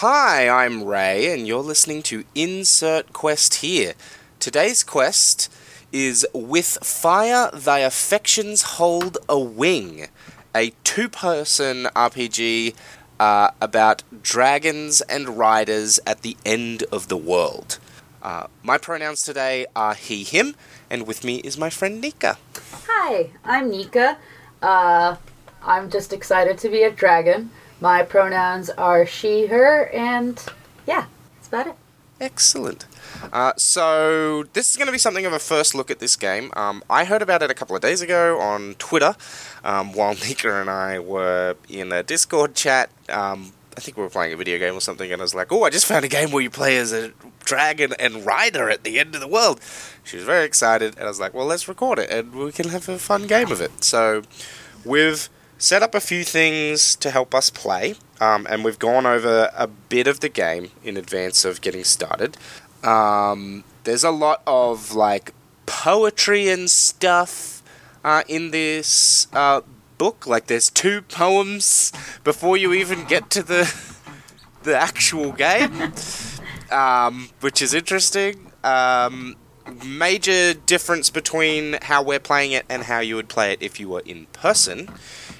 Hi, I'm Ray, and you're listening to Insert Quest here. Today's quest is With Fire Thy Affections Hold a Wing, a two person RPG uh, about dragons and riders at the end of the world. Uh, my pronouns today are he, him, and with me is my friend Nika. Hi, I'm Nika. Uh, I'm just excited to be a dragon. My pronouns are she, her, and yeah, that's about it. Excellent. Uh, so this is going to be something of a first look at this game. Um, I heard about it a couple of days ago on Twitter um, while Nika and I were in a Discord chat. Um, I think we were playing a video game or something, and I was like, "Oh, I just found a game where you play as a dragon and rider at the end of the world." She was very excited, and I was like, "Well, let's record it, and we can have a fun game of it." So we've set up a few things to help us play, um, and we've gone over a bit of the game in advance of getting started. Um, there's a lot of like poetry and stuff uh, in this uh, book. Like there's two poems before you even get to the the actual game, um, which is interesting. Um, major difference between how we're playing it and how you would play it if you were in person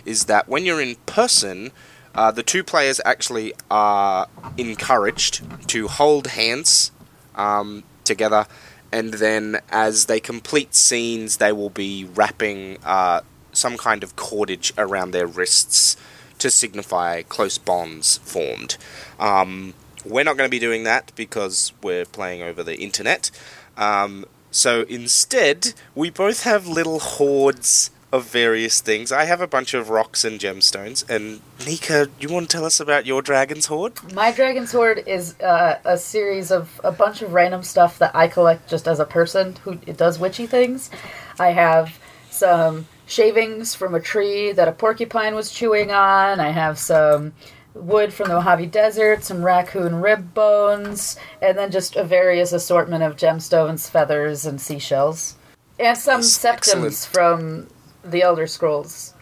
is that when you're in person, uh, the two players actually are encouraged to hold hands um, together, and then as they complete scenes, they will be wrapping uh, some kind of cordage around their wrists to signify close bonds formed. Um, we're not going to be doing that because we're playing over the internet. Um, so instead, we both have little hoards of various things. I have a bunch of rocks and gemstones. And Nika, you want to tell us about your dragon's hoard? My dragon's hoard is uh, a series of a bunch of random stuff that I collect just as a person who does witchy things. I have some shavings from a tree that a porcupine was chewing on. I have some wood from the Mojave Desert, some raccoon rib bones, and then just a various assortment of gemstones, feathers, and seashells. And some That's septims excellent. from the Elder Scrolls.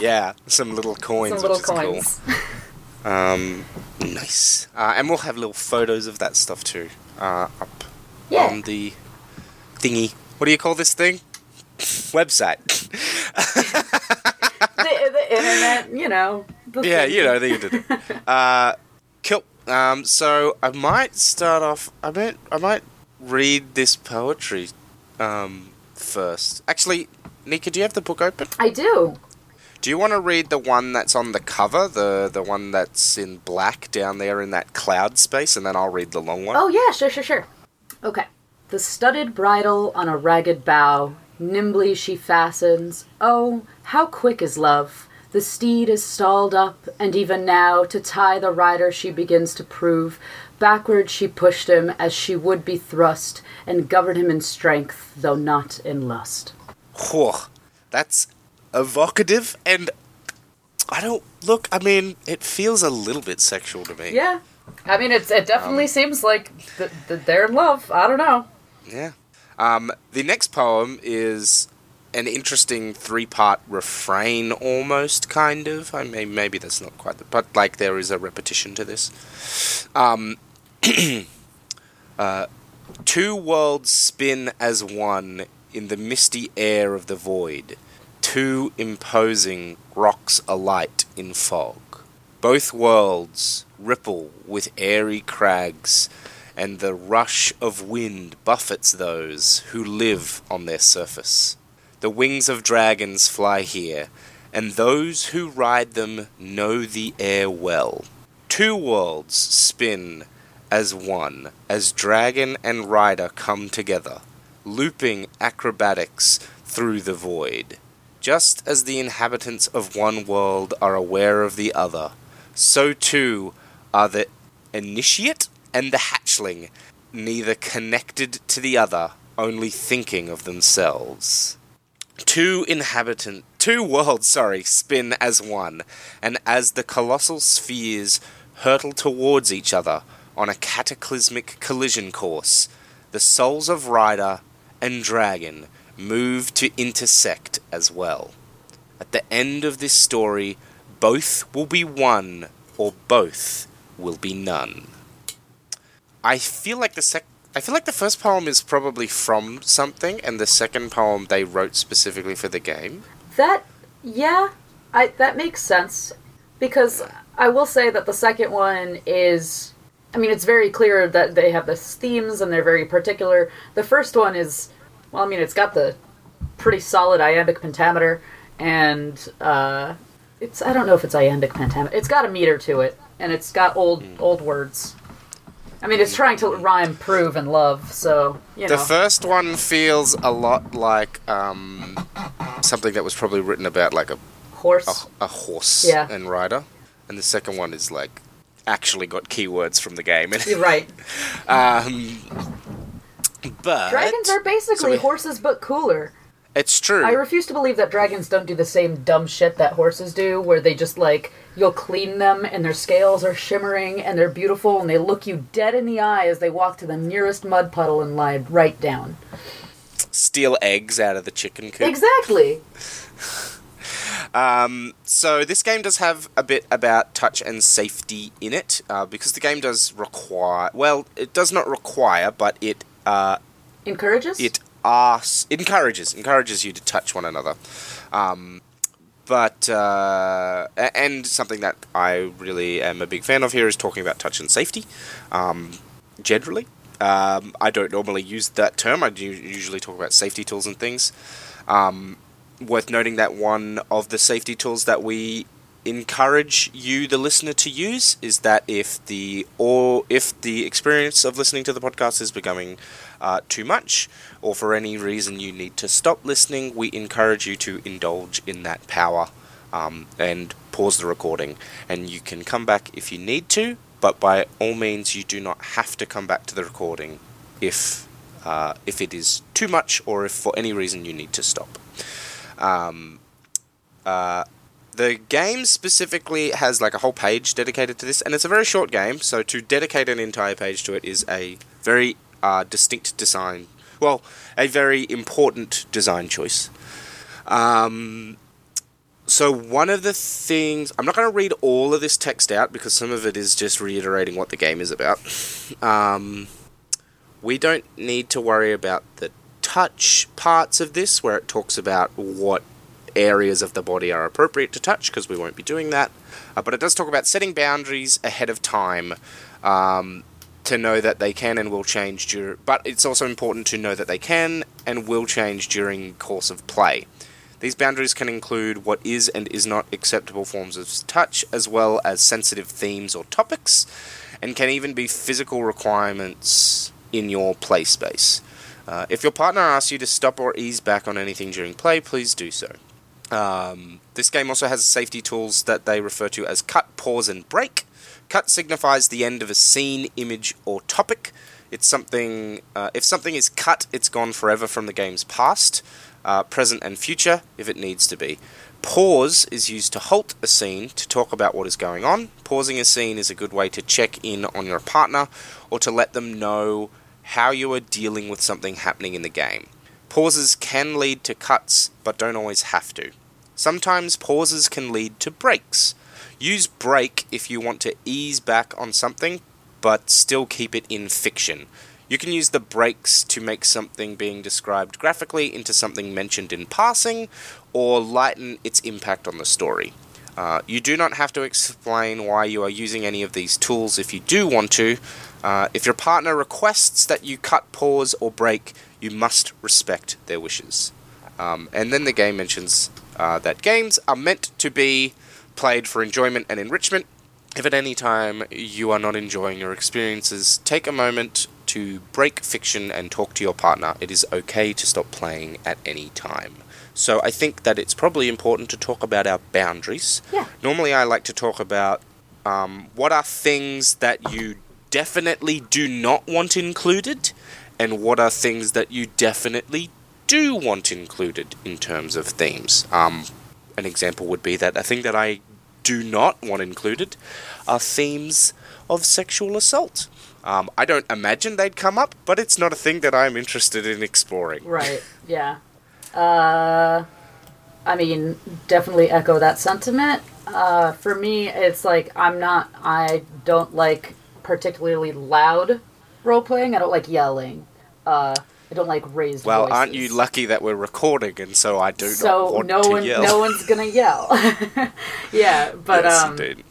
Yeah, some little coins. Some little which is cool. coins. Um, nice. Uh, and we'll have little photos of that stuff too uh, up Yeah. on the thingy. What do you call this thing? Website. the, the internet, you know. The yeah, you know the internet. Uh, cool. Um, so I might start off. I might. I might read this poetry um, first. Actually, Nika, do you have the book open? I do. Do you want to read the one that's on the cover, the the one that's in black down there in that cloud space, and then I'll read the long one. Oh, yeah, sure, sure, sure. Okay. The studded bridle on a ragged bough, nimbly she fastens. Oh, how quick is love! The steed is stalled up, and even now, to tie the rider she begins to prove. Backward she pushed him as she would be thrust, and governed him in strength, though not in lust. Whew, that's evocative, and I don't look. I mean, it feels a little bit sexual to me. Yeah. I mean, it's, it definitely seems like th- th- they're in love. I don't know. Yeah. Um, the next poem is an interesting three-part refrain, almost kind of. I mean, maybe that's not quite, the, but like there is a repetition to this. Um, uh, two worlds spin as one in the misty air of the void. Two imposing rocks alight in fog. Both worlds ripple with airy crags, and the rush of wind buffets those who live on their surface. The wings of dragons fly here, and those who ride them know the air well. Two worlds spin as one, as dragon and rider come together, looping acrobatics through the void. Just as the inhabitants of one world are aware of the other, so too are the initiate and the hatchling, neither connected to the other, only thinking of themselves. Two inhabitant, two worlds, sorry, spin as one, and as the colossal spheres hurtle towards each other on a cataclysmic collision course, the souls of rider and dragon move to intersect as well. At the end of this story, both will be one, or both will be none. I feel like the sec. I feel like the first poem is probably from something, and the second poem they wrote specifically for the game. That yeah, I that makes sense because I will say that the second one is I mean it's very clear that they have this themes and they're very particular. The first one is well, I mean it's got the pretty solid iambic pentameter and uh it's I don't know if it's iambic pentameter. It's got a meter to it and it's got old old words. I mean, it's trying to rhyme prove and love, so you know. The first one feels a lot like um, something that was probably written about like a horse. a, a horse Yeah. and rider, and the second one is like actually got keywords from the game. You're right. um, but Dragons are basically so we- horses, but cooler. it's true. I refuse to believe that dragons don't do the same dumb shit that horses do, where they just like you'll clean them and their scales are shimmering and they're beautiful and they look you dead in the eye as they walk to the nearest mud puddle and lie right down. Steal eggs out of the chicken coop. Exactly. Um, so this game does have a bit about touch and safety in it, uh, because the game does require. Well, it does not require, but it uh, Encourages. it asks, encourages encourages you to touch one another. Um, but uh, and something that I really am a big fan of here is talking about touch and safety. Um, generally, um, I don't normally use that term. I do usually talk about safety tools and things. Um, worth noting that one of the safety tools that we encourage you the listener to use is that if the or if the experience of listening to the podcast is becoming uh, too much or for any reason you need to stop listening we encourage you to indulge in that power um, and pause the recording. And you can come back if you need to but by all means you do not have to come back to the recording if uh, if it is too much or if for any reason you need to stop. Um, uh, the game specifically has like a whole page dedicated to this, and it's a very short game. So to dedicate an entire page to it is a very uh, distinct design. Well, a very important design choice. Um, so one of the things I'm not going to read all of this text out because some of it is just reiterating what the game is about. Um, we don't need to worry about the touch parts of this where it talks about what areas of the body are appropriate to touch because we won't be doing that. Uh, but it does talk about setting boundaries ahead of time um, to know that they can and will change. Dur- but it's also important to know that they can and will change during course of play. These boundaries can include what is and is not acceptable forms of touch, as well as sensitive themes or topics, and can even be physical requirements in your play space. Uh, if your partner asks you to stop or ease back on anything during play, please do so. Um, this game also has safety tools that they refer to as cut, pause, and break. Cut signifies the end of a scene, image, or topic. It's something. Uh, if something is cut, it's gone forever from the game's past, uh, present, and future, if it needs to be. Pause is used to halt a scene to talk about what is going on. Pausing a scene is a good way to check in on your partner or to let them know how you are dealing with something happening in the game. Pauses can lead to cuts, but don't always have to. Sometimes pauses can lead to breaks. Use break if you want to ease back on something, but still keep it in fiction. You can use the breaks to make something being described graphically into something mentioned in passing, or lighten its impact on the story. Uh, you do not have to explain why you are using any of these tools if you do want to. Uh, if your partner requests that you cut, pause, or break, you must respect their wishes. Um, and then the game mentions uh, that games are meant to be played for enjoyment and enrichment. If at any time you are not enjoying your experiences, take a moment to break fiction and talk to your partner. It is okay to stop playing at any time. So I think that it's probably important to talk about our boundaries. Yeah. Normally, I like to talk about um, what are things that you definitely do not want included, and what are things that you definitely do want included in terms of themes. Um, an example would be that a thing that I do not want included are themes of sexual assault. Um, I don't imagine they'd come up, but it's not a thing that I'm interested in exploring. Right. Yeah. Uh, I mean, definitely echo that sentiment. Uh, for me, it's like I'm not. I don't like particularly loud role playing. I don't like yelling. Uh, I don't like raised. Well, voices. aren't you lucky that we're recording, and so I do not want no to one, yell. no one's gonna yell. yeah, but yes, um, indeed.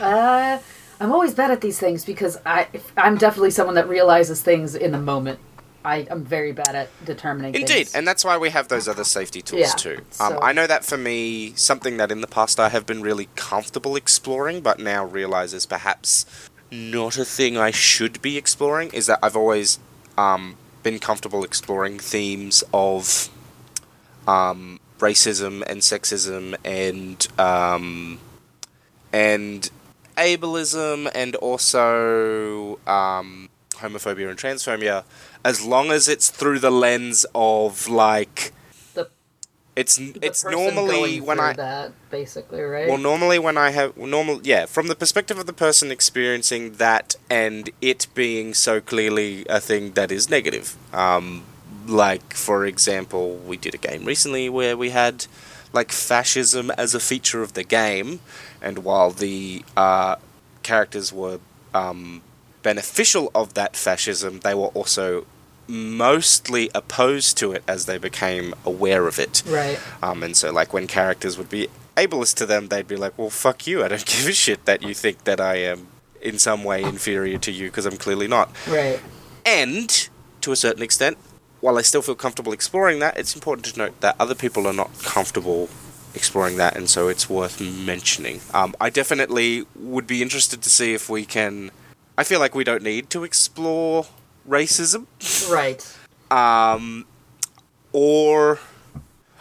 uh, I'm always bad at these things because I, I'm definitely someone that realizes things in the moment. I, I'm very bad at determining. Indeed, things. and that's why we have those other safety tools Yeah, too. Um, so- I know that for me, something that in the past I have been really comfortable exploring, but now realize is perhaps not a thing I should be exploring, is that I've always um, been comfortable exploring themes of um, racism and sexism and um, and ableism and also um, homophobia and transphobia, as long as it's through the lens of like it's it's normally when I that basically right. well normally when I have normal yeah from the perspective of the person experiencing that and it being so clearly a thing that is negative. Um, like for example, we did a game recently where we had like fascism as a feature of the game, and while the uh, characters were um, beneficial of that fascism, they were also mostly opposed to it as they became aware of it. right. Um, and so, like, when characters would be ableist to them, they'd be like, well, fuck you, I don't give a shit that you think that I am in some way inferior to you because I'm clearly not. Right. And, to a certain extent, while I still feel comfortable exploring that, it's important to note that other people are not comfortable exploring that, and so it's worth mentioning. Um, I definitely would be interested to see if we can. I feel like we don't need to explore racism Right. um, or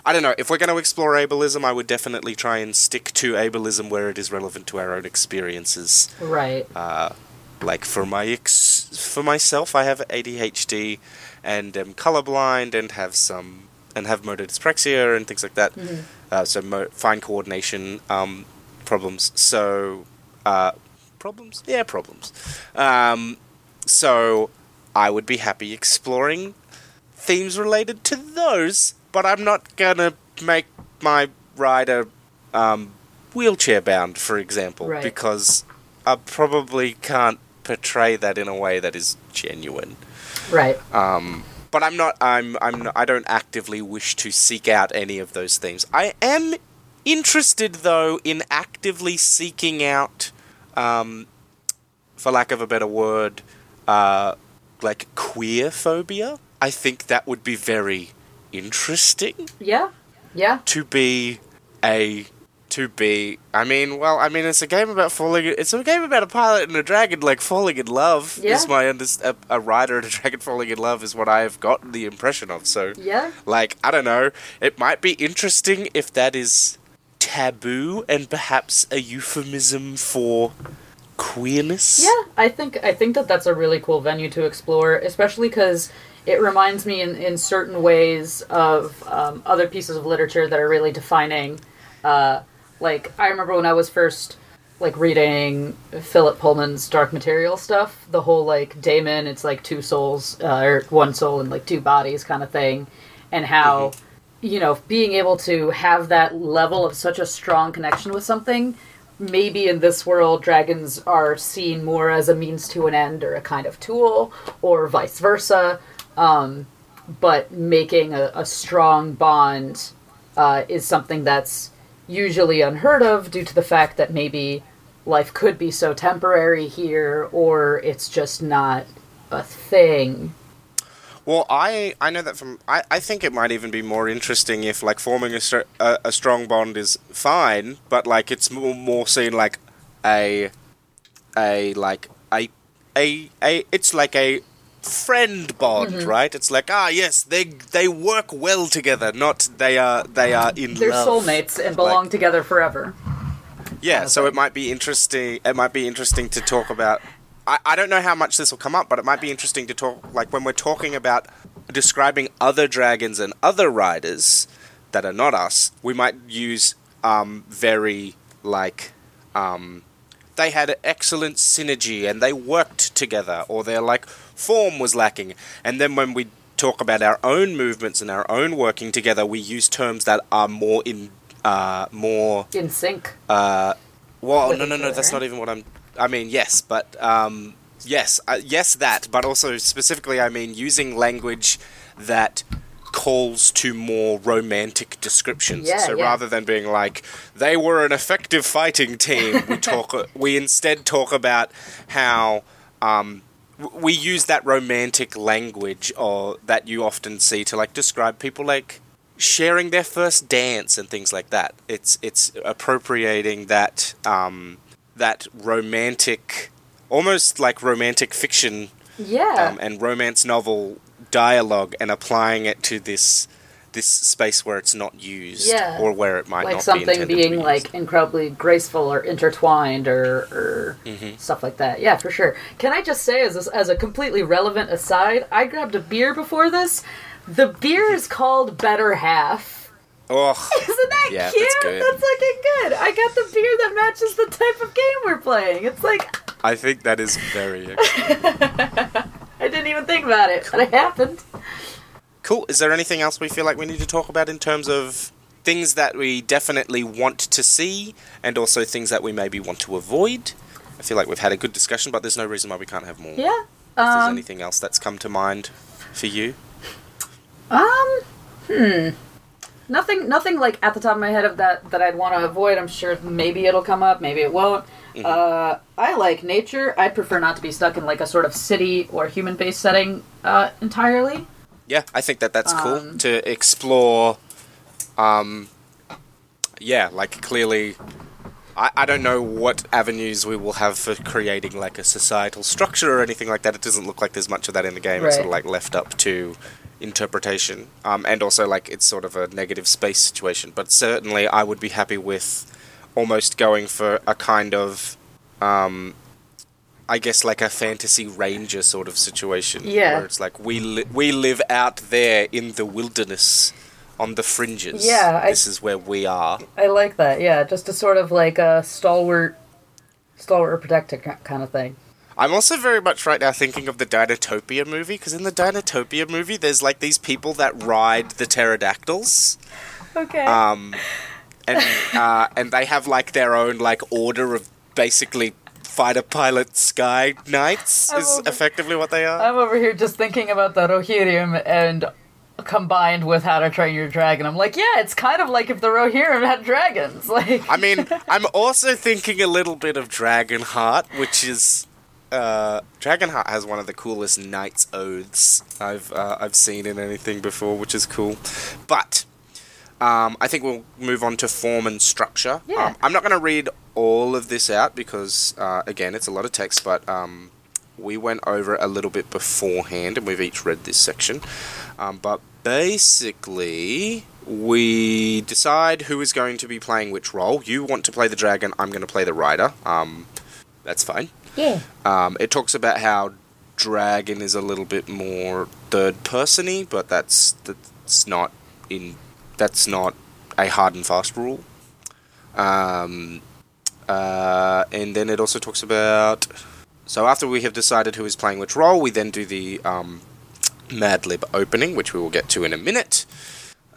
I don't know. If we're going to explore ableism, I would definitely try and stick to ableism where it is relevant to our own experiences. Right. Uh, like for my ex- for myself, I have ADHD and am colorblind and have some and have motor dyspraxia and things like that. Uh, so mo- fine coordination um, problems. So uh, problems, yeah, problems. Um, so I would be happy exploring themes related to those, but I'm not gonna make my rider um, wheelchair bound, for example, Right. because I probably can't portray that in a way that is genuine. Right. Um, but I'm not. I'm. I'm. Not, I don't actively wish to seek out any of those themes. I am interested, though, in actively seeking out, um, for lack of a better word, uh, like queer phobia. I think that would be very interesting Yeah. Yeah. to be a to be I mean well I mean it's a game about falling it's a game about a pilot and a dragon like falling in love Yeah. is my under, a, a rider and a dragon falling in love is what I have gotten the impression of so Yeah. like I don't know it might be interesting if that is taboo and perhaps a euphemism for queerness Yeah, I think I think that that's a really cool venue to explore, especially because it reminds me in, in certain ways of um, other pieces of literature that are really defining. Uh, like I remember when I was first like reading Philip Pullman's Dark Material stuff, the whole like daemon, it's like two souls uh, or one soul and like two bodies kind of thing, and how you know being able to have that level of such a strong connection with something maybe in this world dragons are seen more as a means to an end or a kind of tool or vice versa. Um, but making a, a strong bond uh, is something that's usually unheard of due to the fact that maybe life could be so temporary here or it's just not a thing Well, I I know that from I, I think it might even be more interesting if like forming a, str- a a strong bond is fine, but like it's more, more seen like a a like a a a it's like a friend bond, Mm-hmm. right? It's like ah yes, they they work well together, not they are they are in they're love. soulmates and belong Like- together forever Yeah, so it might be interesting. It might be interesting to talk about. I, I don't know how much this will come up, but it might be interesting to talk. Like when we're talking about describing other dragons and other riders that are not us, we might use um, very like um, they had excellent synergy and they worked together, or their like form was lacking. And then when we talk about our own movements and our own working together, we use terms that are more in uh, more In sync. uh, well, no, no, no. That's not even what I'm. I mean, yes, but um, yes, uh, yes, that. But also specifically, I mean using language that calls to more romantic descriptions. Yeah, so yeah. rather than being like they were an effective fighting team, we talk. we instead talk about how. Um, we use that romantic language or that you often see to like describe people like sharing their first dance and things like that. It's it's appropriating that um, that romantic, almost like romantic fiction Yeah. um, and romance novel dialogue and applying it to this this space where it's not used Yeah. or where it might like not be something to being be like incredibly graceful or intertwined or, or Mm-hmm. stuff like that. Yeah, for sure. Can I just say, as a, as a completely relevant aside, I grabbed a beer before this. The beer is called Better Half. Oh, Isn't that Yeah, that's cute? good. fucking good. I got the beer that matches the type of game we're playing. It's like I think that is very I didn't even think about it, but it happened. cool. Is there anything else we feel like we need to talk about in terms of things that we definitely want to see and also things that we maybe want to avoid? I feel like we've had a good discussion, but there's no reason why we can't have more. Yeah. If there's Um, anything else that's come to mind for you. Um, hmm. Nothing, nothing like at the top of my head of that that I'd want to avoid. I'm sure maybe it'll come up, maybe it won't. Mm-hmm. Uh, I like nature. I'd prefer not to be stuck in like a sort of city or human-based setting uh, entirely. Yeah, I think that that's cool Um, to explore. Um, yeah, like clearly, I, I don't know what avenues we will have for creating like a societal structure or anything like that. It doesn't look like there's much of that in the game. It's sort of like left up to interpretation, um, and also like it's sort of a negative space situation. But certainly, I would be happy with almost going for a kind of. Um, I guess like a fantasy ranger sort of situation. Yeah. Where it's like we li- we live out there in the wilderness, on the fringes. Yeah, I- this is where we are. I like that. Yeah, just a sort of like a stalwart, stalwart protector kind of thing. I'm also very much right now thinking of the Dinotopia movie because in the Dinotopia movie, there's like these people that ride the pterodactyls. Okay. um, and uh, and they have like their own like order of basically fighter pilot sky knights I'm is over- effectively what they are. I'm over here just thinking about the Rohirrim and combined with How to Train Your Dragon. I'm like, yeah, it's kind of like if the Rohirrim had dragons. Like, I mean, I'm also thinking a little bit of Dragonheart, which is uh, Dragonheart has one of the coolest knights oaths I've uh, I've seen in anything before, which is cool. But um, I think we'll move on to form and structure. Yeah. Um, I'm not going to read all of this out because uh, again, it's a lot of text, but. Um, we went over it a little bit beforehand, and we've each read this section. Um, but basically, we decide who is going to be playing which role. You want to play the dragon, I'm going to play the rider. Um, that's fine. Yeah. Um, it talks about how dragon is a little bit more third persony, but that's that's not in that's not a hard and fast rule. Um, uh, and then it also talks about so after we have decided who is playing which role, we then do the um, Mad Lib opening, which we will get to in a minute.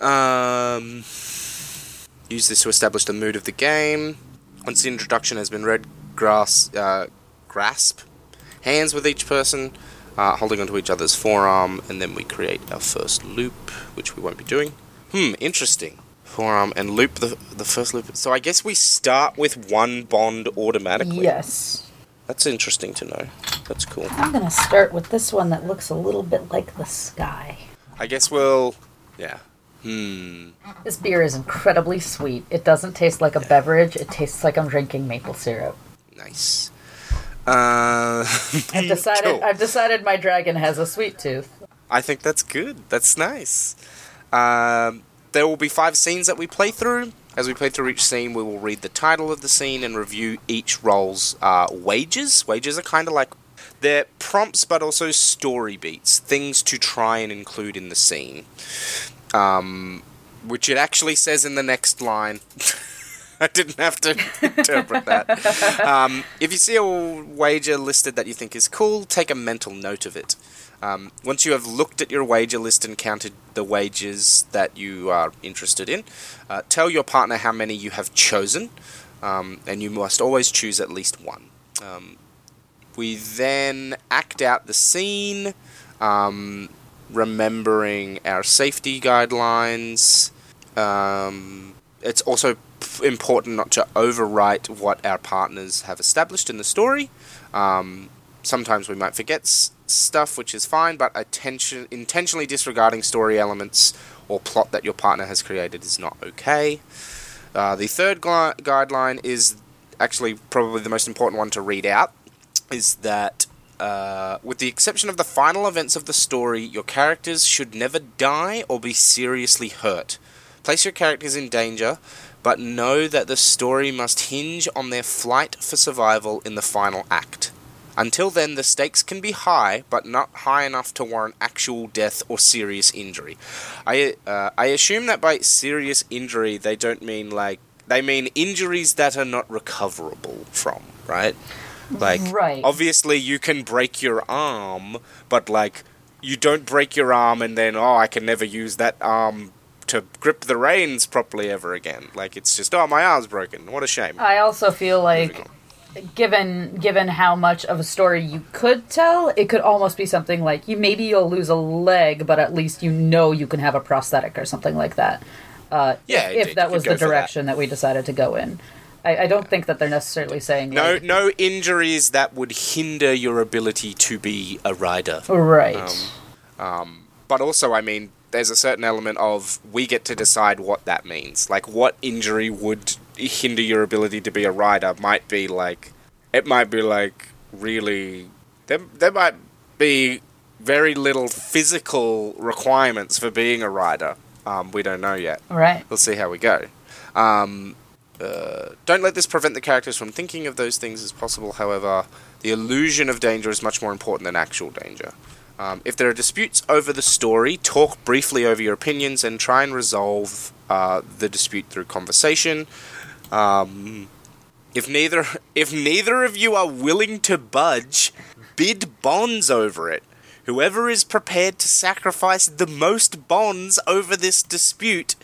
Um, use this to establish the mood of the game. Once the introduction has been read, grass, uh, grasp hands with each person, uh, holding onto each other's forearm, and then we create our first loop, which we won't be doing. Hmm, interesting. Forearm and loop the the first loop. So I guess we start with one bond automatically. Yes. That's interesting to know. That's cool. I'm gonna start with this one that looks a little bit like the sky. I guess we'll. Yeah. Hmm. This beer is incredibly sweet. It doesn't taste like a beverage. It tastes like I'm drinking maple syrup. Nice. Uh, I've decided. I've decided my dragon has a sweet tooth. I think that's good. That's nice. Um, there will be five scenes that we play through. As we play through each scene, we will read the title of the scene and review each role's uh, wages. Wages are kind of like they're prompts, but also story beats, things to try and include in the scene. Um, which it actually says in the next line. I didn't have to interpret that. Um, if you see a wager listed that you think is cool, take a mental note of it. Um, once you have looked at your wager list and counted the wagers that you are interested in, uh, tell your partner how many you have chosen, um, and you must always choose at least one. Um, we then act out the scene, um, remembering our safety guidelines. Um, it's also important not to overwrite what our partners have established in the story. Um, sometimes we might forget s- stuff, which is fine, but attention, intentionally disregarding story elements or plot that your partner has created is not okay. Uh, the third gui- guideline is actually probably the most important one to read out is that uh, with the exception of the final events of the story, your characters should never die or be seriously hurt. Place your characters in danger, but know that the story must hinge on their flight for survival in the final act. Until then, the stakes can be high, but not high enough to warrant actual death or serious injury. I uh, I assume that by serious injury they don't mean like they mean injuries that are not recoverable from, right? Like Right. obviously you can break your arm, but like you don't break your arm and then oh I can never use that arm to grip the reins properly ever again. Like it's just oh my arm's broken. What a shame. I also feel like given given how much of a story you could tell, it could almost be something like you maybe you'll lose a leg, but at least you know you can have a prosthetic or something like that. Uh, Yeah, if, that was the for that. direction that. we decided to go in. I, I don't think that they're necessarily saying No, like, no injuries that would hinder your ability to be a rider. right. Um, but also, I mean, there's a certain element of we get to decide what that means. Like, what injury would hinder your ability to be a rider might be like, it might be like really. There, there might be very little physical requirements for being a rider. Um, we don't know yet. right. We'll see how we go. Um, uh, don't let this prevent the characters from thinking of those things as possible, however, the illusion of danger is much more important than actual danger. Um, if there are disputes over the story, talk briefly over your opinions and try and resolve uh, the dispute through conversation. Um, if neither if neither of you are willing to budge, bid bonds over it. Whoever is prepared to sacrifice the most bonds over this dispute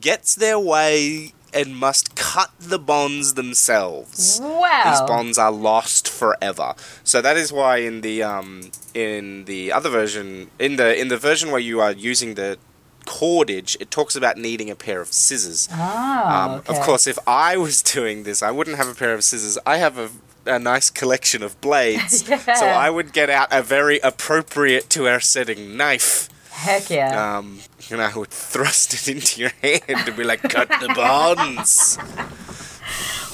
gets their way and must cut the bonds themselves. Wow. These bonds are lost forever. So that is why in the um in the other version in the in the version where you are using the cordage, it talks about needing a pair of scissors. Ah, Um, okay. Of course, if I was doing this, I wouldn't have a pair of scissors. I have a, a nice collection of blades, so I would get out a very appropriate to our setting knife, Heck yeah. um, and I would thrust it into your hand and be like, "Cut the bonds."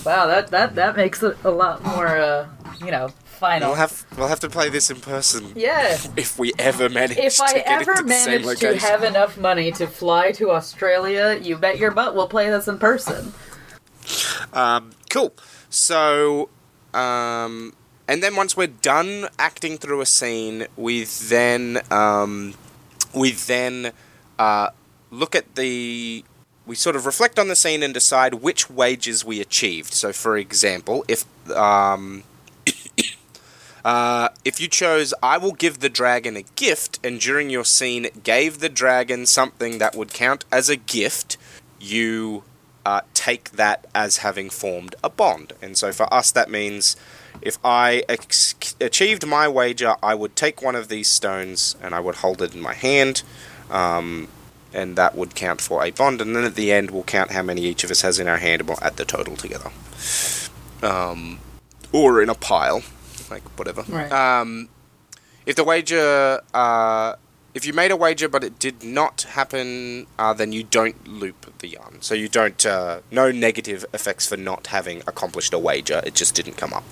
wow, that, that, that makes it a lot more, uh, you know, final. We'll have we'll have to play this in person yeah. if we ever manage. If to I ever manage to have enough money to fly to Australia, you bet your butt we'll play this in person. Um, cool. So, um, and then once we're done acting through a scene, we then um, we then uh, look at the we sort of reflect on the scene and decide which wages we achieved. So, for example, if um, uh, if you chose, I will give the dragon a gift, and during your scene gave the dragon something that would count as a gift, you uh, take that as having formed a bond. And so for us, that means if I ex- achieved my wager, I would take one of these stones and I would hold it in my hand. Um, and that would count for a bond. And then at the end, we'll count how many each of us has in our hand and we'll add the total together. Um, or in a pile, like whatever. Right. Um, if the wager, uh, if you made a wager but it did not happen, uh, then you don't loop the yarn. So you don't, uh, no negative effects for not having accomplished a wager. It just didn't come up.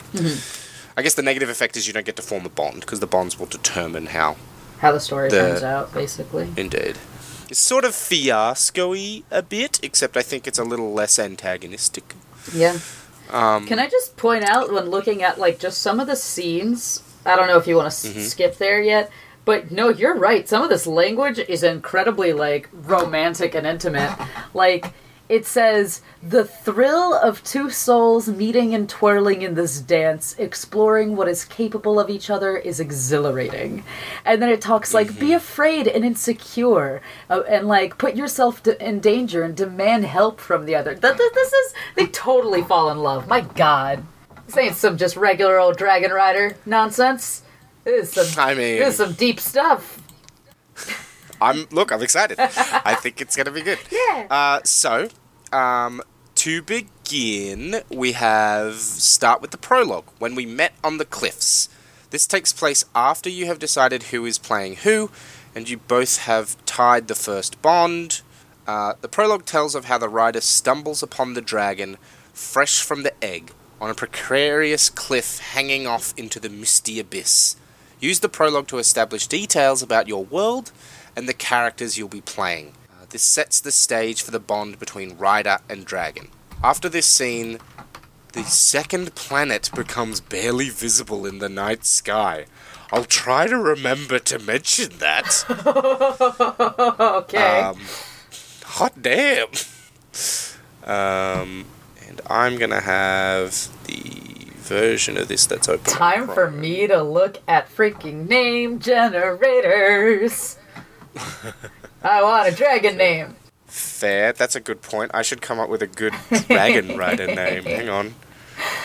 I guess the negative effect is you don't get to form a bond because the bonds will determine how. How the story The- turns out, basically. Indeed. It's sort of fiasco-y a bit, except I think it's a little less antagonistic. Yeah. Um, Can I just point out when looking at like just some of the scenes? I don't know if you want to Mm-hmm. s- skip there yet, but no, you're right. Some of this language is incredibly like romantic and intimate. like it says the thrill of two souls meeting and twirling in this dance exploring what is capable of each other is exhilarating and then it talks like be afraid and insecure uh, and like put yourself d- in danger and demand help from the other Th- th- this is they totally fall in love my god this ain't some just regular old dragon rider nonsense this is some I mean- this is some deep stuff I'm look. I'm excited. I think it's gonna be good. Yeah. Uh, so, um, to begin, we have start with the prologue when we met on the cliffs. This takes place after you have decided who is playing who, and you both have tied the first bond. Uh, the prologue tells of how the rider stumbles upon the dragon, fresh from the egg, on a precarious cliff hanging off into the misty abyss. Use the prologue to establish details about your world and the characters you'll be playing. This sets the stage for the bond between rider and dragon. After this scene, the second planet becomes barely visible in the night sky. I'll try to remember to mention that. okay Um, hot damn. Um, and I'm gonna have the version of this that's open. Time for me to look at freaking name generators. I want a dragon name. Fair. That's a good point. I should come up with a good dragon rider name. Hang on.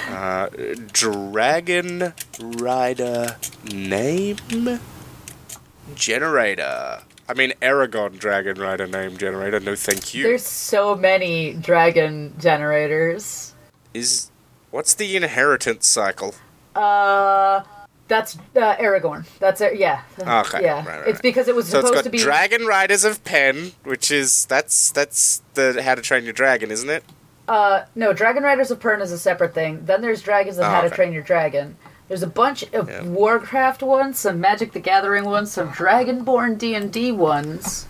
Uh, dragon rider name generator. I mean, Eragon dragon rider name generator. No, thank you. There's so many dragon generators. Is what's the inheritance cycle? Uh, that's uh, Eragon. That's it. Yeah. Okay, Yeah. right, right, It's because it was So supposed to be. Dragon Riders of Pern, which is that's that's the How to Train Your Dragon, isn't it? Uh, no, Dragon Riders of Pern is a separate thing. Then there's Dragons of Oh, How to. Train Your Dragon. There's a bunch of. Warcraft ones, some Magic the Gathering ones, some Dragonborn D and D ones.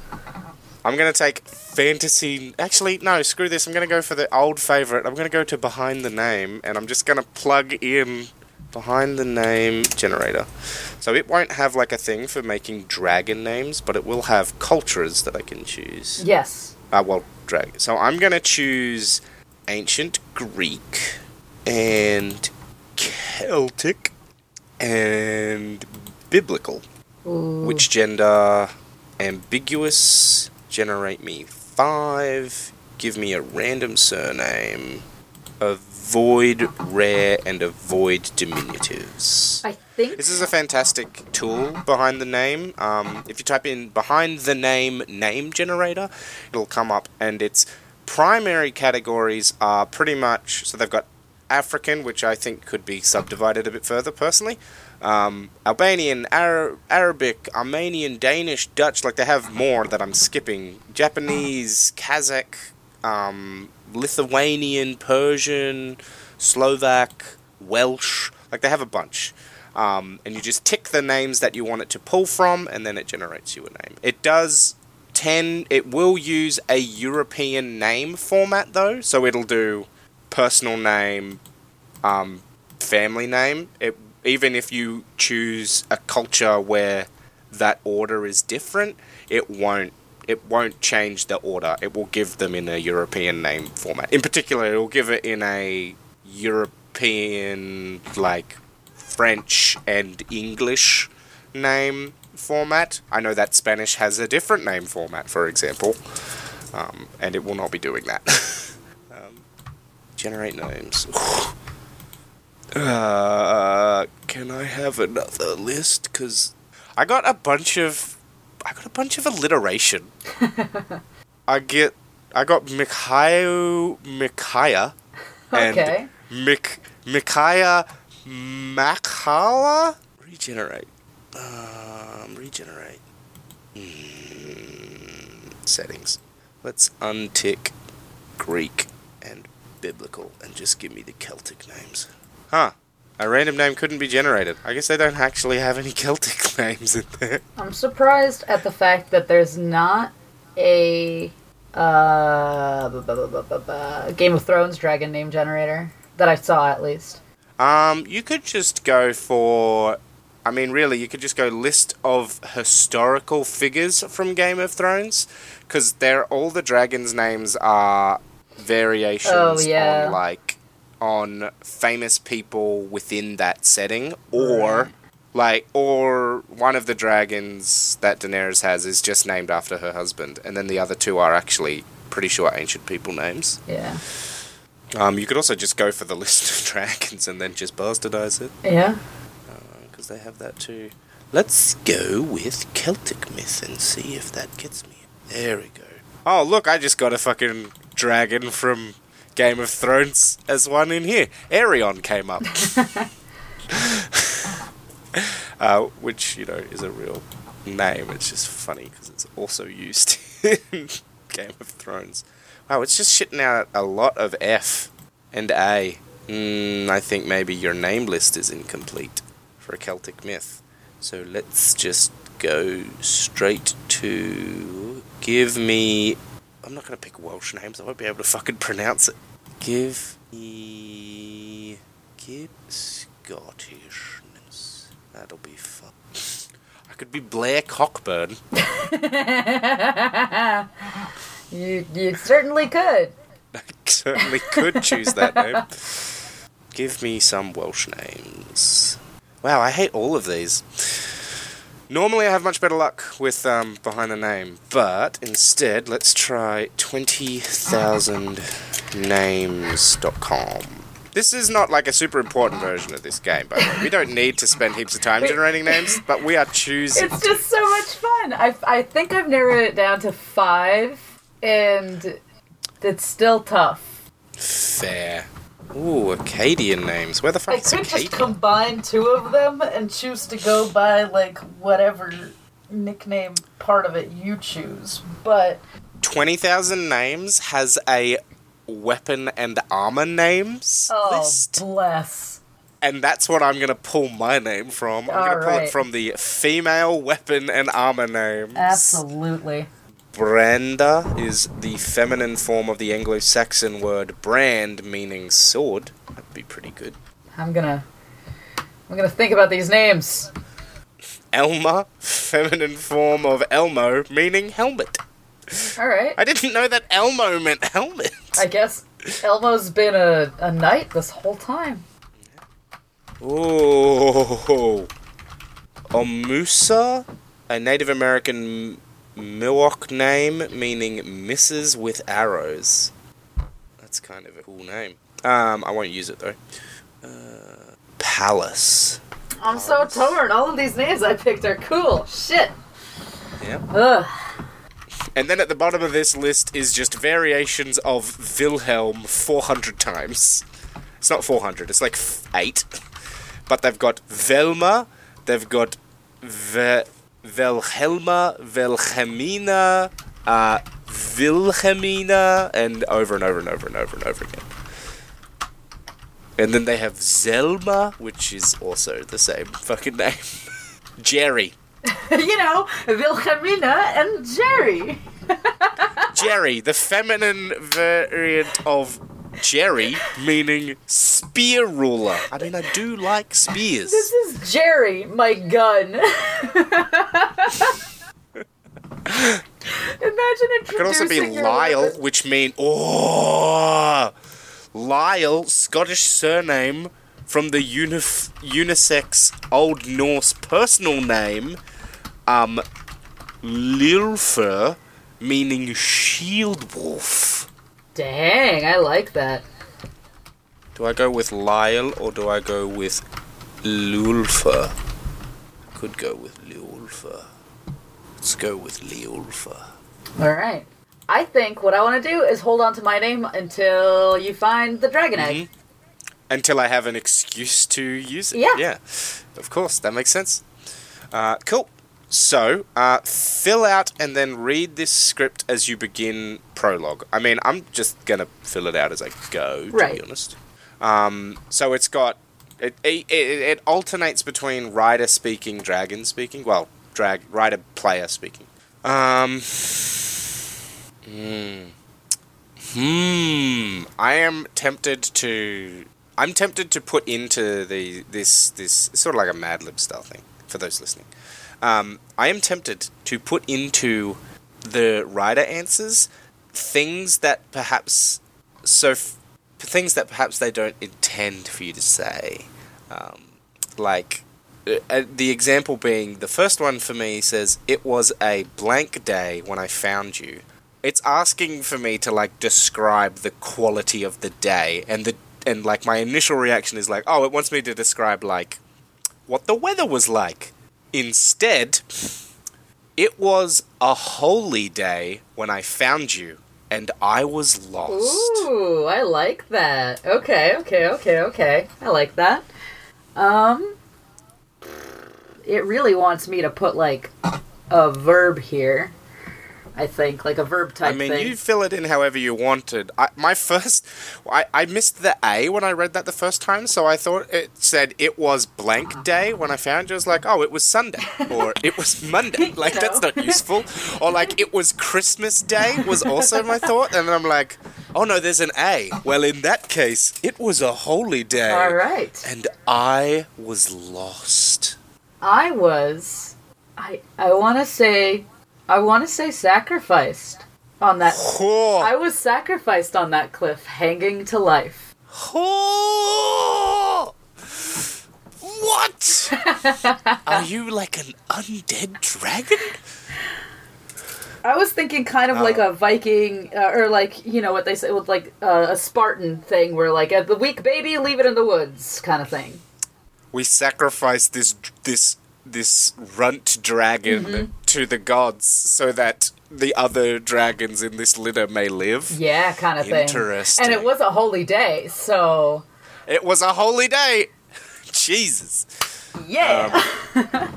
I'm gonna take fantasy. Actually, no, screw this. I'm gonna go for the old favorite. I'm gonna go to behind the name, and I'm just gonna plug in behind the name generator. So it won't have like a thing for making dragon names, but it will have cultures that I can choose. Yes. Uh, well, dragon. So I'm gonna choose ancient Greek and Celtic and biblical. Ooh. Which gender? Ambiguous. Generate me five. Give me a random surname. Avoid rare and avoid diminutives. I think. This is a fantastic tool behind the name. Um, if you type in behind the name name generator, it'll come up, and its primary categories are pretty much so they've got African, which I think could be subdivided a bit further personally. Um, Albanian, Ara- Arabic, Armenian, Danish, Dutch, like they have more that I'm skipping. Japanese, Kazakh, um, Lithuanian, Persian, Slovak, Welsh, like they have a bunch. Um, and you just tick the names that you want it to pull from, and then it generates you a name. It does tend, it will use a European name format though, so it'll do personal name, um, family name. It even if you choose a culture where that order is different, it won't it won't change the order. It will give them in a European name format. In particular, it will give it in a European like French and English name format. I know that Spanish has a different name format, for example, um, and it will not be doing that. um, generate names. Uh, can I have another list? Cause I got a bunch of, I got a bunch of alliteration. I get, I got Mikhail Mikaya, and Okay. Mik Mikaya Makhala. Regenerate. Um, regenerate. Mm, settings. Let's untick Greek and biblical and just give me the Celtic names. Huh. A random name couldn't be generated. I guess they don't actually have any Celtic names in there. I'm surprised at the fact that there's not a uh, bu- bu- bu- bu- bu- Game of Thrones dragon name generator that I saw at least. Um, you could just go for. I mean, really, you could just go list of historical figures from Game of Thrones, because they're all the dragons' names are variations Oh, yeah. on like on famous people within that setting or Right. like or one of the dragons that Daenerys has is just named after her husband and then the other two are actually pretty sure ancient people names. Yeah. Um, you could also just go for the list of dragons and then just bastardize it Yeah. because they have that too. Let's go with Celtic myth and see if that gets me. There we go. Oh, look, I just got a fucking dragon from Game of Thrones as one in here. Aerion came up. uh, which, you know, is a real name. It's just funny because it's also used in Game of Thrones. Wow, it's just shitting out a lot of F and A. Mm, I think maybe your name list is incomplete for a Celtic myth. So let's just go straight to. Give me. I'm not going to pick Welsh names, I won't be able to fucking pronounce it. Give me. Give Scottishness. That'll be fun. I could be Blair Cockburn. You you certainly could. I certainly could choose that name. Give me some Welsh names. Wow, I hate all of these. Normally, I have much better luck with um, behind the name, but instead, let's try 20,000names.com. This is not like a super important version of this game, by the way. We don't need to spend heaps of time generating names, but we are choosing. It's just so much fun. I I think I've narrowed it down to five, and it's still tough. Fair. Ooh, Acadian names. Where the fuck I is could Acadia? just combine two of them and choose to go by like whatever nickname part of it you choose. But 20,000 Names has a weapon and armor names oh, list. bless. And that's what I'm going to pull my name from. I'm going to pull it from the female weapon and armor names. Absolutely. Branda is the feminine form of the Anglo Saxon word brand, meaning sword. That'd be pretty good. I'm gonna I'm gonna think about these names. Elma, feminine form of Elmo, meaning helmet. All right. I didn't know that Elmo meant helmet. I guess Elmo's been a, a knight this whole time. Oh, Omusa, a Native American Miwok name meaning misses with arrows. That's kind of a cool name. Um, I won't use it though. Uh, Palace. I'm so torn. All of these names I picked are cool. Shit. Yeah. Ugh. And then at the bottom of this list is just variations of Wilhelm 400 times. It's not 400, it's like f- 8. But they've got Velma, they've got Ve- Velhelma, Velhelmina, uh, Wilhelmina, and over and over and over and over and over again. And then they have Zelma, which is also the same fucking name. Jerry. you know, Wilhelmina and Jerry. Jerry, the feminine variant of Jerry, meaning spear ruler. I mean, I do like spears. This is Jerry, my gun. Imagine It could also be Lyle, weapon- which mean oh, Lyle, Scottish surname from the unif- unisex Old Norse personal name, um, Lilfer, meaning shield wolf. Dang, I like that. Do I go with Lyle or do I go with Lulfa? Could go with Lulfa. Let's go with Lulfa. All right. I think what I want to do is hold on to my name until you find the dragon egg. Mhm. Until I have an excuse to use it. Yeah. Yeah. Of course, that makes sense. Uh, cool. So, uh, fill out and then read this script as you begin prologue. I mean, I'm just gonna fill it out as I go, to Right. be honest. Um, so it's got it, it, it, it alternates between rider speaking, dragon speaking. Well, drag rider player speaking. Um. Hmm. Hmm. I am tempted to. I'm tempted to put into the this this sort of like a Mad Lib style thing for those listening. Um, I am tempted to put into the writer answers things that perhaps so f- things that perhaps they don't intend for you to say, um, like uh, uh, the example being the first one for me says it was a blank day when I found you. It's asking for me to like describe the quality of the day, and the and like my initial reaction is like, oh, it wants me to describe like what the weather was like. Instead, it was a holy day when I found you, and I was lost. Ooh, I like that. Okay, okay, okay, okay. I like that. Um, it really wants me to put like a verb here. I think like a verb type I mean, thing. you fill it in however you wanted. I, my first, I, I missed the A when I read that the first time, so I thought it said it was blank uh-huh. day when I found you. I was like, oh, it was Sunday, or it was Monday. Like, You that's not useful. Or like, it was Christmas Day was also my thought, and then I'm like, oh no, there's an A. Well, in that case, it was a holy day. All right. And I was lost. I was. I I want to say. I want to say sacrificed on that. Oh, I was sacrificed on that cliff, hanging to life. oh. What? Are you like an undead dragon? I was thinking kind of like Oh. a Viking, uh, or like you know what they say with like uh, a Spartan thing, where like at the weak baby, leave it in the woods, kind of thing. We sacrifice this this this runt dragon to the gods so that the other dragons in this litter may live. Yeah, kind of thing. Interesting. And it was a holy day, so It was a holy day. Jesus. yeah.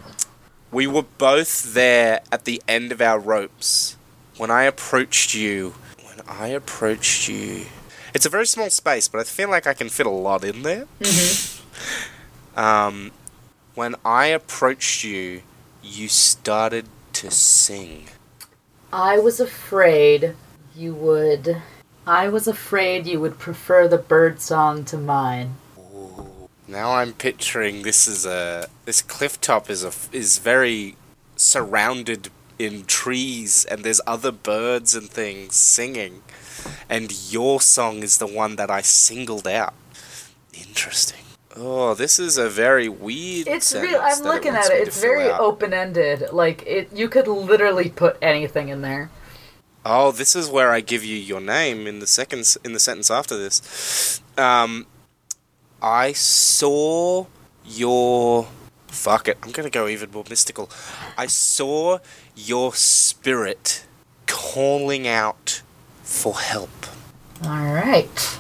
We were both there at the end of our ropes. When I approached you, when I approached you, it's a very small space, but I feel like I can fit a lot in there. um, when I approached you, you started to sing. I was afraid you would. I was afraid you would prefer the bird song to mine. Now I'm picturing this is a this cliff top is a is very surrounded in trees and there's other birds and things singing, and your song is the one that I singled out. Interesting. Oh, this is a very weird. It's sentence real. I'm looking wants at it. It's very open ended. Like it, you could literally put anything in there. Oh, this is where I give you your name in the second in the sentence after this. Um, I saw your fuck it. I'm gonna go even more mystical. I saw your spirit calling out for help. All right.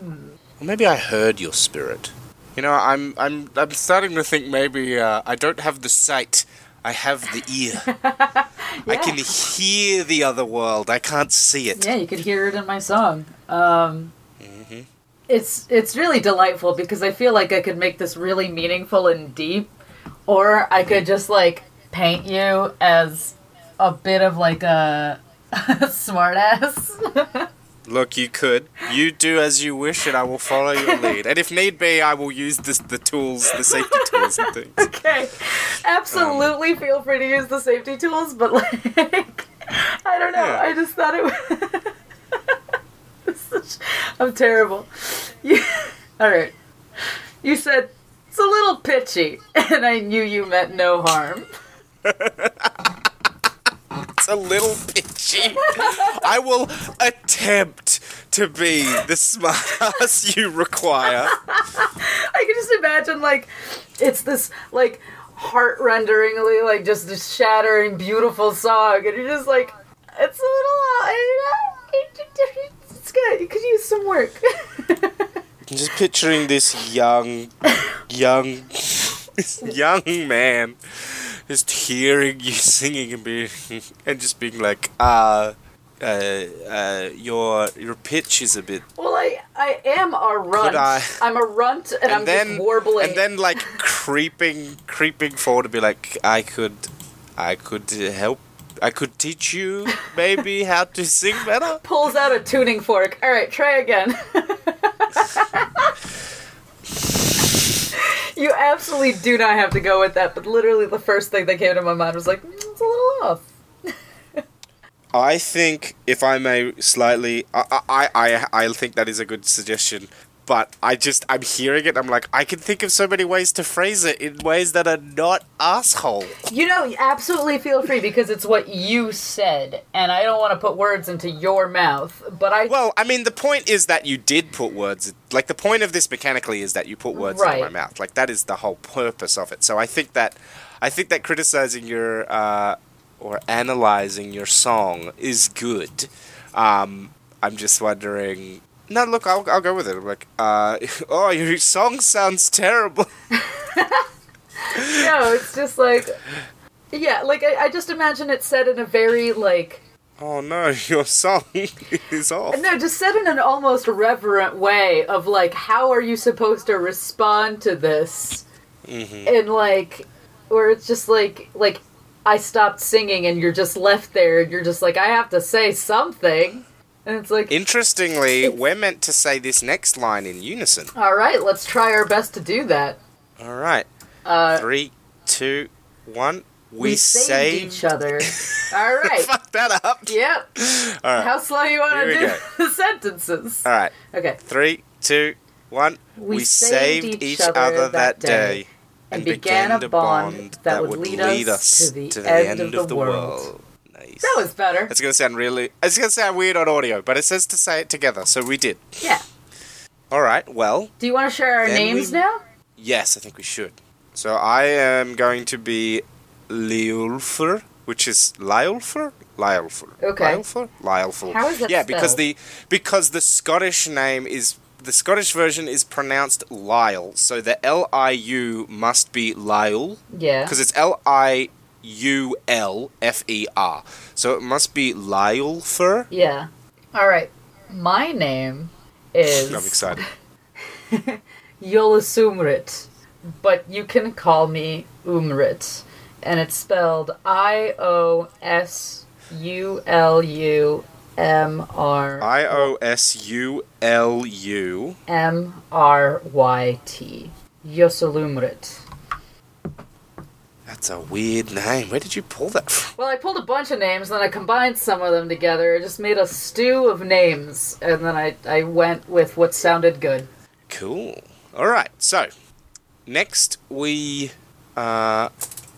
Or maybe I heard your spirit. You know, I'm I'm I'm starting to think maybe uh, I don't have the sight. I have the ear. I can hear the other world. I can't see it. Yeah, you could hear it in my song. Um, Mhm. It's it's really delightful because I feel like I could make this really meaningful and deep, or I could just like paint you as a bit of like a smartass. Look, you could. You do as you wish, and I will follow your lead. And if need be, I will use this, the tools, the safety tools and things. okay, absolutely um, feel free to use the safety tools, but like I don't know. Yeah. I just thought it was. Such- I'm terrible. You, all right. You said it's a little pitchy, and I knew you meant no harm. It's a little pitchy. I will attempt to be the smartass you require. I can just imagine like it's this like heart-renderingly like just this shattering beautiful song, and you're just like it's a little. It's good. You could use some work. I'm just picturing this young, young, young man just hearing you singing and being, and just being like, uh, uh, uh, your your pitch is a bit Well, I I am a runt. I- I'm a runt, and, I'm then just warbling. and then like creeping creeping forward to be like I could I could help I could teach you maybe how to sing better. pulls out a tuning fork. All right, try again. you absolutely do not have to go with that, but literally the first thing that came to my mind was like, "Mm, it's a little off. I think, if I may slightly, I, I, I, I think that is a good suggestion. But I just, I'm hearing it. I'm like, I can think of so many ways to phrase it in ways that are not asshole. You know, absolutely feel free because it's what you said, and I don't want to put words into your mouth. But I Well, I mean, the point is that you did put words. Like the point of this mechanically is that you put words Right. into my mouth. Like that is the whole purpose of it. So I think that, I think that criticizing your uh, or analyzing your song is good. Um, I'm just wondering. No, look, I'll, I'll go with it. I'm like, uh, oh, your song sounds terrible. no, it's just like, yeah, like I, I just imagine it said in a very like, Oh no, your song is off. no, just said in an almost reverent way of like, how are you supposed to respond to this? hmm And like, where it's just like, like I stopped singing and you're just left there and you're just like, I have to say something, and it's like, Interestingly, It's- we're meant to say this next line in unison. all right, let's try our best to do that. All right. Uh, Three, two, one. We, we saved each other. All right. Fuck that up. Yep. All right. How slow you want to do go. the sentences? All right. Okay. Three, two, one. We saved each other that day and began a bond that would lead us to the end of the world. Nice. That was better. It's gonna sound really. It's gonna sound weird on audio, but it says to say it together, so we did. Yeah. All right. Well, Do you want to share our names we- now? yes, I think we should. So I am going to be Liulfur, which is Liulfur. Liulfur. Okay. Liulfur. Liulfur. How is that Yeah, because spelled? the because the Scottish name is the Scottish version is pronounced Lyle, so the L I U must be Lyle Yeah. because it's L I U L F E R. So it must be Liulfur. Yeah. All right. My name is I'm excited. Yolasumrit, but you can call me Umrit, and it's spelled I O S U L U M R I O S U L U. M R Y T. Yosalumrit. That's a weird name. Where did you pull that from? Well, I pulled a bunch of names, then I combined some of them together. I just made a stew of names, and then I, I went with what sounded good. Cool. All right. So next we uh,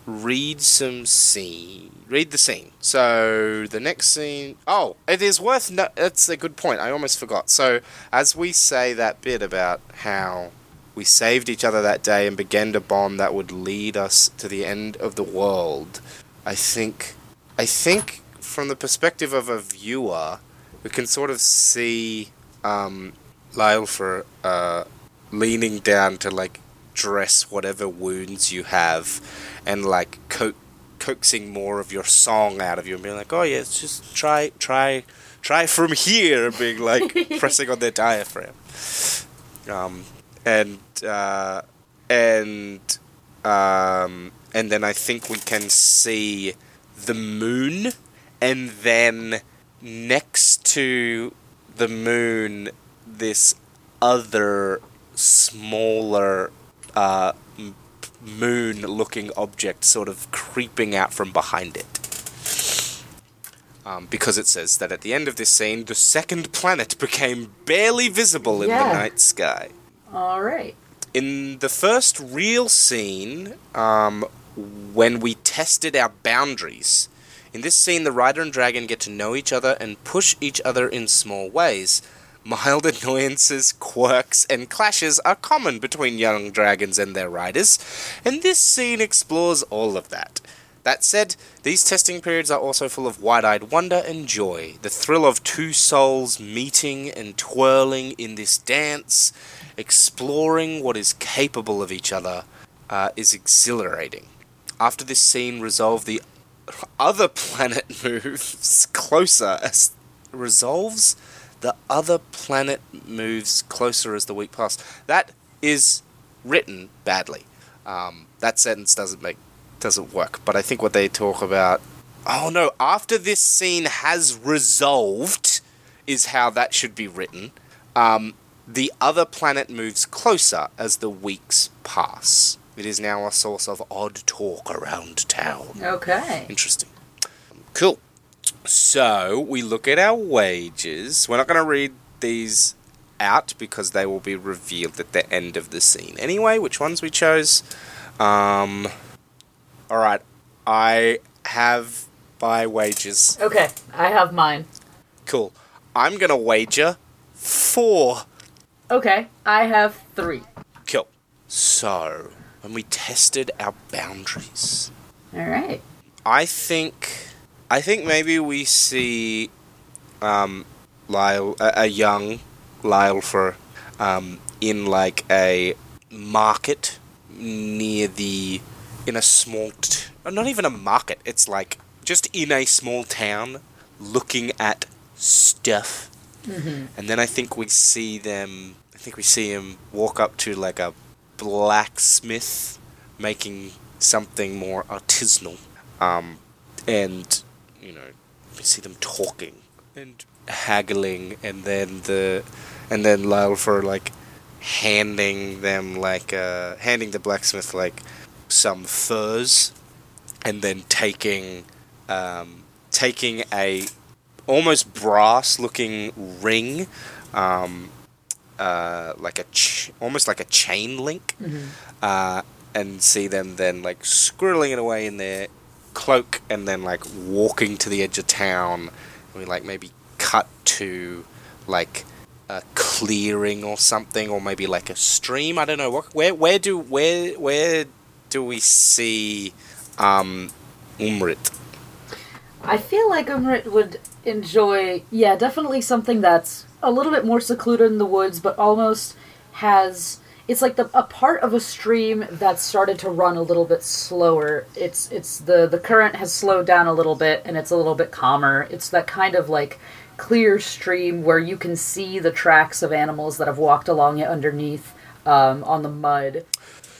read some scene. Read the scene. So the next scene. Oh, it is worth. No- that's a good point. I almost forgot. So as we say that bit about how we saved each other that day and began to bond that would lead us to the end of the world. I think. I think from the perspective of a viewer, we can sort of see um, Lyle for uh, leaning down to like dress whatever wounds you have, and like co- coaxing more of your song out of you, and being like, "Oh yeah, it's just try, try, try from here," and being like pressing on their diaphragm, um, and uh, and um, and then I think we can see the moon, and then next to the moon, this other smaller uh, m- moon-looking object sort of creeping out from behind it. Um, because it says that at the end of this scene, the second planet became barely visible in Yeah. the night sky All right. in the first real scene, um, when we tested our boundaries, in this scene, the rider and dragon get to know each other and push each other in small ways. Mild annoyances, quirks, and clashes are common between young dragons and their riders, and this scene explores all of that. That said, these testing periods are also full of wide eyed wonder and joy. The thrill of two souls meeting and twirling in this dance, exploring what is capable of each other, uh, is exhilarating. After this scene, resolve the other planet moves closer as resolves the other planet moves closer as the week passes. That is written badly. Um, that sentence doesn't make doesn't work. But I think what they talk about. Oh no! After this scene has resolved, is how that should be written. Um, the other planet moves closer as the weeks pass. It is now a source of odd talk around town. Okay. Interesting. Cool. So we look at our wages. We're not going to read these out because they will be revealed at the end of the scene. Anyway, which ones we chose? Um, all right, I have my wages. Okay, I have mine. Cool. I'm gonna wager four. Okay, I have three. Cool. So when we tested our boundaries, All right. I think, I think maybe we see, um, Lyle, a, a young Lyle for, um, in like a market near the, in a small, t- not even a market. It's like just in a small town, looking at stuff. And then I think we see them. I think we see him walk up to like a blacksmith, making something more artisanal. Um, and you know, we see them talking and haggling, and then the, and then Lyle for like handing them like uh, handing the blacksmith like some furs, and then taking um, taking a almost brass looking ring um, uh, like a ch- almost like a chain link uh, and see them then like squirreling it away in their cloak and then like walking to the edge of town. And we like maybe cut to like a clearing or something or maybe like a stream. I don't know. What where where do where where do we see um umrit I feel like Umrit would enjoy, yeah, definitely something that's a little bit more secluded in the woods, but almost has. It's like the a part of a stream that started to run a little bit slower. It's it's the the current has slowed down a little bit and it's a little bit calmer. It's that kind of like clear stream where you can see the tracks of animals that have walked along it underneath um, on the mud.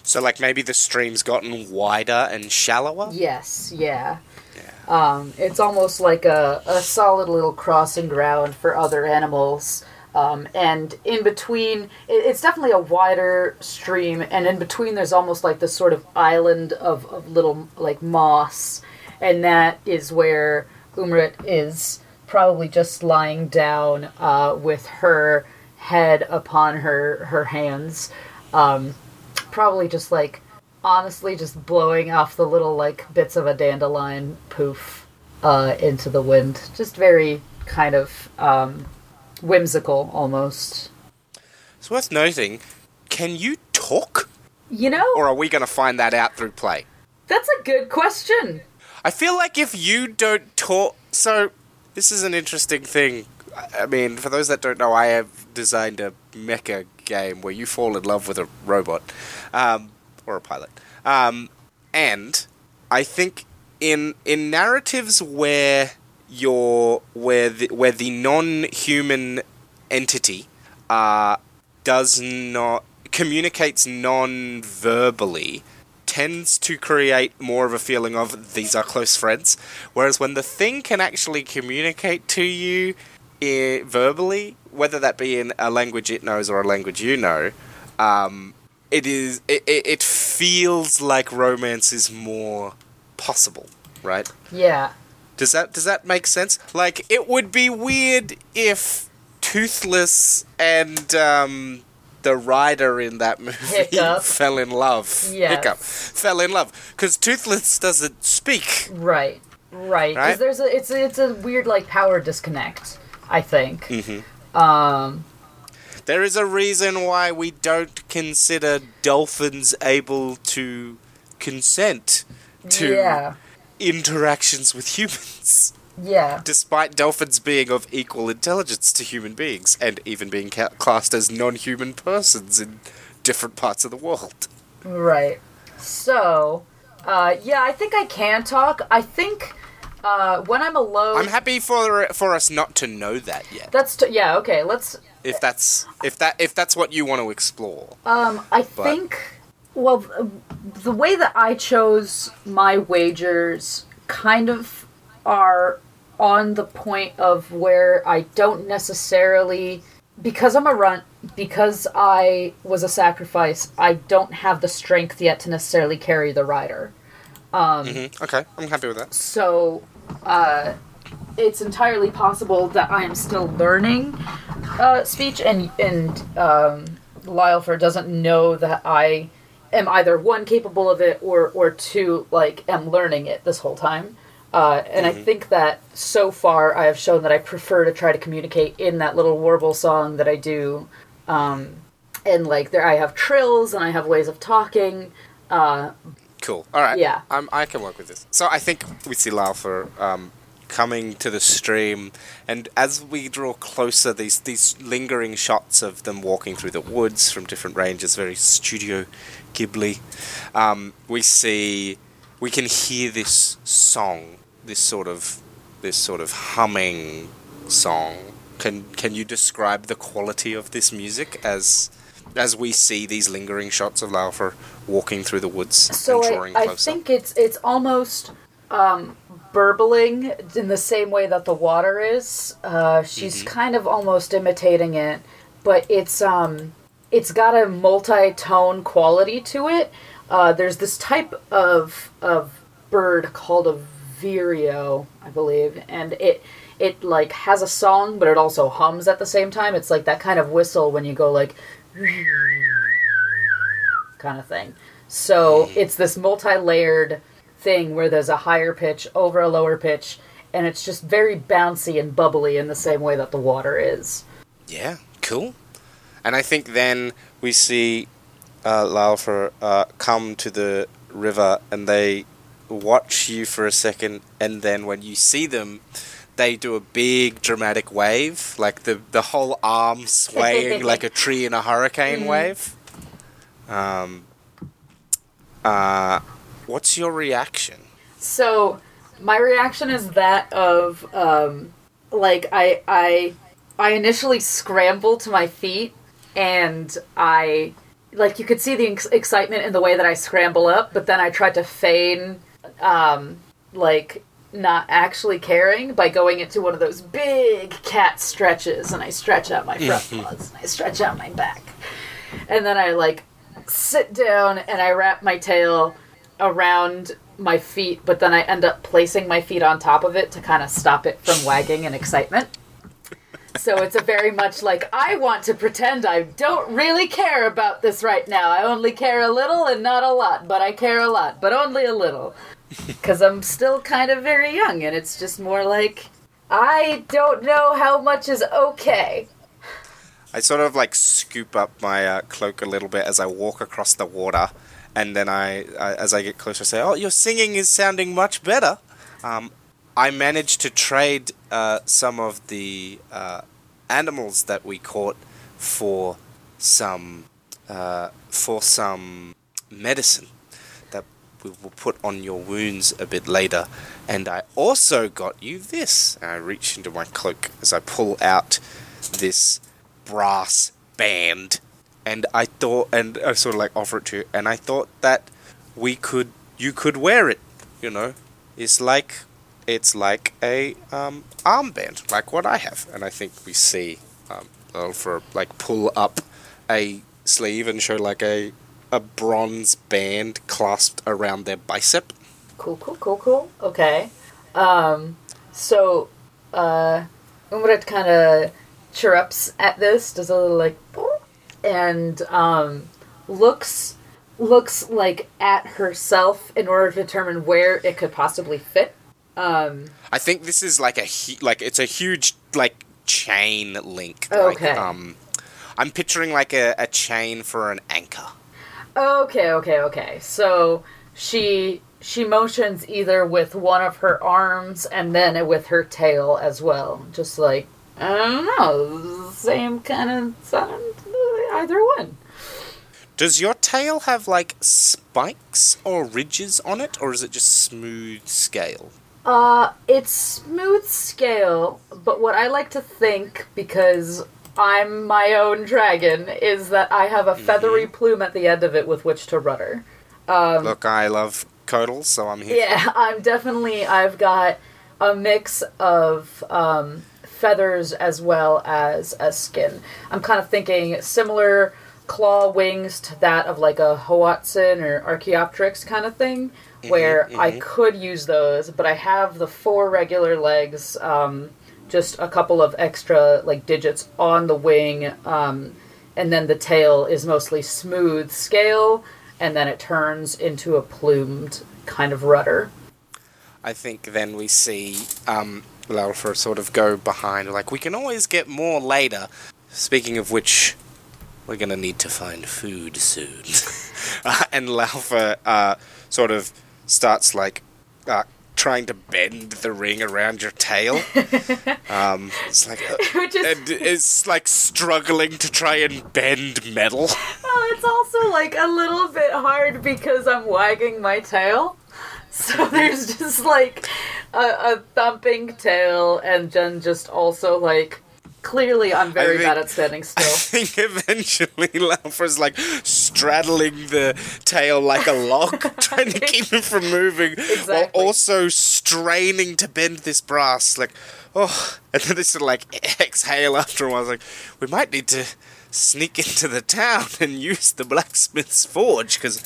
So like maybe the stream's gotten wider and shallower Yes, yeah. Um, it's almost like a, a solid little crossing ground for other animals. Um, and in between, it, it's definitely a wider stream, and in between, there's almost like this sort of island of, of little, like, moss. And that is where Umrit is probably just lying down uh, with her head upon her, her hands. Um, probably just like honestly just blowing off the little like bits of a dandelion poof uh, into the wind. Just very kind of um, whimsical almost. It's worth noting. Can you talk, You know, or are we going to find that out through play? that's a good question. I feel like if you don't talk, so this is an interesting thing. I- mean, for those that don't know, I have designed a mecha game where you fall in love with a robot um, or a pilot, um, and I think in in narratives where you're where the, where the non-human entity uh, does not communicates non-verbally tends to create more of a feeling of these are close friends. Whereas when the thing can actually communicate to you verbally whether that be in a language it knows or a language you know um, it is it, it, feels like romance is more possible right Yeah. does that does that make sense? Like it would be weird if Toothless and um, the rider in that movie Hiccup. fell in love. Yes. Hiccup fell in love because Toothless doesn't speak. Right. Right. Right? Because there's a it's a, it's a weird like power disconnect. I think. Mm-hmm. Um. There is a reason why we don't consider dolphins able to consent to Yeah. interactions with humans. Yeah. despite dolphins being of equal intelligence to human beings and even being ca- classed as non-human persons in different parts of the world. Right. So, uh, yeah, I think I can talk. I think uh, when I'm alone. I'm happy for for us not to know that yet. That's t- yeah. Okay. Let's. If that's if that if that's what you want to explore. Um, I think. Well, the way that I chose my wagers kind of are on the point of where I don't necessarily because I'm a runt because I was a sacrifice. I don't have the strength yet to necessarily carry the rider. Mhm, Okay, I'm happy with that. So, uh, it's entirely possible that I am still learning uh, speech, and and um, Lylfer doesn't know that I am either one capable of it or or two like am learning it this whole time. Uh, and I think that so far I have shown that I prefer to try to communicate in that little warble song that I do. Um, and like there, I have trills and I have ways of talking. Uh, Cool. All right. Yeah. Um, I can work with this. So I think we see Lalfer um, coming to the stream, and as we draw closer, these these lingering shots of them walking through the woods from different ranges, very Studio Ghibli. Um, we see, we can hear this song, this sort of, this sort of humming song. Can can you describe the quality of this music as? As we see these lingering shots of Lalfer walking through the woods so and I, drawing I closer. think it's it's almost um, burbling in the same way that the water is. Uh, she's kind of almost imitating it, but it's um it's got a multi-tone quality to it. Uh, there's this type of of bird called a vireo, I believe, and it it like has a song, but it also hums at the same time. It's like that kind of whistle when you go like kind of thing. So it's this multi-layered thing where there's a higher pitch over a lower pitch, and it's just very bouncy and bubbly in the same way that the water is. Yeah, cool. And I think then we see uh, Lalfer uh, come to the river and they watch you for a second, and then when you see them, they do a big dramatic wave, like the, the whole arm swaying like a tree in a hurricane wave. Um, uh, what's your reaction? So my reaction is that of um, like I I I initially scramble to my feet and I like you could see the ex- excitement in the way that I scramble up, but then I tried to feign um, like not actually caring by going into one of those big cat stretches and I stretch out my front mm-hmm. paws and I stretch out my back. And then I like sit down and I wrap my tail around my feet, but then I end up placing my feet on top of it to kind of stop it from wagging in excitement. So it's a very much like I want to pretend I don't really care about this right now. I only care a little and not a lot, but I care a lot, but only a little. Because I'm still kind of very young, and it's just more like I don't know how much is okay. I sort of like scoop up my uh, cloak a little bit as I walk across the water, and then I, I as I get closer, say, "Oh, your singing is sounding much better." Um, I managed to trade uh, some of the uh, animals that we caught for some uh, for some medicine we will put on your wounds a bit later. And I also got you this. And I reach into my cloak as I pull out this brass band. And I thought, and I sort of like offer it to you, and I thought that we could, you could wear it. You know, it's like, it's like a um, armband, like what I have. And I think we see, um, for like pull up a sleeve and show like a a bronze band clasped around their bicep. Cool, cool, cool, cool. Okay. Um, so, uh, Umrat kind of chirrups at this, does a little like, and um, looks looks like at herself in order to determine where it could possibly fit. Um, I think this is like a hu- like it's a huge like chain link. Okay. Like, um, I'm picturing like a, a chain for an anchor. Okay, okay, okay. So she she motions either with one of her arms and then with her tail as well. Just like I don't know, same kind of sound. Either one. Does your tail have like spikes or ridges on it, or is it just smooth scale? Uh, it's smooth scale, but what I like to think because I'm my own dragon is that I have a feathery plume at the end of it with which to rudder. Look, I love Codals, so I'm here. Yeah, I'm definitely. I've got a mix of um, feathers as well as a skin. I'm kind of thinking similar claw wings to that of like a Hoatzin or Archaeopteryx kind of thing, where I could use those, but I have the four regular legs, um, just a couple of extra like digits on the wing, um, and then the tail is mostly smooth scale, and then it turns into a plumed kind of rudder. I think then we see um, Lalfur sort of go behind, like, we can always get more later. Speaking of which, we're to need to find food soon. uh, and Lalfur uh, sort of starts, like, uh, trying to bend the ring around your tail. um, it's like, is it's like struggling to try and bend metal. Well, it's also like a little bit hard because I'm wagging my tail. So there's just like a, a thumping tail, and then just also like clearly I'm very think- bad at standing still. I think eventually Lalfur's like straddling the tail like a log, trying to keep it from moving, while also straining to bend this brass. Like, oh, and then they sort of like exhale after a while. It's like, we might need to sneak into the town and use the blacksmith's forge because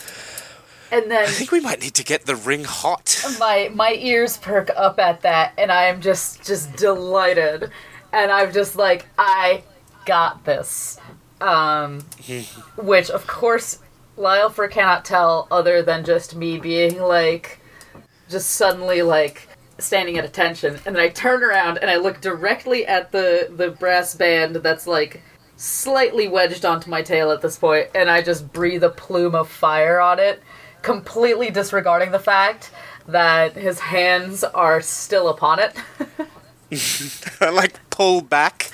And then I think we might need to get the ring hot. my my ears perk up at that, and I am just just delighted, and I'm just like I got this, um, which of course Lyle for cannot tell other than just me being like just suddenly like standing at attention. And then I turn around and I look directly at the the brass band that's like slightly wedged onto my tail at this point and I just breathe a plume of fire on it completely disregarding the fact that his hands are still upon it I like pull back,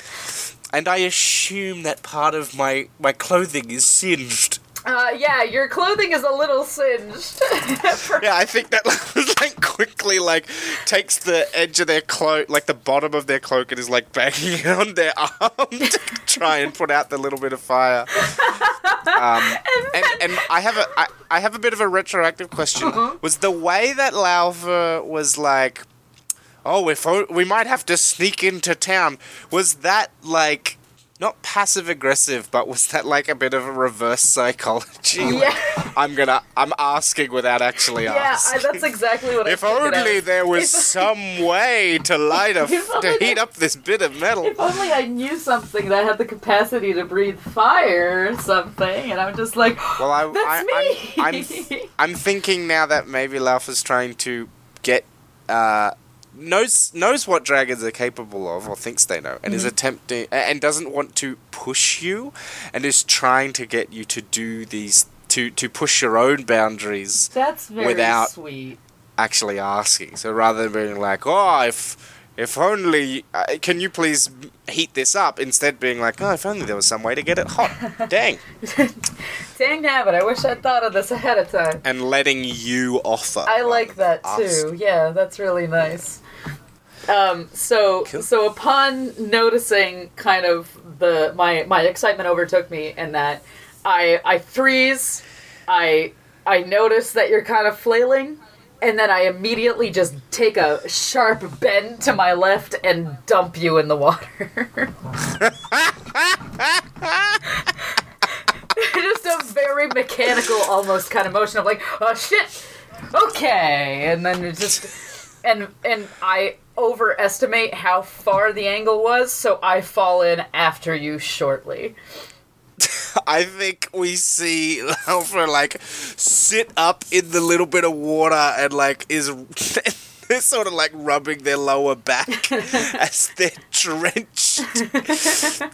and I assume that part of my my clothing is singed. uh, yeah your clothing is a little singed Yeah, I think that like quickly like takes the edge of their cloak, like the bottom of their cloak, and is like banging it on their arm to try and put out the little bit of fire. Um, and, and I have a I, I have a bit of a retroactive question. Was the way that Lauva was like, oh, if o- we might have to sneak into town, was that like? Not passive aggressive, but was that like a bit of a reverse psychology? Like, I'm gonna. I'm asking without actually yeah asking. I, that's exactly what if only there was If- some way to light a to heat up this bit of metal. If only I knew something that had the capacity to breathe fire or something, and I'm just like, Well, I, that's me. I, I'm, I'm, I'm thinking now that maybe Lauf trying to get uh, knows knows what dragons are capable of, or thinks they know, and is Mm-hmm. attempting and doesn't want to push you, and is trying to get you to do these to to push your own boundaries that's very without- sweet. actually asking. So rather than being like, oh, if if only, uh, can you please heat this up? Instead, being like, oh, if only there was some way to get it hot. Dang. Dang nabbit, I wish I'd thought of this ahead of time. And letting you offer. I like that too. Yeah, that's really nice. Um, so Cool. so upon noticing kind of the my my excitement overtook me and that I I freeze, I I notice that you're kind of flailing, and then I immediately just take a sharp bend to my left and dump you in the water. just a very mechanical, almost kind of motion of like, oh shit, okay, and then just and and I overestimate how far the angle was, so I fall in after you shortly. I think we see Alpha like sit up in the little bit of water and like is they're sort of like rubbing their lower back as they're drenched,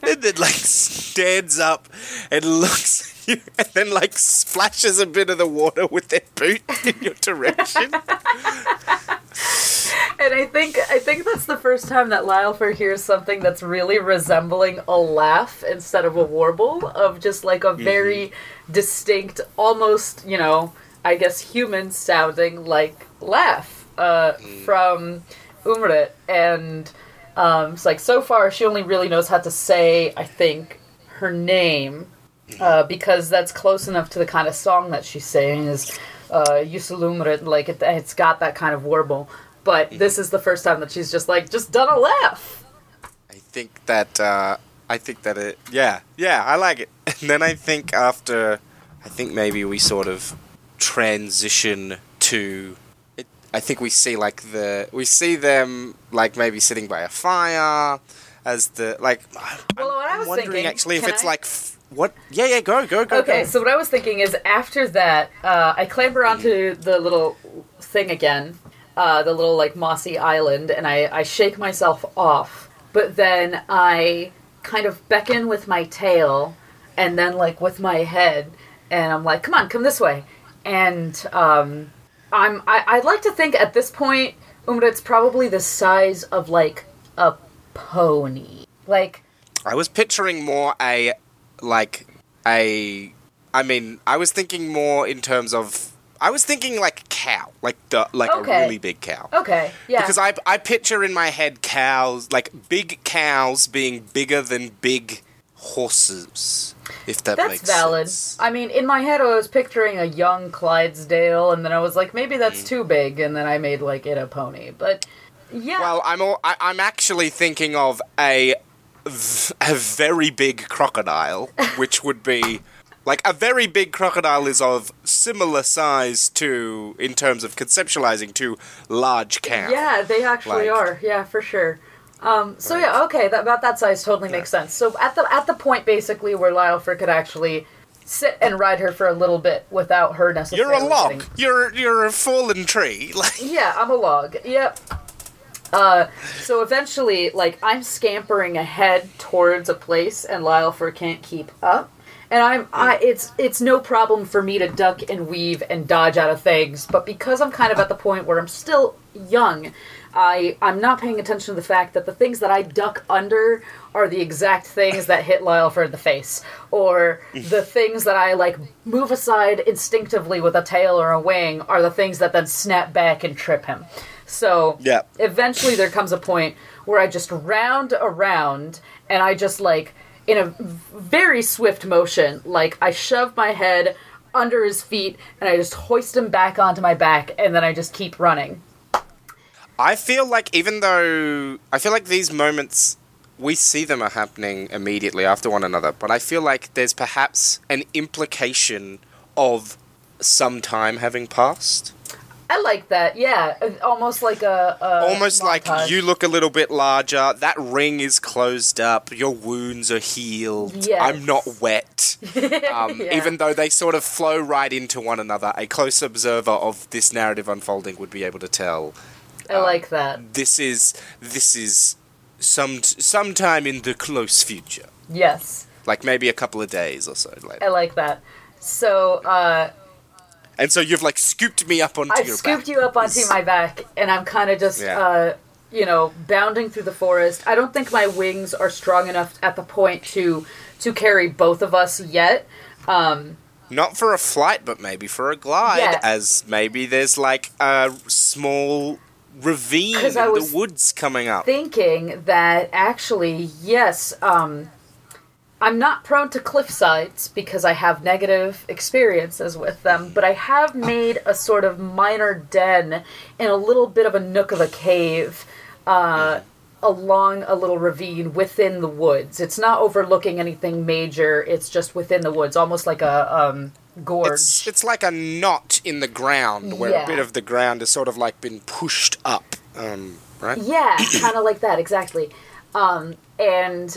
and then like stands up and looks you, and then like splashes a bit of the water with their boot in your direction. And I think I think that's the first time that Lylefer hears something that's really resembling a laugh instead of a warble of just like a very distinct, almost you know, I guess human sounding like laugh uh, from Umrit, and um, it's like so far she only really knows how to say I think her name uh, because that's close enough to the kind of song that she's saying is uh, Yusulumrit, like it, it's got that kind of warble. But this is the first time that she's just like just done a laugh. I think that uh, I think that it. Yeah, yeah, I like it. then I think after, I think maybe we sort of transition to. It, I think we see like the we see them like maybe sitting by a fire as the like. Well, what I I'm was wondering thinking- actually if it's I- like f- what? Yeah, yeah, go, go, go. Okay, go. so what I was thinking is after that, uh, I clamber onto the little thing again, uh, the little like mossy island, and I, I shake myself off. But then I kind of beckon with my tail, and then like with my head, and I'm like, "Come on, come this way." And um, I'm I, I'd like to think at this point, Umra, it's probably the size of like a pony, like. I was picturing more a like a I mean, I was thinking more in terms of I was thinking like cow, like the like Okay. a really big cow. Okay, yeah. Because I I picture in my head cows like big cows being bigger than big horses. If that That's makes valid. sense. I mean, in my head, I was picturing a young Clydesdale, and then I was like, maybe Mm. that's too big, and then I made like it a pony. But yeah, Well, I'm all, I, I'm actually thinking of a a very big crocodile, which would be like a very big crocodile is of similar size to in terms of conceptualizing to large cow. yeah, they actually Like- are. Yeah, for sure. Um, so Right. yeah, okay, that, about that size totally makes sense. So at the at the point basically where Lyleford could actually sit and ride her for a little bit without her necessarily. You're a log. getting- You're you're a fallen tree. Like Yeah, I'm a log. Yep. Uh, so eventually, like, I'm scampering ahead towards a place, and Lyleford can't keep up. And I'm, I, it's, it's no problem for me to duck and weave and dodge out of things. But because I'm kind of at the point where I'm still young, I, I'm not paying attention to the fact that the things that I duck under are the exact things that hit Lyleford in the face, or the things that I like move aside instinctively with a tail or a wing are the things that then snap back and trip him. So Yeah. eventually there comes a point where I just round around and I just like in a very swift motion, like I shove my head under his feet and I just hoist him back onto my back and then I just keep running. I feel like even though I feel like these moments we see them are happening immediately after one another, but I feel like there's perhaps an implication of some time having passed. I like that. Yeah, almost like a, a Almost like montage. you look a little bit larger, that ring is closed up, your wounds are healed, Yes. I'm not wet. Um, Yeah. Even though they sort of flow right into one another, a close observer of this narrative unfolding would be able to tell I like that. this is this is some sometime in the close future, Yes, like maybe a couple of days or so later. I like that. So uh, And so you've like scooped me up onto your back. I've your scooped back. you up onto my back, and I'm kind of just, Yeah. uh, you know, bounding through the forest. I don't think my wings are strong enough at the point to to carry both of us yet. Um, Not for a flight, but maybe for a glide, Yeah. as maybe there's like a small ravine in the woods coming up. thinking that actually, yes, um, I'm not prone to cliff sides because I have negative experiences with them, but I have made a sort of minor den in a little bit of a nook of a cave uh, along a little ravine within the woods. It's not overlooking anything major, it's just within the woods, almost like a um, gorge. It's it's like a knot in the ground where Yeah. a bit of the ground has sort of like been pushed up. Um, right? Yeah, kind of like that, exactly. Um, and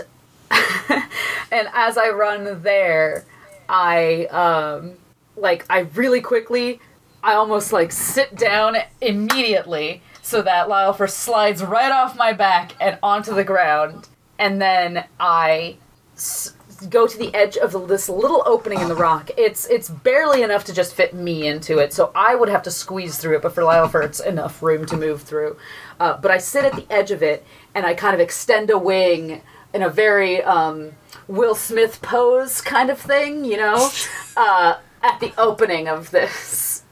and as I run there, I um, like I really quickly, I almost like sit down immediately so that Lyle slides right off my back and onto the ground, and then I s- go to the edge of the, this little opening in the rock. It's it's barely enough to just fit me into it, so I would have to squeeze through it. But for Lyle, it's enough room to move through. Uh, but I sit at the edge of it and I kind of extend a wing in a very um, Will Smith pose kind of thing, you know, uh, at the opening of this.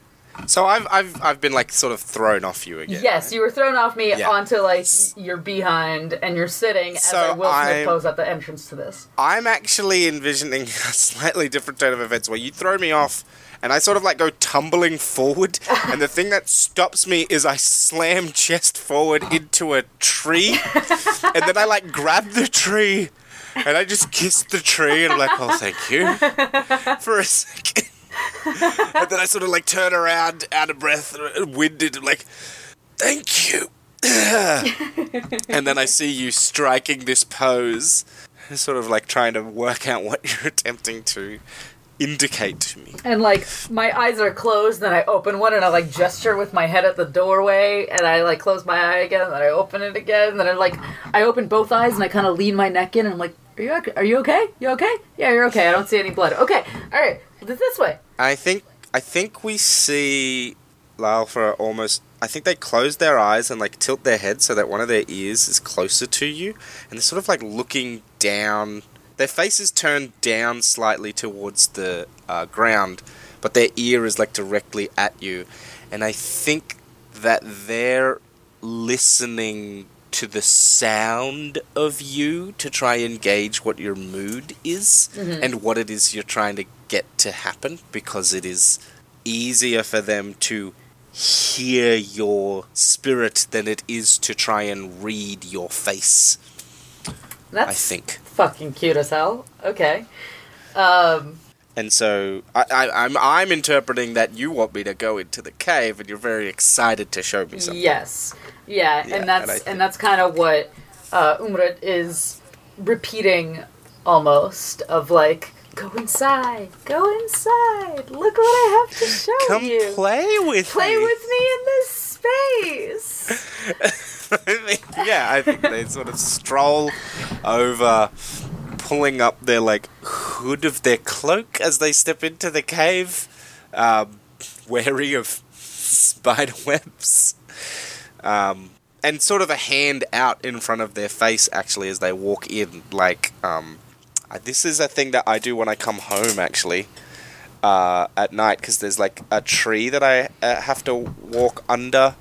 So I've I've I've been like sort of thrown off you again. Yes, you were thrown off me Yeah. onto like your behind, and you're sitting as So a Will Smith I'm- pose at the entrance to this. I'm actually envisioning a slightly different turn of events where you throw me off and I sort of like go tumbling forward and the thing that stops me is I slam chest forward into a tree and then I like grab the tree and I just kiss the tree and I'm like, oh, thank you for a second. and then I sort of like turn around, out of breath, winded, I'm like, thank you. and then I see you striking this pose, sort of like trying to work out what you're attempting to indicate to me. And like my eyes are closed, then I open one and I like gesture with my head at the doorway, and I like close my eye again, and then I open it again, and then I like I open both eyes and I kind of lean my neck in, and I'm like, "Are you okay? Are you okay? You okay? Yeah, you're okay. I don't see any blood. Okay, all right, this way." I think I think we see Lalfa almost. I think they close their eyes and like tilt their head so that one of their ears is closer to you, and they're sort of like looking down. Their faces turned down slightly towards the uh, ground, but their ear is like directly at you, and I think that they're listening to the sound of you to try and gauge what your mood is and what it is you're trying to get to happen because it is easier for them to hear your spirit than it is to try and read your face. That's I think. Fucking cute as hell. Okay. Um, And so I, I, I'm I'm interpreting that you want me to go into the cave, and you're very excited to show me something. Yes. Yeah, Yeah, and that's and and, that's kind of what uh, Umrat is repeating almost of like go inside, go inside. Look what I have to show Come you. play with me Play me. with me in this space. Yeah, I think they sort of stroll over, pulling up their like hood of their cloak as they step into the cave, um, wary of spider webs, um, and sort of a hand out in front of their face actually as they walk in. Like, um, this is a thing that I do when I come home actually uh, at night because there's like a tree that I uh, have to walk under,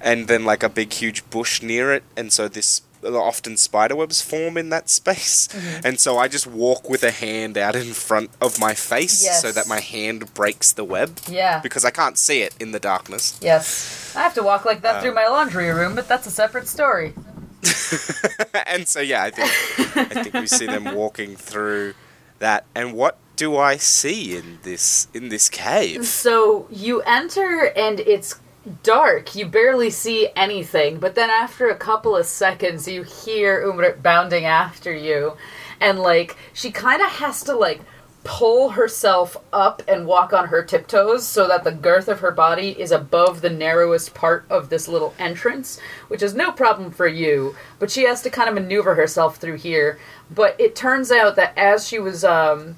and then like a big huge bush near it, and so this often spider webs form in that space, and so I just walk with a hand out in front of my face so that my hand breaks the web Yeah. because I can't see it in the darkness. Yes. I have to walk like that Um, through my laundry room, but that's a separate story. and so yeah, I think I think we see them walking through that, and what do I see in this in this cave? So you enter and it's dark. You barely see anything, but then after a couple of seconds, you hear Umrit bounding after you, and like she kind of has to like pull herself up and walk on her tiptoes so that the girth of her body is above the narrowest part of this little entrance, which is no problem for you, but she has to kind of maneuver herself through here. But it turns out that as she was um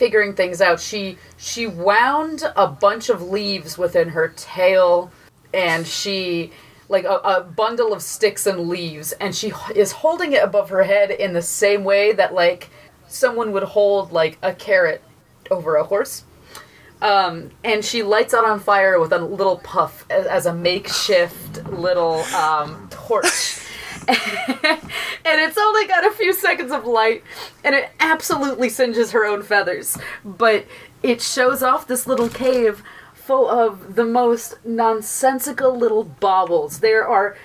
figuring things out, she she wound a bunch of leaves within her tail, and she like a, a bundle of sticks and leaves, and she is holding it above her head in the same way that like someone would hold like a carrot over a horse. Um, and she lights out on fire with a little puff as, as a makeshift little um, torch. and it's only got a few seconds of light, and it absolutely singes her own feathers. But it shows off this little cave full of the most nonsensical little baubles. There are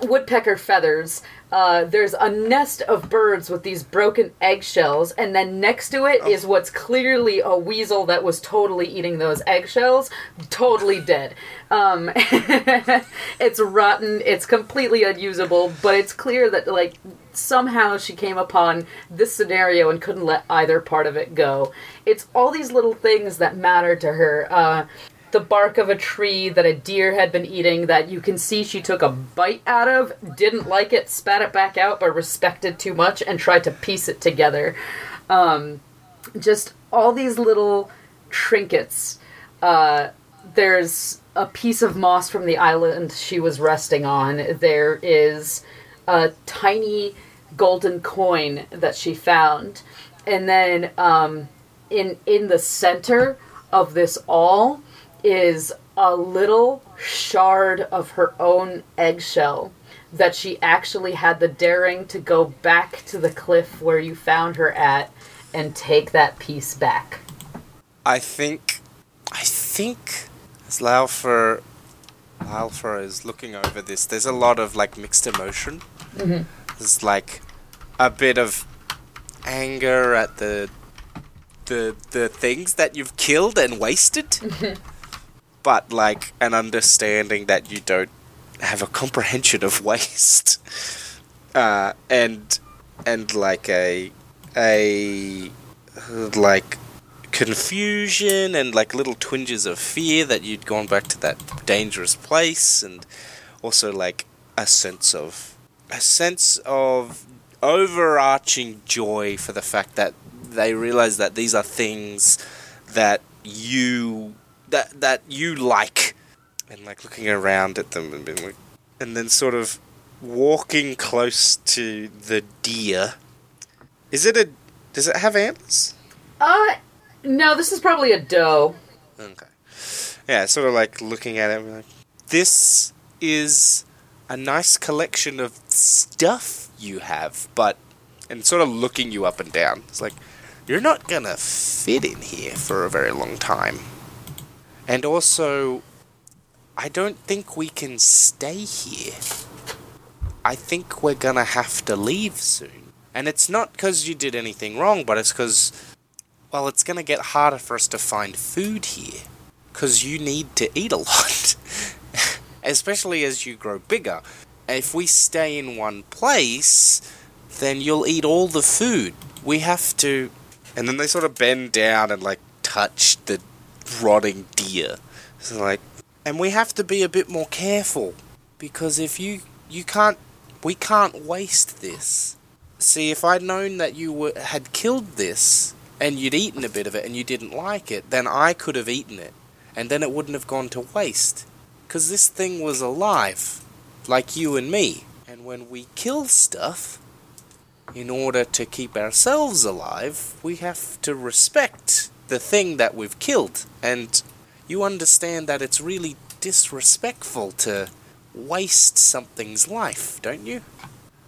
woodpecker feathers. Uh, there's a nest of birds with these broken eggshells, and then next to it is what's clearly a weasel that was totally eating those eggshells, totally dead. Um, it's rotten. It's completely unusable, but it's clear that like somehow she came upon this scenario and couldn't let either part of it go. It's all these little things that matter to her. Uh, the bark of a tree that a deer had been eating that you can see she took a bite out of, didn't like it, spat it back out, but respected too much and tried to piece it together. Um, just all these little trinkets. Uh, there's a piece of moss from the island she was resting on. There is a tiny golden coin that she found. And then um, in in the center of this all is a little shard of her own eggshell that she actually had the daring to go back to the cliff where you found her at and take that piece back. I think, I think, as Laufar, Laufar is looking over this. There's a lot of like mixed emotion. Mm-hmm. There's like a bit of anger at the the the things that you've killed and wasted, mm-hmm. But like an understanding that you don't have a comprehension of waste, uh, and and like a a like confusion and like little twinges of fear that you'd gone back to that dangerous place and also like a sense of a sense of overarching joy for the fact that they realize that these are things that you that that you like and like looking around at them and being like and then sort of walking close to the deer is it a does it have antlers Uh, no, this is probably a doe. Okay. Yeah, sort of like looking at it and be like, this is a nice collection of stuff you have, but. And sort of looking you up and down. It's like, you're not gonna fit in here for a very long time. And also, I don't think we can stay here. I think we're gonna have to leave soon. And it's not because you did anything wrong, but it's because well, it's to get harder for us to find food here. Because you need to eat a lot. Especially as you grow bigger. If we stay in one place, then you'll eat all the food. We have to. And then they sort of bend down and, like, touch the rotting deer. So, like. And we have to be a bit more careful. Because if you. You can't. We can't waste this. See, if I'd known that you were, had killed this, and you'd eaten a bit of it and you didn't like it, then I could have eaten it. And then it wouldn't have gone to waste. Because this thing was alive, like you and me. And when we kill stuff, in order to keep ourselves alive, we have to respect the thing that we've killed. And you understand that it's really disrespectful to waste something's life, don't you?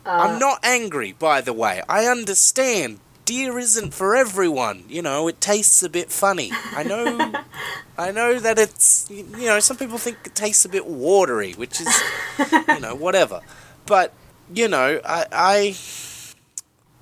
I'm uh, not angry, by the way. I understand deer isn't for everyone. You know, it tastes a bit funny. I know, I know that it's you know some people think it tastes a bit watery, which is you know whatever. But you know, I I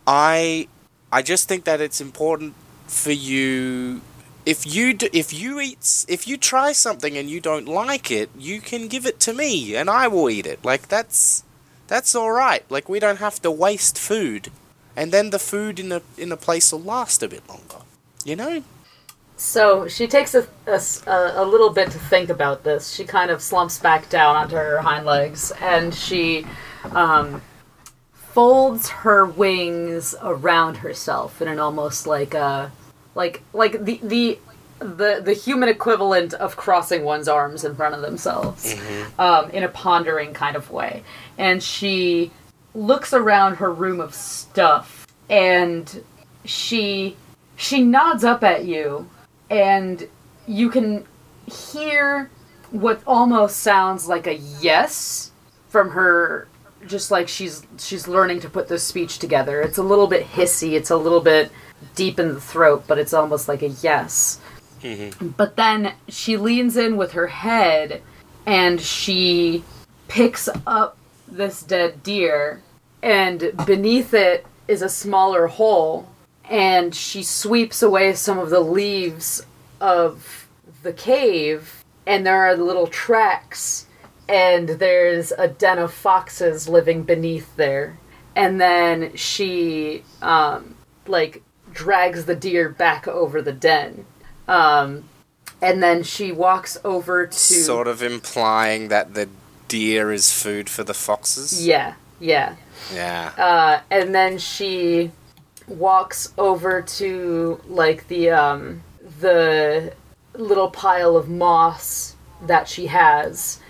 I, I just think that it's important for you. If you do, if you eat if you try something and you don't like it, you can give it to me and I will eat it. Like that's that's all right. Like we don't have to waste food and then the food in a in a place will last a bit longer. You know? So she takes a a little bit to think about this. She kind of slumps back down onto her hind legs and she um, folds her wings around herself in an almost like a like like the the the the human equivalent of crossing one's arms in front of themselves um, in a pondering kind of way. And she looks around her room of stuff and she she nods up at you and you can hear what almost sounds like a yes from her just like she's she's learning to put this speech together. It's a little bit hissy. It's a little bit deep in the throat but it's almost like a yes. But then she leans in with her head and she picks up this dead deer and beneath it is a smaller hole and she sweeps away some of the leaves of the cave and there are little tracks and there's a den of foxes living beneath there. And then she um like drags the deer back over the den um and then she walks over to Sort of implying that the deer is food for the foxes. yeah yeah Yeah. uh, and then she walks over to like the um the little pile of moss that she has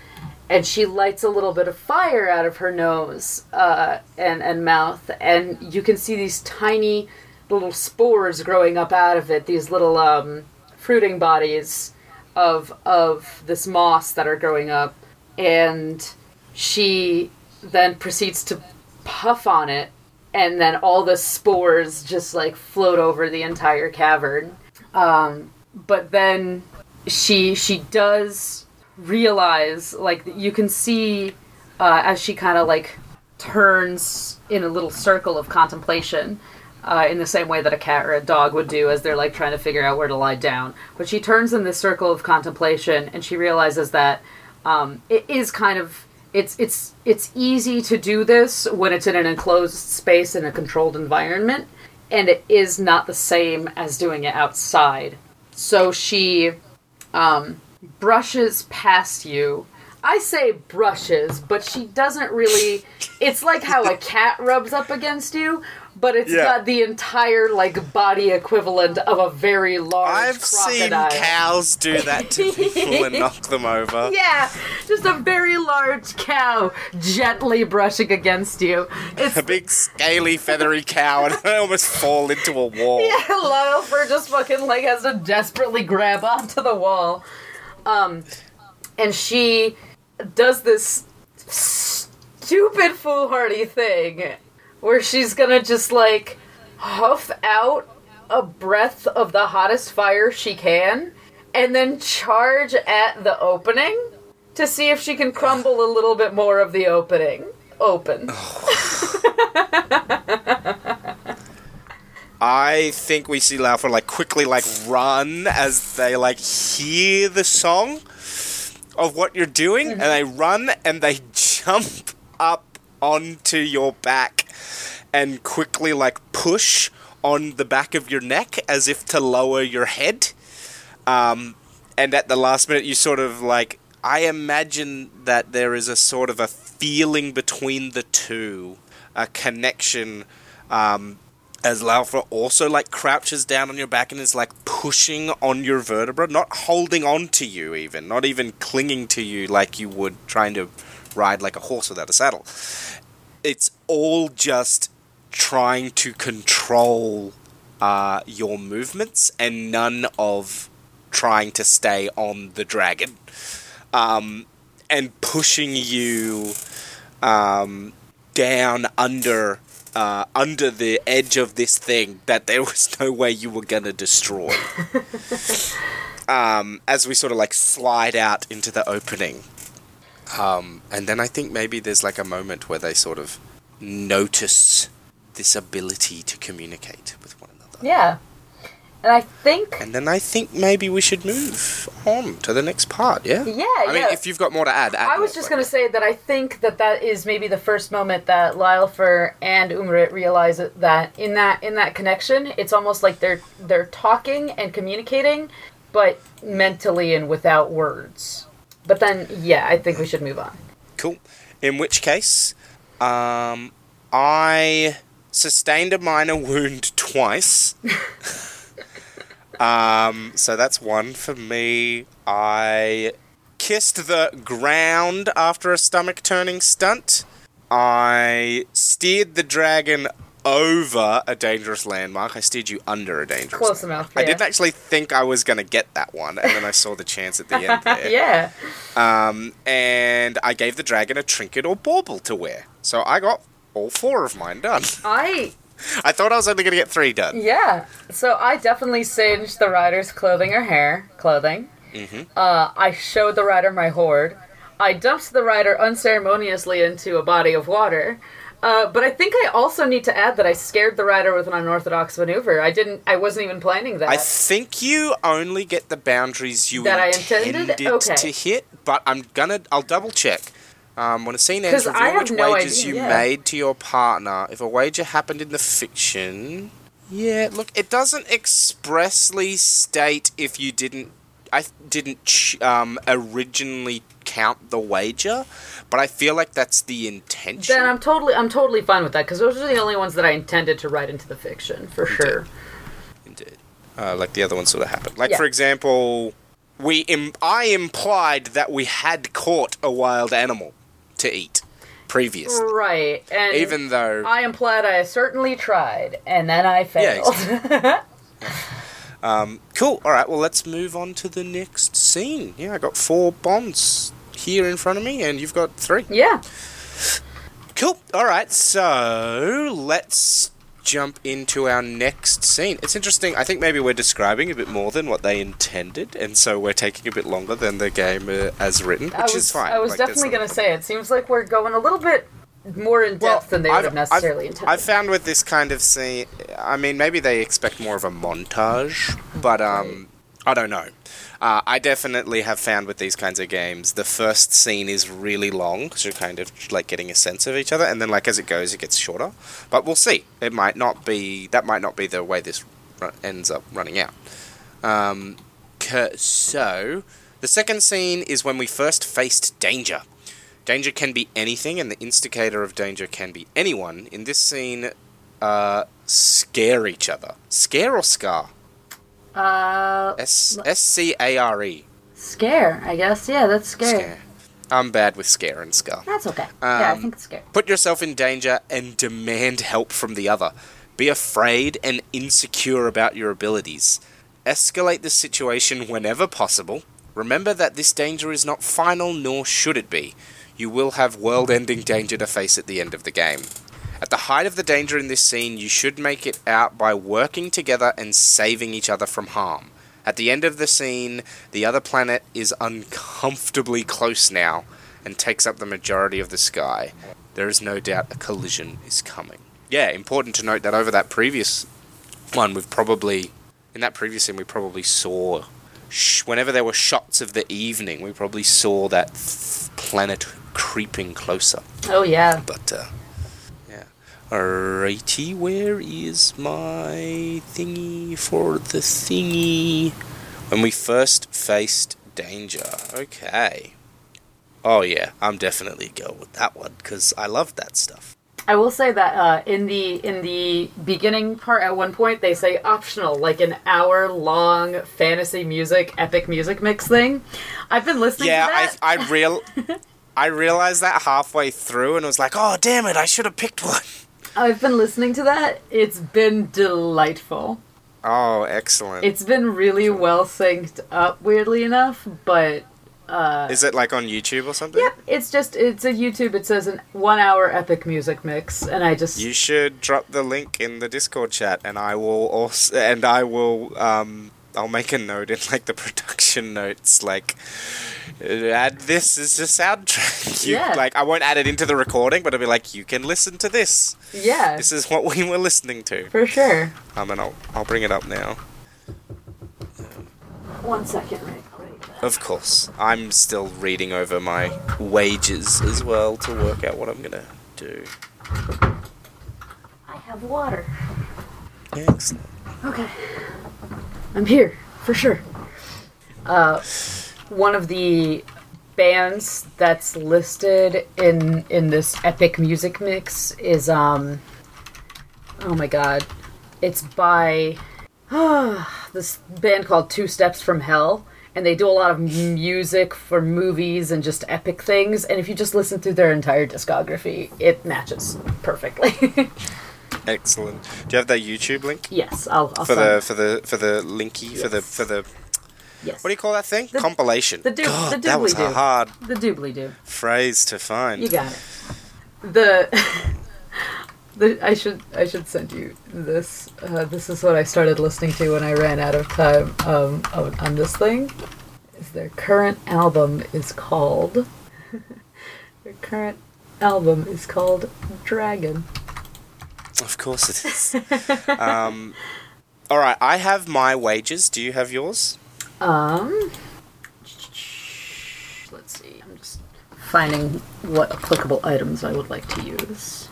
and she lights a little bit of fire out of her nose uh, and and mouth and you can see these tiny little spores growing up out of it these little um, fruiting bodies of of this moss that are growing up. And she then proceeds to puff on it and then all the spores just like float over the entire cavern. Um, but then she she does realize like you can see uh, as she kind of like turns in a little circle of contemplation uh, in the same way that a cat or a dog would do as they're like trying to figure out where to lie down. But she turns in this circle of contemplation and she realizes that um, it is kind of it's it's it's easy to do this when it's in an enclosed space in a controlled environment, and it is not the same as doing it outside. So she um, brushes past you. I say brushes, but she doesn't really. It's like how a cat rubs up against you, but it's Yeah. got the entire like body equivalent of a very large I've seen cows do that to people and knock them over. Yeah, just a very large cow gently brushing against you. It's A big scaly feathery cow and I almost fall into a wall. yeah, Lyle Fur just fucking like has to desperately grab onto the wall. Um, and she does this stupid foolhardy thing where she's gonna just like huff out a breath of the hottest fire she can and then charge at the opening to see if she can crumble a little bit more of the opening open. I think we see Laufer like quickly like run as they like hear the song of what you're doing mm-hmm. and they run and they jump up onto your back and quickly like push on the back of your neck as if to lower your head. Um, and at the last minute, you sort of like. I imagine that there is a sort of a feeling between the two, a connection. Um, as Laufra also like crouches down on your back and is like pushing on your vertebra, not holding on to you even, not even clinging to you like you would trying to ride like a horse without a saddle. It's all just trying to control uh, your movements and none of trying to stay on the dragon. Um, and pushing you um, down under uh, under the edge of this thing that there was no way you were gonna destroy. um, as we sort of like slide out into the opening, um, and then I think maybe there's like a moment where they sort of notice this ability to communicate with one another. Yeah. And I think And then I think maybe we should move on to the next part, yeah? Yeah, I mean, if you've got more to add, add I was more, just going to say that I think that that is maybe the first moment that Lylfer and Umrit realize that in that in that connection, it's almost like they're they're talking and communicating, but mentally and without words. But then, yeah, I think we should move on. Cool. In which case, um, I sustained a minor wound twice. um, so that's one for me. I kissed the ground after a stomach turning stunt. I steered the dragon over a dangerous landmark. I steered you under a dangerous Close landmark. enough, I didn't actually think I was going to get that one, and then I saw the chance at the end there. yeah. Um, and I gave the dragon a trinket or bauble to wear. So I got all four of mine done. I I thought I was only going to get three done. yeah. So I definitely singed the rider's clothing or hair clothing. Mhm. Uh, I showed the rider my hoard. I dumped the rider unceremoniously into a body of water. Uh, but I think I also need to add that I scared the rider with an unorthodox maneuver. I didn't. I wasn't even planning that. I think you only get the boundaries you That I intended, intended? Okay. to hit, but I'm gonna. I'll double check. Um, when a scene ends, have which no wagers idea, you yeah. made to your partner. If a wager happened in the fiction, yeah. Look, it doesn't expressly state if you didn't. I didn't ch- um, originally count the wager, but I feel like that's the intention. then I'm totally. I'm totally fine with that because those are the only ones that I intended to write into the fiction for sure. Indeed. Uh, like the other ones sort of happened. Like Yeah. for example, we Im- I implied that we had caught a wild animal to eat previously, Right, and even though I implied I certainly tried, and then I failed. um, cool. All right, well let's move on to the next scene. Yeah, I got four bonds here in front of me, and you've got three. yeah. Cool. All right, so let's jump into our next scene. It's interesting. I think maybe we're describing a bit more than what they intended, and so we're taking a bit longer than the game uh, as written, which was, is fine. I was Like, definitely going to say it seems like we're going a little bit more in depth than they would have necessarily I've, intended. I've found with this kind of scene, I mean, maybe they expect more of a montage, but um, I don't know. Uh, I definitely have found with these kinds of games, the first scene is really long, so you're kind of like getting a sense of each other, and then like as it goes, it gets shorter. But we'll see. It might not be that might not be the way this ends up running out. Um, so the second scene is when we first faced danger. Danger can be anything, and the instigator of danger can be anyone. In this scene, uh, scare each other. Scare or scar? uh, S S C A R E. scare, I guess. Yeah, that's scare. Scare. I'm bad with scare and scar. That's okay. yeah, I Um, think it's scare. Put yourself in danger and demand help from the other. Be afraid and insecure about your abilities. Escalate the situation whenever possible. Remember that this danger is not final, nor should it be. You will have world ending danger to face at the end of the game. At the height of the danger in this scene, you should make it out by working together and saving each other from harm. At the end of the scene, the other planet is uncomfortably close now and takes up the majority of the sky. There is no doubt a collision is coming. Yeah, important to note that over that previous one, we've probably, in that previous scene, we probably saw, whenever there were shots of the evening, we probably saw that th- planet creeping closer. Oh yeah. But, uh, yeah. Alrighty, where is my thingy for the thingy? When we first faced danger. Okay. Oh, yeah, I'm definitely going with that one because I love that stuff. I will say that uh, in the in the beginning part, at one point they say optional, like an hour long fantasy music, epic music mix thing. I've been listening Yeah, to that. I, I real. I realized that halfway through and was like, "Oh, damn it! I should have picked one." I've been listening to that. It's been delightful. Oh, excellent! It's been really well synced up, weirdly enough, but Uh, Is it like on YouTube or something? yep, it's just it's a YouTube. It says an one hour epic music mix, and I just You should drop the link in the Discord chat, and I will also, and I will, um, I'll make a note in like the production notes, like add this as a soundtrack. You, Yeah. Like I won't add it into the recording, but I'll be like, you can listen to this. yeah, This is what we were listening to. for sure. Um, and I'll I'll bring it up now. One second, right? Of course, I'm still reading over my wages as well to work out what I'm gonna do. I have water. Excellent. Okay. I'm here, for sure. Uh, one of the bands that's listed in in this epic music mix is um oh my god. It's by this band called Two Steps from Hell and they do a lot of music for movies and just epic things and if you just listen through their entire discography, it matches perfectly. Excellent. Do you have that YouTube link? yes, I'll, I'll for send- the for the for the linky for the for the yes. what do you call that thing? The- Compilation. the doo- God, the that was a hard the doobly doo. phrase to find. You got it. The, the I should I should send you this. Uh, this is what I started listening to when I ran out of time um, on, on this thing. Is their current album is called. their current album is called Dragon. Of course it is. um, all right, I have my wages. Do you have yours? Um. Let's see. I'm just finding what applicable items I would like to use.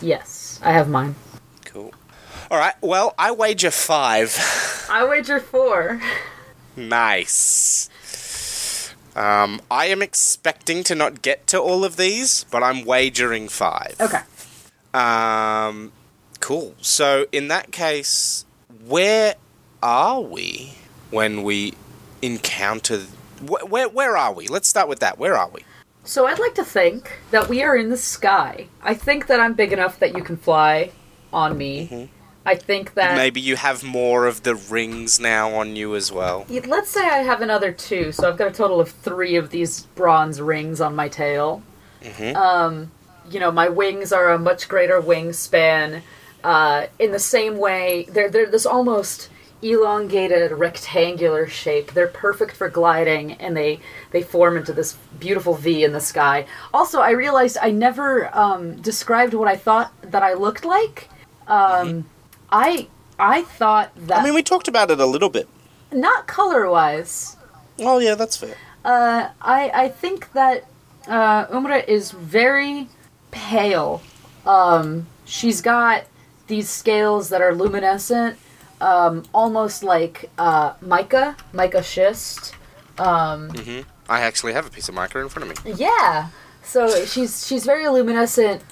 Yes, I have mine. Cool. All right. Well, I wager five. I wager four. nice. Um, I am expecting to not get to all of these, but I'm wagering five. Okay. Um, cool. So in that case, where are we when we encounter? Wh- where where are we? Let's start with that. Where are we? So I'd like to think that we are in the sky. I think that I'm big enough that you can fly on me. I think that Maybe you have more of the rings now on you as well. Let's say I have another two, so I've got a total of three of these bronze rings on my tail. Um, you know, my wings are a much greater wingspan. Uh, in the same way, they're they're this almost elongated rectangular shape. They're perfect for gliding, and they they form into this beautiful V in the sky. Also, I realized I never um, described what I thought that I looked like. Um, I I thought that I mean, we talked about it a little bit. not color wise. Oh yeah, that's fair. Uh, I I think that uh, Umra is very pale. Um, she's got these scales that are luminescent, um, almost like uh, mica, mica schist. Um, hmm I actually have a piece of mica in front of me. yeah. So she's she's very luminescent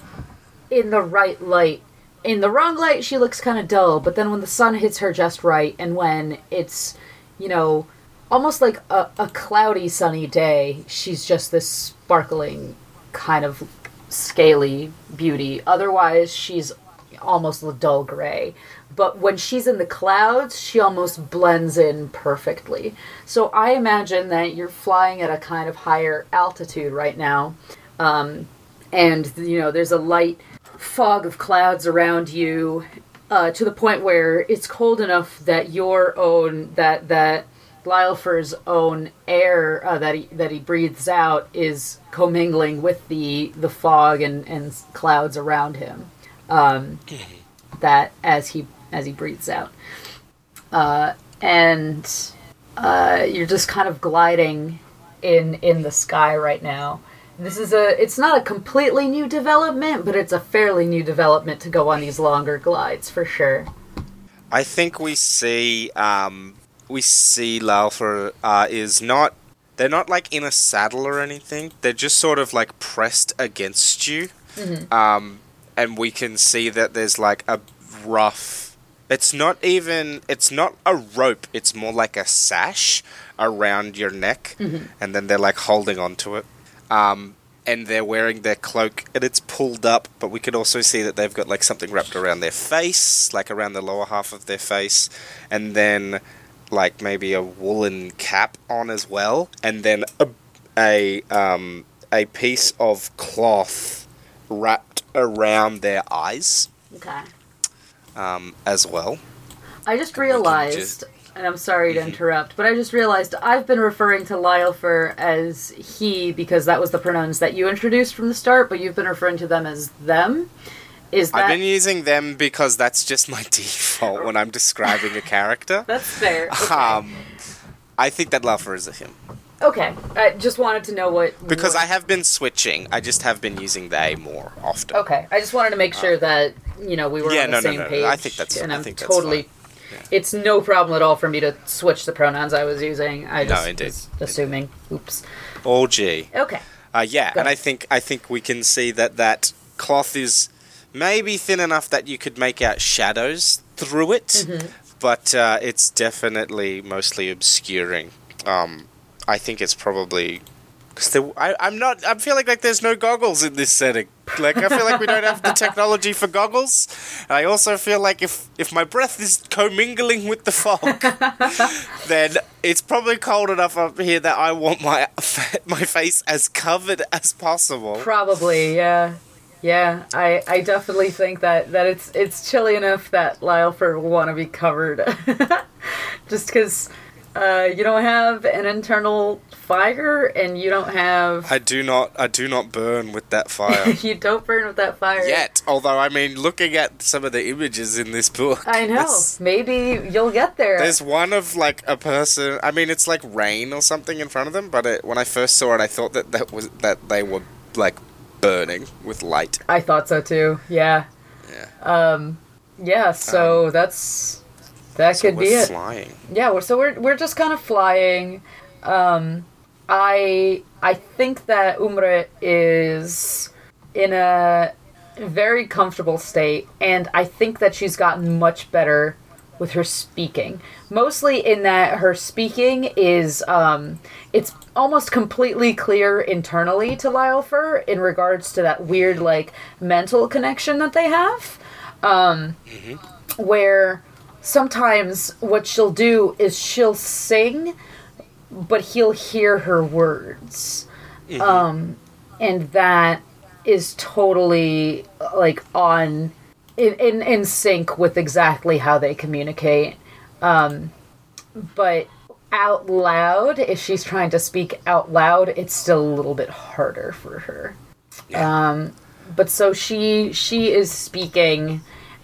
in the right light. In the wrong light, she looks kind of dull. But then when the sun hits her just right, and when it's, you know, almost like a, a cloudy sunny day, she's just this sparkling kind of scaly beauty. Otherwise, she's almost a dull gray. But when she's in the clouds, she almost blends in perfectly. So I imagine that you're flying at a kind of higher altitude right now. Um, and, you know, there's a light fog of clouds around you uh, to the point where it's cold enough that your own, that, that Lylfer's own air uh, that he that he breathes out is commingling with the the fog and, and clouds around him. Um, that as he as he breathes out, uh, and uh, you're just kind of gliding in in the sky right now. This is a it's not a completely new development, but it's a fairly new development to go on these longer glides for sure. I think we see um, we see Lalfer uh, is not. They're not like in a saddle or anything. They're just sort of like pressed against you, um, and we can see that there's like a rough. It's not even. It's not a rope. It's more like a sash around your neck, and then they're like holding onto it. Um, and they're wearing their cloak and it's pulled up, but we can also see that they've got like something wrapped around their face, like around the lower half of their face, and then like maybe a woolen cap on as well, and then a a um a piece of cloth wrapped around their eyes Okay. um, as well. I just we realized, just- and I'm sorry to interrupt, but I just realized I've been referring to Lylefer as he because that was the pronouns that you introduced from the start, but you've been referring to them as them. Is that I've been using them because that's just my default when I'm describing a character. that's fair? Okay. Um, I think that Lalfer is a him. okay, I just wanted to know what Because what- I have been switching. I just have been using they more often. Okay, I just wanted to make sure that you know we were Yeah, on the no, no, same no, no. page. I think that's- and I I'm think that's totally. Yeah. It's no problem at all for me to switch the pronouns I was using. I No, just indeed. was assuming. Oops. All G. Okay. Uh, yeah, Go. and I think I think we can see that that cloth is maybe thin enough that you could make out shadows through it, Mm-hmm. but uh, it's definitely mostly obscuring. Um, I think it's probably because I'm not. I'm feeling like there's no goggles in this setting. Like I feel like we don't have the technology for goggles. And I also feel like if if my breath is commingling with the fog, then it's probably cold enough up here that I want my my face as covered as possible. Probably, yeah. Yeah, I, I definitely think that, that it's it's chilly enough that Lyleford will want to be covered. Just because uh, you don't have an internal fire and you don't have. I do not I do not burn with that fire you don't burn with that fire. yet. Although I mean, looking at some of the images in this book, I know. Maybe you'll get there. There's one of like a person. I mean, it's like rain or something in front of them. But it, when I first saw it, I thought that that was that they were like burning with light. I thought so too. Yeah. Yeah. Um. Yeah. So that's that So could be it. flying. Yeah, we're, so we're we're just kind of flying. Um, I I think that Umre is in a very comfortable state, and I think that she's gotten much better with her speaking. Mostly in that her speaking is um, it's almost completely clear internally to Lylefer in regards to that weird like mental connection that they have. Um, where sometimes what she'll do is she'll sing, but he'll hear her words. Um, and that is totally like on in, in in sync with exactly how they communicate. Um, but out loud, if she's trying to speak out loud, it's still a little bit harder for her. Um, but so she she is speaking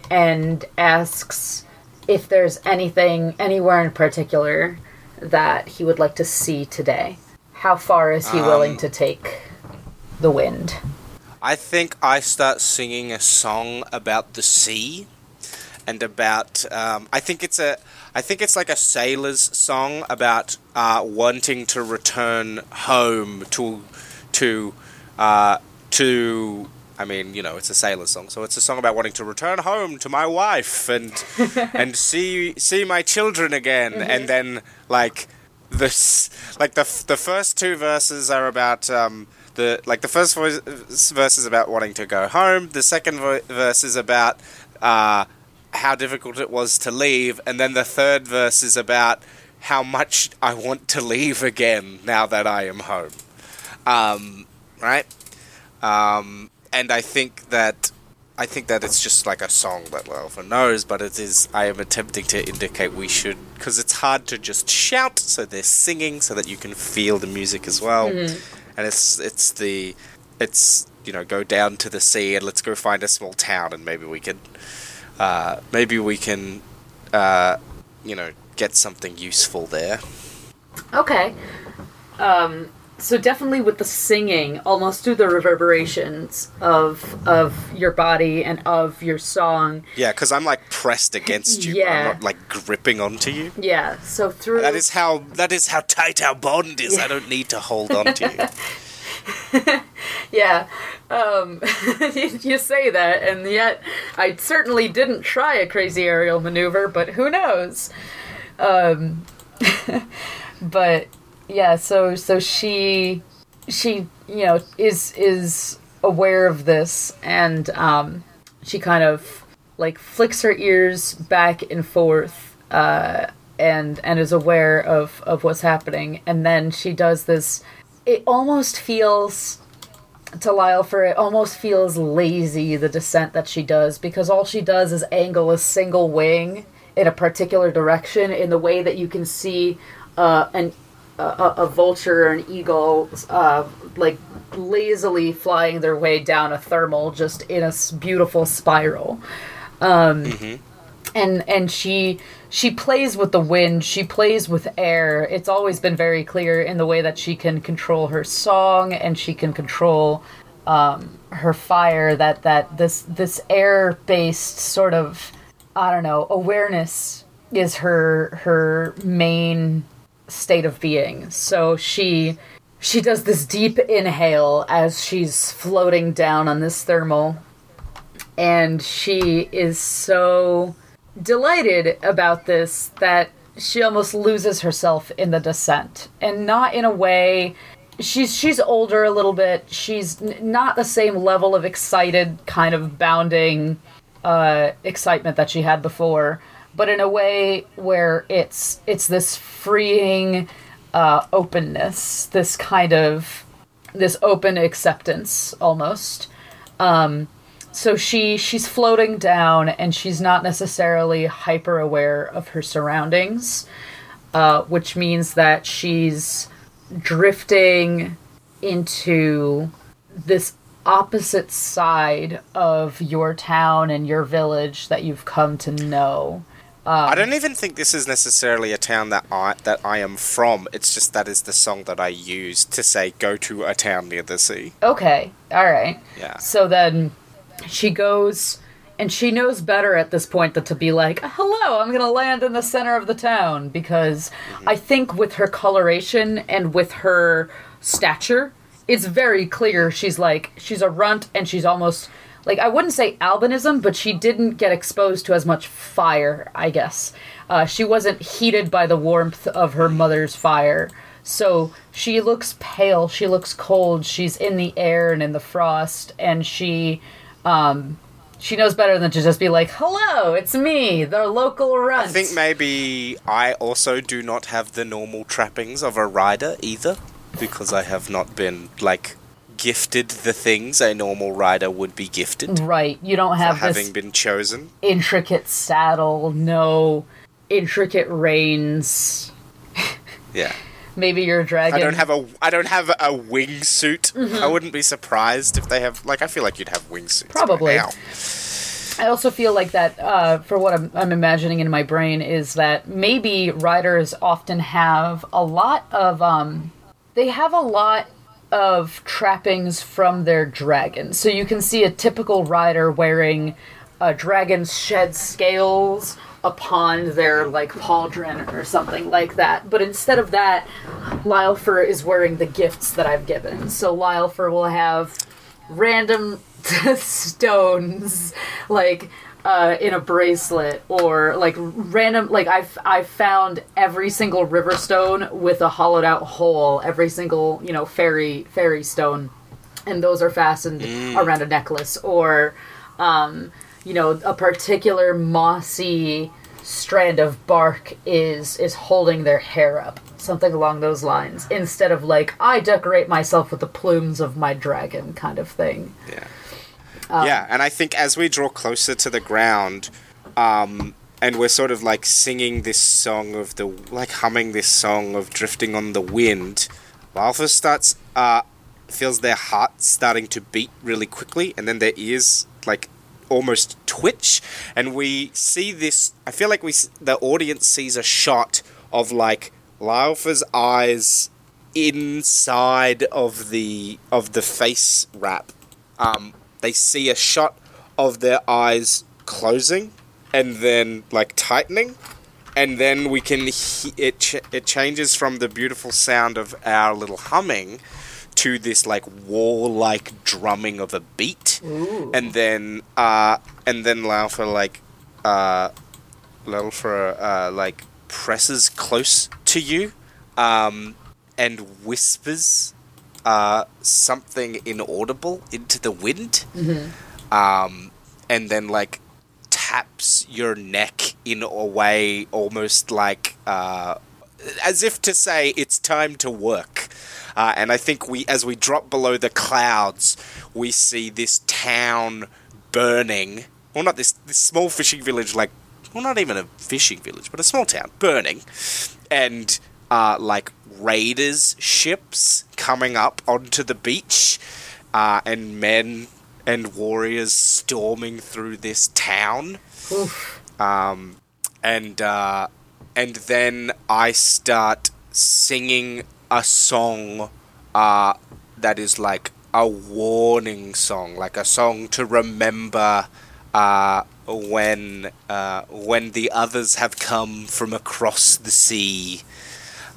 and asks if there's anything anywhere in particular that he would like to see today. How far is he willing Um, to take the wind? I think I start singing a song about the sea and about. Um, I think it's a. I think it's like a sailor's song about uh, wanting to return home to to uh, to. I mean, you know, it's a sailor song, so it's a song about wanting to return home to my wife and and see see my children again, and then like this like the f- the first two verses are about um the like the first verse is about wanting to go home the second verse is about uh how difficult it was to leave and then the third verse is about how much I want to leave again now that I am home um right um and I think that I think that it's just like a song that Elva knows, but it is. I am attempting to indicate we should, because it's hard to just shout. So they're singing so that you can feel the music as well, and it's it's the it's you know go down to the sea and let's go find a small town and maybe we can uh, maybe we can uh, you know get something useful there. Okay. Um, so definitely with the singing, almost through the reverberations of of your body and of your song. Yeah, because I'm like pressed against you. Yeah. I'm not like gripping onto you. Yeah. So through That is how that is how tight our bond is. I don't need to hold on to you. yeah. Um, you, you say that, and yet I certainly didn't try a crazy aerial maneuver, but who knows? Um, but yeah, so so she she you know is is aware of this, and um, she kind of like flicks her ears back and forth. Uh, and and is aware of of what's happening and then she does this it almost feels to Lyle for it almost feels lazy the descent that she does because all she does is angle a single wing in a particular direction in the way that you can see uh, an a, a vulture or an eagle uh, like lazily flying their way down a thermal just in a beautiful spiral. And and she she plays with the wind she plays with air. It's always been very clear in the way that she can control her song and she can control um, her fire that that this this air based sort of i don't know awareness is her her main state of being. So she she does this deep inhale as she's floating down on this thermal. And she is so delighted about this that she almost loses herself in the descent. And not in a way she's she's older a little bit. She's not the same level of excited kind of bounding uh excitement that she had before but in a way where it's it's this freeing uh openness this kind of this open acceptance almost. So she she's floating down and she's not necessarily hyper aware of her surroundings uh, which means that she's drifting into this opposite side of your town and your village that you've come to know Um, I don't even think this is necessarily a town that I that I am from. It's just that is the song that I use to say go to a town near the sea. okay all right Yeah. So then she goes, and she knows better at this point than to be like, hello, I'm going to land in the center of the town. Because mm-hmm. I think with her coloration and with her stature, it's very clear she's like, she's a runt and she's almost. Like, I wouldn't say albinism, but she didn't get exposed to as much fire, I guess. Uh, she wasn't heated by the warmth of her mother's fire. So she looks pale, she looks cold, she's in the air and in the frost, and she um she knows better than to just be like, Hello, it's me, the local runt. I think maybe I also do not have the normal trappings of a rider either, because I have not been like gifted the things a normal rider would be gifted Right. You don't have having been chosen. intricate saddle, no intricate reins. Yeah. Maybe your dragon. I don't have a I don't have a wingsuit. I wouldn't be surprised if they have like I feel like you'd have wingsuits. Probably. I also feel like that, uh, for what I'm, I'm imagining in my brain, is that maybe riders often have a lot of, um, they have a lot of trappings from their dragon. So you can see a typical rider wearing uh, a dragon's shed scales upon their, like, pauldron or something like that. But instead of that, Lylfer is wearing the gifts that I've given. So Lylfer will have random stones like uh, in a bracelet or like random like I've I've found every single river stone with a hollowed out hole every single you know fairy fairy stone. And those are fastened around a necklace or um, you know a particular mossy strand of bark is is holding their hair up. Something along those lines. Instead of like i decorate myself with the plumes of my dragon kind of thing. Yeah. Um, yeah, and I think as we draw closer to the ground, um, and we're sort of like singing this song of the like humming this song of drifting on the wind, Alpha starts uh feels their heart starting to beat really quickly, and then their ears like almost twitch, and we see this. I feel like we the audience sees a shot of like Lyalpha's eyes inside of the of the face wrap. Um, they see a shot of their eyes closing and then like tightening, and then we can he- it ch- it changes from the beautiful sound of our little humming to this like war-like drumming of a beat, and then uh, and then Laufer like uh, Laufer uh, like presses close to you, um, and whispers uh, something inaudible into the wind, um, and then like taps your neck in a way almost like uh, as if to say it's time to work. Uh, and I think we, as we drop below the clouds, we see this town burning. Well, not this this small fishing village, like well, not even a fishing village, but a small town burning, and uh, like raiders ships coming up onto the beach, uh, and men and warriors storming through this town um, and uh, and then I start singing a song uh, that is like a warning song, like a song to remember uh, when uh, when the others have come from across the sea.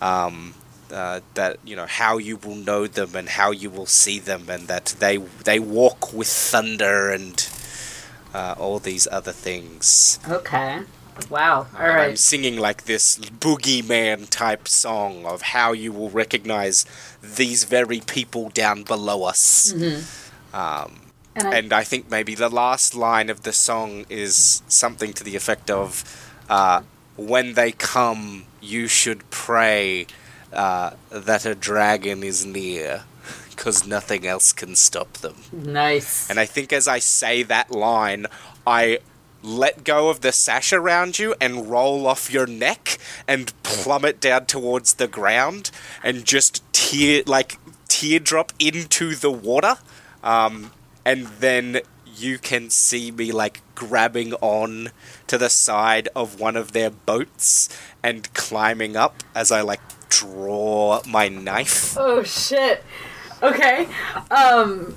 Um, uh, that you know how you will know them and how you will see them, and that they they walk with thunder and uh, all these other things. Okay. Wow. All And I'm singing like this boogeyman type song of how you will recognize these very people down below us. Um, And I, and I think maybe the last line of the song is something to the effect of uh, When they come, you should pray uh, that a dragon is near, because nothing else can stop them. nice. And I think as I say that line, I let go of the sash around you and roll off your neck and plummet down towards the ground and just tear like teardrop into the water. Um, and then you can see me like grabbing on to the side of one of their boats and climbing up as I like draw my knife. oh shit. Okay. Um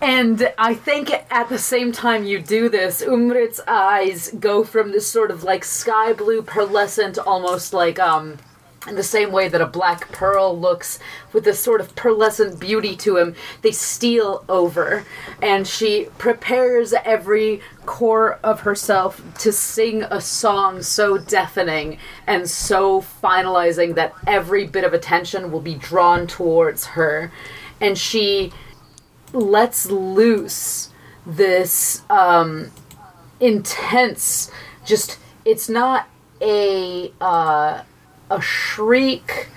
and I think at the same time you do this, Umrit's eyes go from this sort of like sky blue pearlescent, almost like um in the same way that a black pearl looks with this sort of pearlescent beauty to him, they steal over. And she prepares every core of herself to sing a song so deafening and so finalizing that every bit of attention will be drawn towards her. And she lets loose this um, intense, just, it's not a. Uh, a shriek.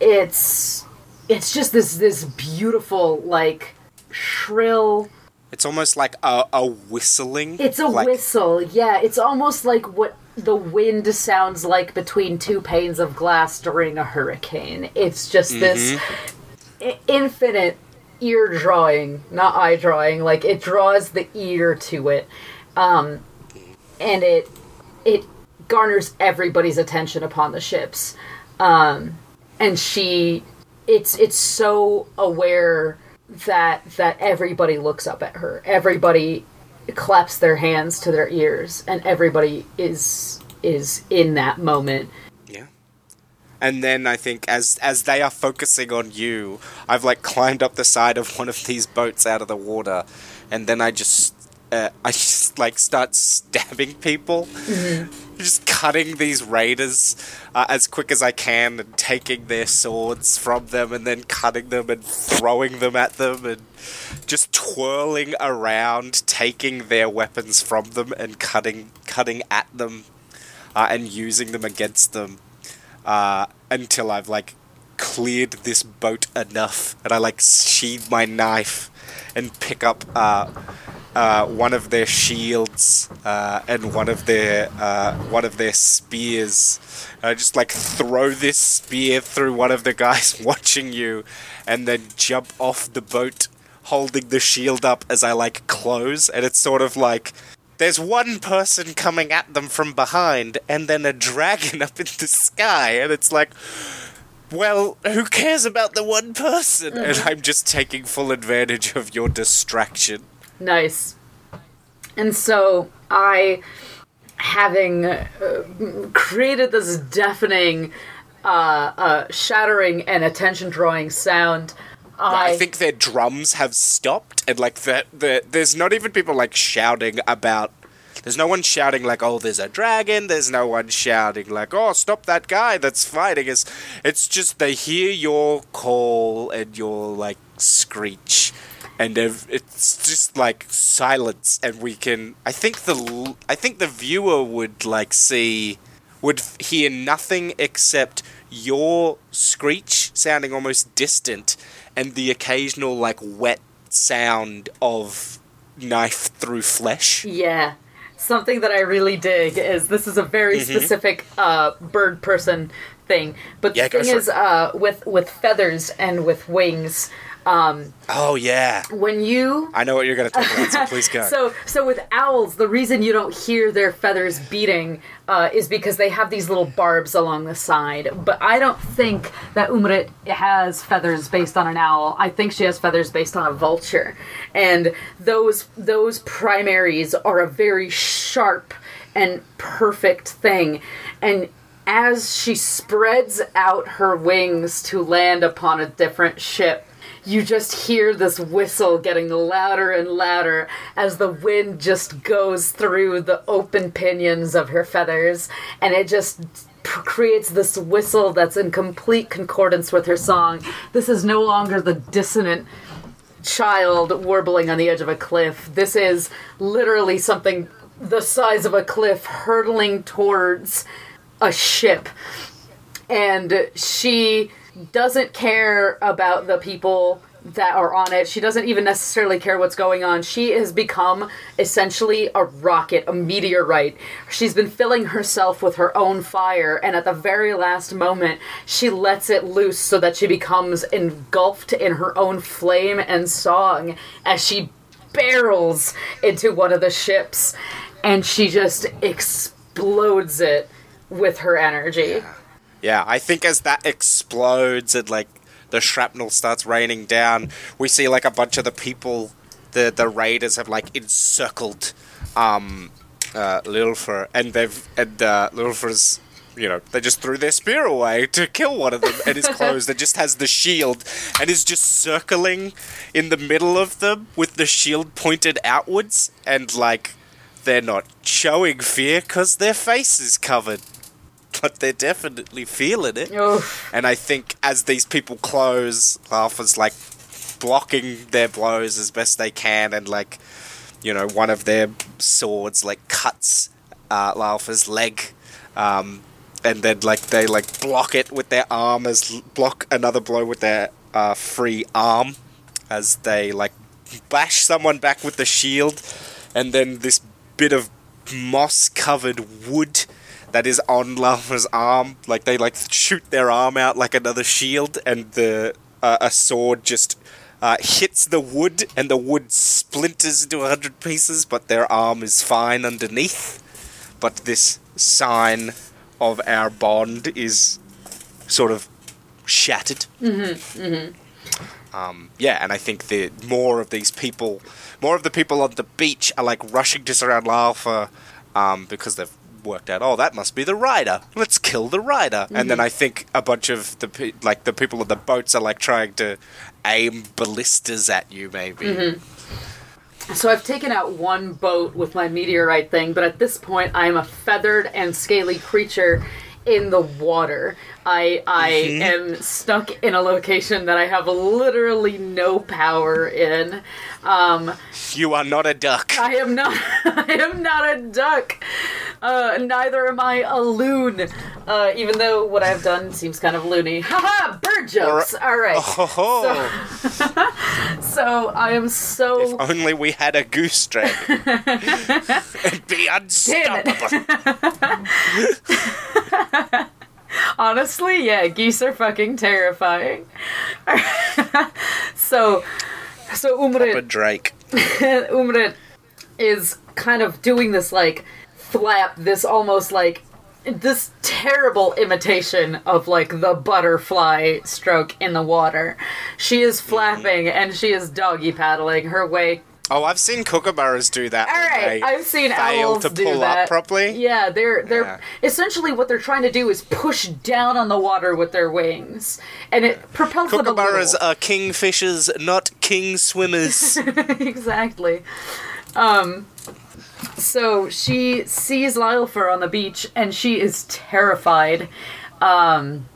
It's it's just this this beautiful like shrill. It's almost like a, a whistling. It's a like, whistle. Yeah, it's almost like what the wind sounds like between two panes of glass during a hurricane. It's just this i- infinite ear drawing, not eye drawing. Like it draws the ear to it, um, and it it garners everybody's attention upon the ships. Um, and she, it's it's so aware that that everybody looks up at her. Everybody claps their hands to their ears, and everybody is is in that moment. Yeah. And then I think as as they are focusing on you, I've like climbed up the side of one of these boats out of the water, and then I just uh, I just like start stabbing people, just cutting these raiders uh, as quick as I can, and taking their swords from them, and then cutting them and throwing them at them, and just twirling around, taking their weapons from them and cutting cutting at them, uh, and using them against them uh, until I've like cleared this boat enough, and I like sheathe my knife and pick up uh, one of their shields uh, and one of their uh, one of their spears. And I just like throw this spear through one of the guys watching you, and then jump off the boat holding the shield up as I like close, and it's sort of like there's one person coming at them from behind and then a dragon up in the sky. And it's like well who cares about the one person? And i'm just taking full advantage of your distraction Nice. And so I, having uh, created this deafening, uh, uh, shattering, and attention drawing sound, I, I think their drums have stopped and like the, the there's not even people like shouting about there's no one shouting like oh there's a dragon. There's no one shouting like oh stop that guy that's fighting. Us it's just they hear your call and your like screech and it's just like silence and we can i think the i think the viewer would like see would hear nothing except your screech sounding almost distant and the occasional like wet sound of knife through flesh yeah. Something that I really dig is this is a very Mm-hmm. specific uh, bird person thing, but Yeah, the thing is, uh, with with feathers and with wings, um, oh yeah when you i know what you're going to talk about so please go So, so with owls, the reason you don't hear their feathers beating uh, is because they have these little barbs along the side. But I don't think that Umrit has feathers based on an owl. I think she has feathers based on a vulture, and those those primaries are a very sharp and perfect thing. And as she spreads out her wings to land upon a different ship, you just hear this whistle getting louder and louder as the wind just goes through the open pinions of her feathers and it just creates this whistle that's in complete concordance with her song. This is no longer the dissonant child warbling on the edge of a cliff. This is literally something the size of a cliff hurtling towards a ship. And she doesn't care about the people that are on it. She doesn't even necessarily care what's going on. She has become essentially a rocket, a meteorite. She's been filling herself with her own fire, and at the very last moment, she lets it loose so that she becomes engulfed in her own flame and song as she barrels into one of the ships, and she just explodes it with her energy. Yeah, I think as that explodes and like the shrapnel starts raining down, we see like a bunch of the people, the the raiders have like encircled um, uh, Lilfer, and they've and uh, Lilfer's. You know, they just threw their spear away to kill one of them, and is closed and just has the shield, and is just circling in the middle of them with the shield pointed outwards, and like they're not showing fear because their face is covered but they're definitely feeling it. Oof. And I think as these people close, Alpha's like blocking their blows as best they can, and like, you know, one of their swords like cuts uh, Lalfa's leg, um, and then like they like block it with their arm as block another blow with their uh, free arm as they like bash someone back with the shield, and then this bit of moss covered wood that is on Lalfa's arm. Like they like shoot their arm out like another shield, and the uh, a sword just uh, hits the wood, and the wood splinters into a hundred pieces, but their arm is fine underneath. But this sign of our bond is sort of shattered. Mm-hmm. Mm-hmm. Um, yeah, and I think the more of these people, more of the people on the beach are like rushing to surround Lalfa um, because they've worked out, oh, that must be the rider. Let's kill the rider. Mm-hmm. And then I think a bunch of the pe- like the people on the boats are like trying to aim ballistas at you, maybe. Mm-hmm. So I've taken out one boat with my meteorite thing, but at this point I'm a feathered and scaly creature in the water. I I mm-hmm. am stuck in a location that I have literally no power in. Um, you are not a duck. I am not. I am not a duck. Uh, neither am I a loon. Uh, even though what I've done seems kind of loony. Haha, bird jokes. Or, All right. Oh, so, so, I am so. If only we had a goose dragon. It'd be unstoppable. Honestly, yeah, geese are fucking terrifying. so, so Umrit. Drake. Umrit is kind of doing this like flap, this almost like this terrible imitation of like the butterfly stroke in the water. She is flapping mm-hmm. and she is doggy paddling her way Oh, I've seen kookaburras do that. All right, I've seen owls to pull up properly. Yeah, they're they're yeah. essentially what they're trying to do is push down on the water with their wings, and it propels them. Kookaburras are kingfishers, not king swimmers. exactly. Um, so she sees Lylfer on the beach, and she is terrified. Um,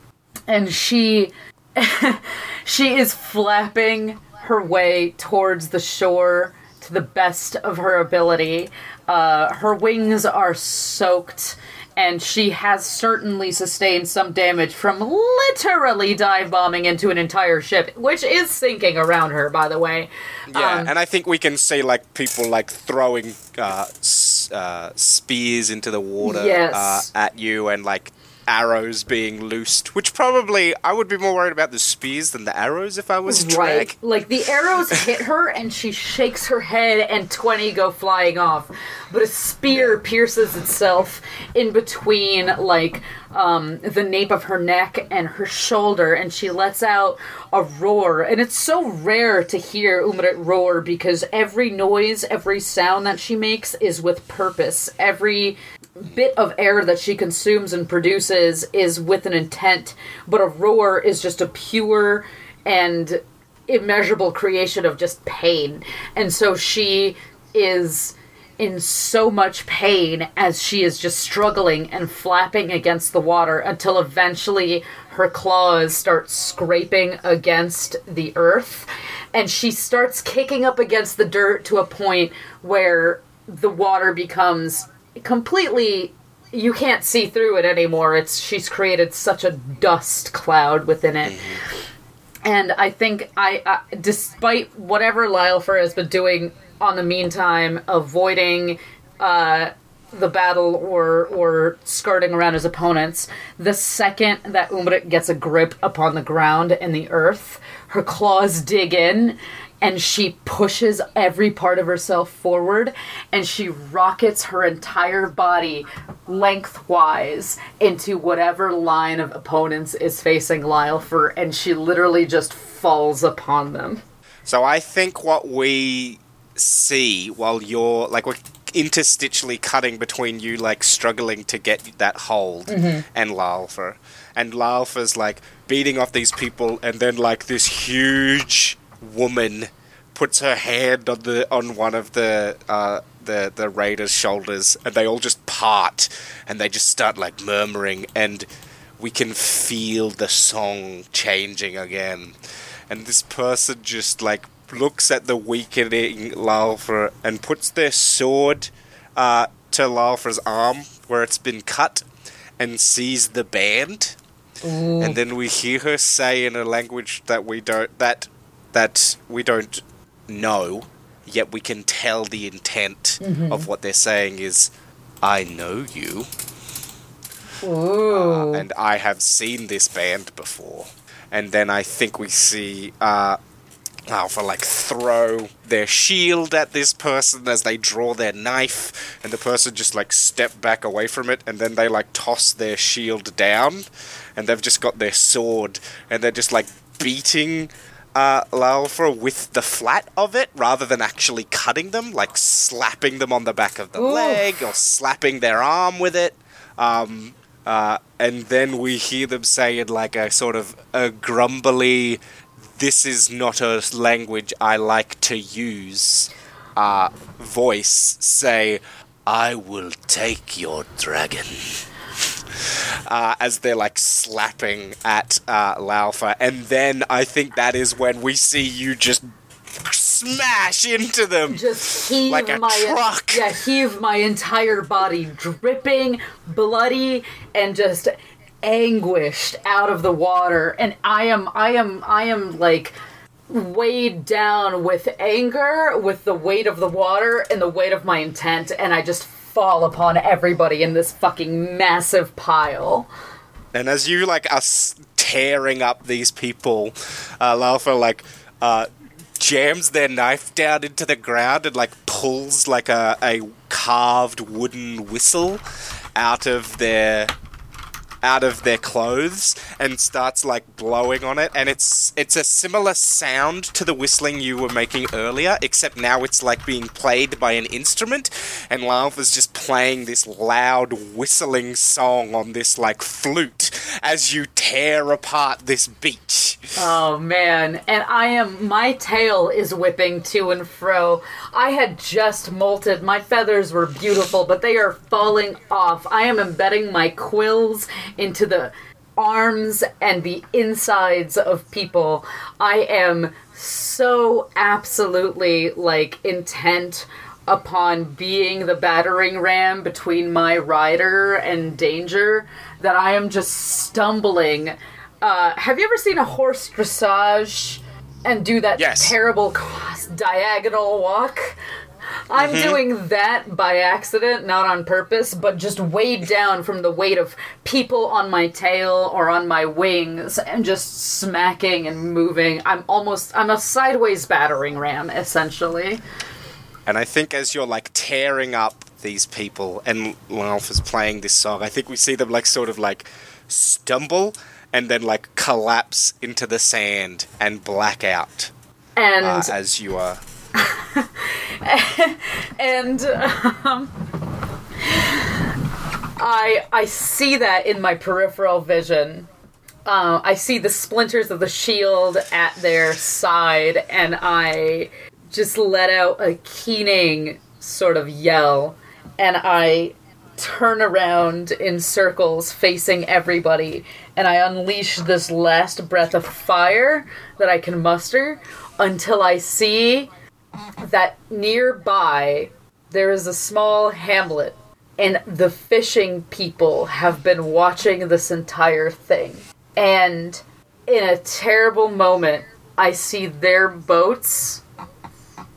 and she she is flapping her way towards the shore to the best of her ability. Uh, her wings are soaked, and she has certainly sustained some damage from literally dive bombing into an entire ship, which is sinking around her, by the way. Yeah, um, and I think we can see like people like throwing uh, s- uh, spears into the water yes. Uh, at you, and like arrows being loosed, which probably I would be more worried about the spears than the arrows if I was right. Like the arrows hit her and she shakes her head and 20 go flying off. But a spear pierces itself in between like um, the nape of her neck and her shoulder and she lets out a roar. And it's so rare to hear Umrit roar because every noise, every sound that she makes is with purpose. Every bit of air that she consumes and produces is with an intent, but a roar is just a pure and immeasurable creation of just pain. And so she is in so much pain as she is just struggling and flapping against the water until eventually her claws start scraping against the earth and she starts kicking up against the dirt to a point where the water becomes completely you can't see through it anymore. It's she's created such a dust cloud within it. Mm-hmm. And I think I, uh, despite whatever Lylfer has been doing on the meantime, avoiding uh, the battle or or skirting around his opponents, the second that Umrit gets a grip upon the ground and the earth, her claws dig in and she pushes every part of herself forward and she rockets her entire body lengthwise into whatever line of opponents is facing Lylfer and she literally just falls upon them. So I think what we see while you're like we're interstitially cutting between you like struggling to get that hold mm-hmm. and Lylfer. And Lylfer's like beating off these people and then like this huge woman puts her hand on the on one of the uh, the the raiders' shoulders, and they all just part, and they just start like murmuring, and we can feel the song changing again, and this person just like looks at the weakening Lylfer and puts their sword uh, to Lylfer's arm where it's been cut, and sees the band. Ooh. And then we hear her say in a language that we don't that that we don't know, yet we can tell the intent mm-hmm. of what they're saying is, I know you. Ooh. and I have seen this band before. And then I think we see uh, Alpha like throw their shield at this person as they draw their knife, and the person just like step back away from it, and then they like toss their shield down, and they've just got their sword, and they're just like beating uh, Lalfa with the flat of it rather than actually cutting them, like slapping them on the back of the Oof. leg or slapping their arm with it. Um, uh, and then we hear them say in like a sort of a grumbly, "This is not a language I like to use." Uh, voice say, "I will take your dragon." Uh, as they're like slapping at uh, Laufa, and then I think that is when we see you just smash into them. just heave Like a Mack truck. yeah heave my entire body dripping bloody and just anguished out of the water and i am i am i am like weighed down with anger with the weight of the water and the weight of my intent and i just fall upon everybody in this fucking massive pile. And as you like are tearing up these people, uh, Lalfa like uh, jams their knife down into the ground and like pulls like a, a carved wooden whistle out of their out of their clothes and starts like blowing on it and it's it's a similar sound to the whistling you were making earlier except now it's like being played by an instrument and Lalfa's just playing this loud whistling song on this like flute as you tear apart this beach Oh man, and I am my tail is whipping to and fro. I had just molted. My feathers were beautiful, but they are falling off. I am embedding my quills into the arms and the insides of people. I am so absolutely like intent upon being the battering ram between my rider and danger that I am just stumbling. Uh, have you ever seen a horse dressage and do that Yes. terrible cross diagonal walk? I'm doing that by accident, not on purpose, but just weighed down from the weight of people on my tail or on my wings and just smacking and moving. I'm almost, I'm a sideways battering ram, essentially. And I think as you're like tearing up these people and Lalfa's playing this song, I think we see them like sort of like stumble and then like collapse into the sand and black out And uh, as you are. and um, I I see that in my peripheral vision. Uh, I see the splinters of the shield at their side, and I just let out a keening sort of yell, and I turn around in circles facing everybody, and I unleash this last breath of fire that I can muster until I see that nearby there is a small hamlet and the fishing people have been watching this entire thing. And in a terrible moment i see their boats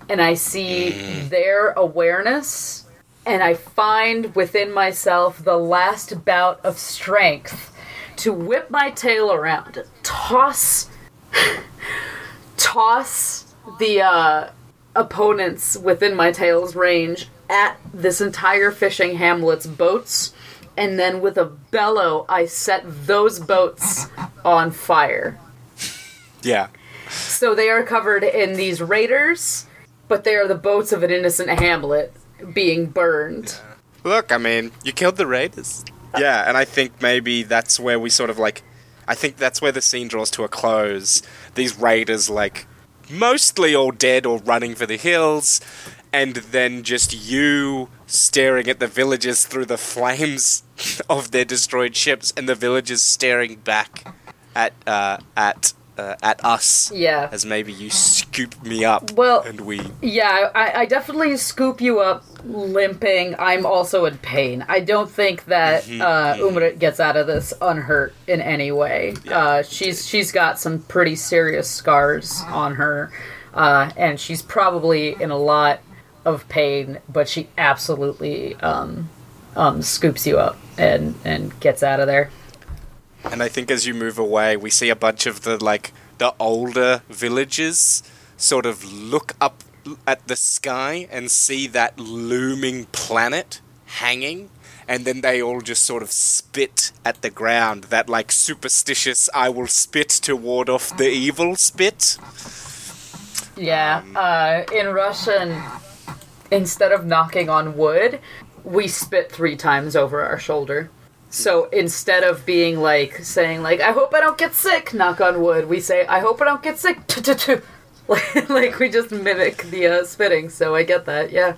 and i see their awareness and i find within myself the last bout of strength to whip my tail around toss toss the uh opponents within my tail's range at this entire fishing hamlet's boats, and then with a bellow, I set those boats on fire. Yeah. So they are covered in these raiders, but they are the boats of an innocent hamlet being burned. Look, I mean, you killed the raiders. Yeah, and I think maybe that's where we sort of like. I think that's where the scene draws to a close. These raiders, like, mostly all dead or running for the hills, and then just you staring at the villagers through the flames of their destroyed ships, and the villagers staring back at uh, at uh, at us Yeah. as maybe you scoop me up Well- and we Yeah, I, I definitely scoop you up limping. I'm also in pain. I don't think that uh, Umrit gets out of this unhurt in any way. Uh, she's she's got some pretty serious scars on her, uh, and she's probably in a lot of pain. But she absolutely um, um, scoops you up and and gets out of there. And I think as you move away, we see a bunch of the like the older villagers sort of look up at the sky and see that looming planet hanging and then they all just sort of spit at the ground that like superstitious i will spit to ward off the evil spit Yeah. uh, in Russian, instead of knocking on wood, we spit three times over our shoulder. So instead of being like saying like I hope I don't get sick, knock on wood, we say I hope I don't get sick. Like, like we just mimic the uh, spitting. So I get that. Yeah.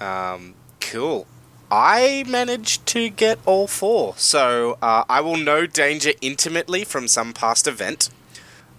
um, cool i managed to get all four so uh, i will know danger intimately from some past event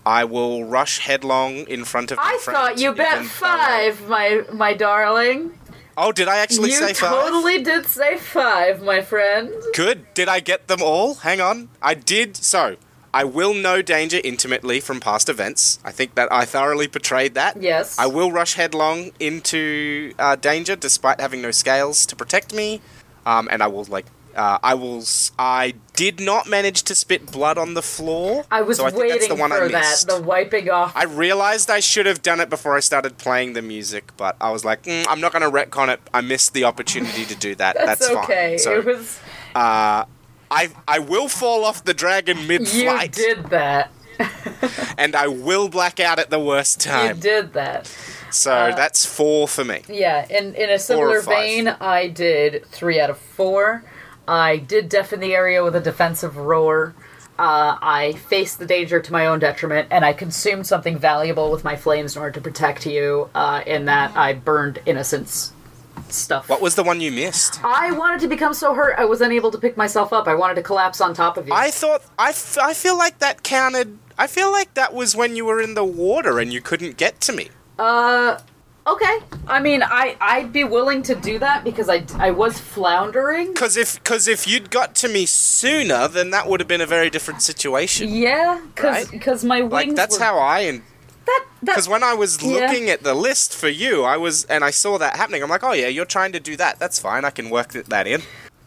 i will rush headlong in front of I thought you bet five, my my darling. Oh did i actually you say five You totally did say five, my friend. Good. Did I get them all? Hang on. I did. So, I will know danger intimately from past events. I think that I thoroughly portrayed that. Yes. I will rush headlong into uh, danger despite having no scales to protect me. Um, and I will, like, uh, I will. s- I did not manage to spit blood on the floor. I was so I waiting the one for I that, the wiping off. I realized I should have done it before I started playing the music, but I was like, mm, I'm not going to retcon it. I missed the opportunity to do that. That's, That's, okay. fine. So, it was uh, I I will fall off the dragon mid-flight, You did that. and I will black out at the worst time. You did that. So Uh, that's four for me. Yeah, in in a similar vein, I did three out of four. I did deafen the area with a defensive roar. Uh, I faced the danger to my own detriment, and I consumed something valuable with my flames in order to protect you. Uh, in that, I burned innocence stuff. What was the one you missed? I wanted to become so hurt I was unable to pick myself up. I wanted to collapse on top of you. I thought I, f- I feel like that counted. I feel like that was when you were in the water and you couldn't get to me. Uh, okay. I mean, I I'd be willing to do that because I I was floundering. Because if because if you'd got to me sooner, then that would have been a very different situation. Yeah, because Right? my wings. Like that's were, how I and that that Because when I was Yeah. looking at the list for you, I was and I saw that happening. I'm like, oh yeah, you're trying to do that. That's fine. I can work that in.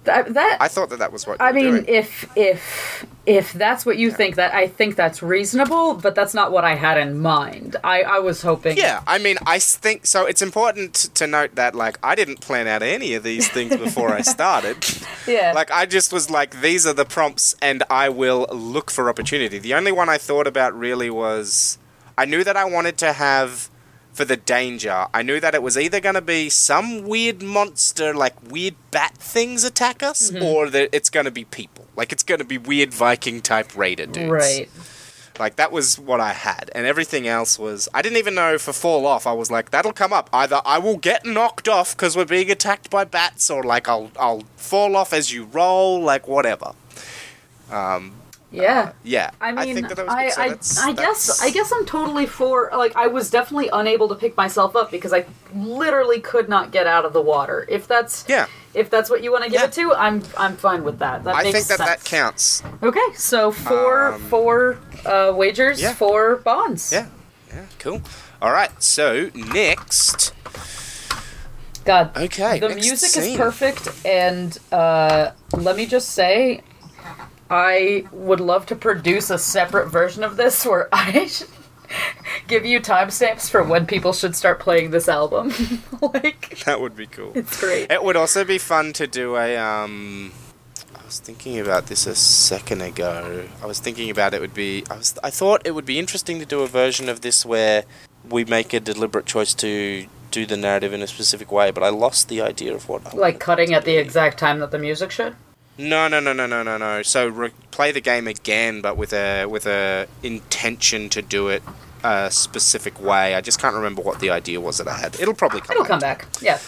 That, that I thought that that was what. You I were mean, doing. if if if that's what you think, that I think that's reasonable, but that's not what I had in mind. I I was hoping. yeah, I mean, I think so. It's important to note that like I didn't plan out any of these things before I started. Yeah. Like I just was like, these are the prompts, and I will look for opportunity. The only one I thought about really was I knew that I wanted to have for the danger. I knew that it was either going to be some weird monster, like weird bat things attack us, Mm-hmm. or that it's going to be people. Like it's going to be weird Viking type raider dudes. right. Like that was what I had, and everything else was I didn't even know for fall off. I was like, that'll come up. Either I will get knocked off because we're being attacked by bats, or like I'll I'll fall off as you roll, like whatever. Um, Yeah. yeah, I mean, I, think that that was good. So I, that's- I guess that's- I guess I'm totally for like I was definitely unable to pick myself up because I literally could not get out of the water. If that's Yeah. if that's what you want to give Yeah. it to, I'm I'm fine with that. That I makes think that sense. that counts. Okay, so four Um, four uh, wagers, yeah. four bonds. Yeah, yeah, cool. All right, so next, God. Okay, The music scene. is perfect, and uh, let me just say, I would love to produce a separate version of this where I should give you timestamps for when people should start playing this album. like, that would be cool. it's great. It would also be fun to do a um I was thinking about this a second ago. I was thinking about it would be I was I thought it would be interesting to do a version of this where we make a deliberate choice to do the narrative in a specific way, but I lost the idea of what I Like cutting at the exact time that the music should. No, no, no, no, no, no, no. So re- play the game again, but with a with a intention to do it a specific way. I just can't remember what the idea was that I had. It'll probably come. It'll back come back. Yeah.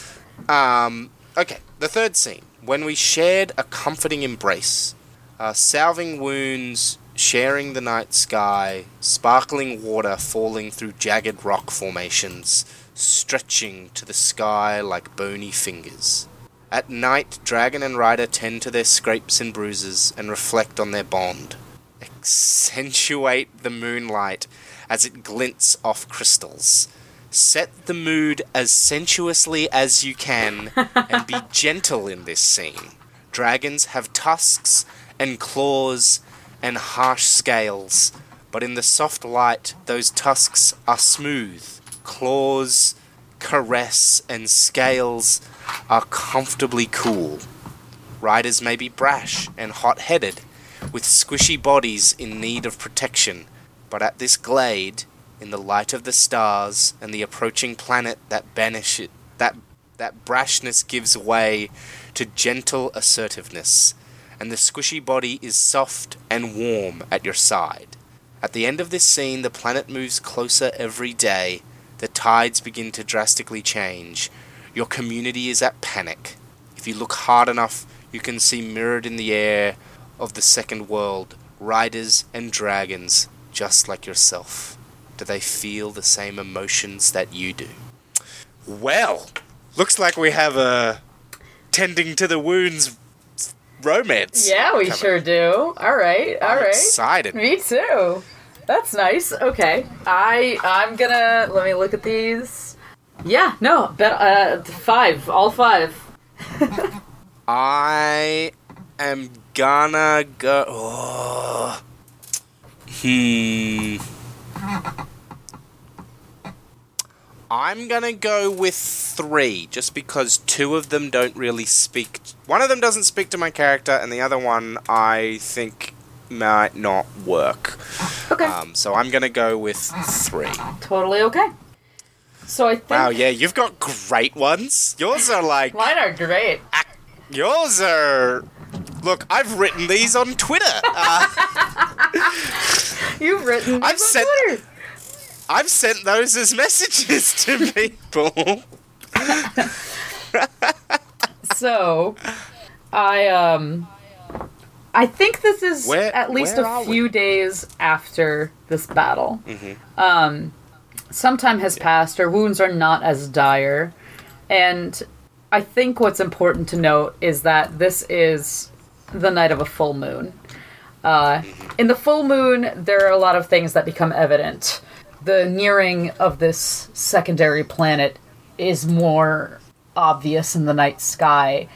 Um, okay, the third scene. When we shared a comforting embrace, uh, salving wounds, sharing the night sky, sparkling water falling through jagged rock formations, stretching to the sky like bony fingers. At night, dragon and rider tend to their scrapes and bruises and reflect on their bond. Accentuate the moonlight as it glints off crystals. Set the mood as sensuously as you can and be gentle in this scene. Dragons have tusks and claws and harsh scales, but in the soft light, those tusks are smooth. Claws caress and scales are comfortably cool. Riders may be brash and hot headed, with squishy bodies in need of protection, but at this glade, in the light of the stars and the approaching planet that banish it, that that brashness gives way to gentle assertiveness, and the squishy body is soft and warm at your side. At the end of this scene, the planet moves closer every day. The tides begin to drastically change. Your community is at panic. If you look hard enough, you can see mirrored in the air of the second world riders and dragons just like yourself. Do they feel the same emotions that you do? Well, looks like we have a tending to the wounds romance. Yeah, we coming. sure do. All right, all I'm right. excited. Me too. That's nice. Okay, I I'm gonna let me look at these. Yeah, no, bet uh five, all five. I am gonna go. Oh. Hmm. I'm gonna go with three, just because two of them don't really speak. One of them doesn't speak to my character, and the other one I think might not work. Okay, Um, so I'm gonna go with three. totally okay. So I think Wow, yeah, you've got great ones. Yours are like mine are great. Yours are. Look, I've written these on Twitter. Uh, You've written I've on sent- Twitter. I've sent those as messages to people. So, I um, I think this is Where- at least a are few days after this battle. Mm-hmm. Um, some time has passed. Our wounds are not as dire, and I think what's important to note is that this is the night of a full moon. Uh, in the full moon, there are a lot of things that become evident. The nearing of this secondary planet is more obvious in the night sky,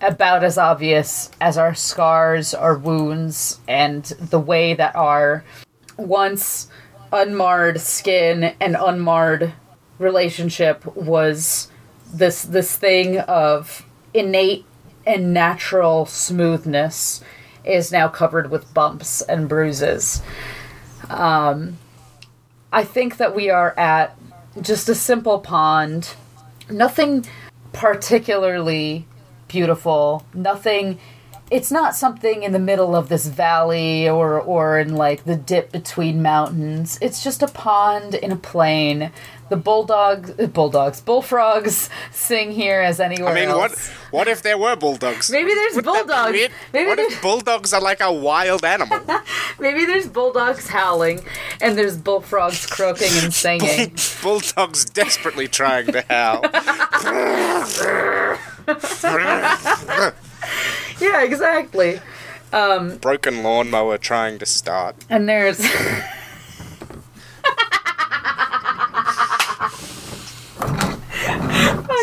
about as obvious as our scars, our wounds, and the way that our once unmarred skin and unmarred relationship was this this thing of innate and natural smoothness is now covered with bumps and bruises. Um, I think that we are at just a simple pond. Nothing particularly beautiful. Nothing. It's not something in the middle of this valley or or in like the dip between mountains. It's just a pond in a plain. The bulldogs, uh, bulldogs, bullfrogs sing here as anywhere I mean, what else. what if there were bulldogs? Maybe there's Wouldn't bulldogs. Maybe what there's- if bulldogs are like a wild animal? Maybe there's bulldogs howling and there's bullfrogs croaking and singing. bulldogs desperately trying to howl. yeah, exactly. Um, Broken lawnmower trying to start. And there's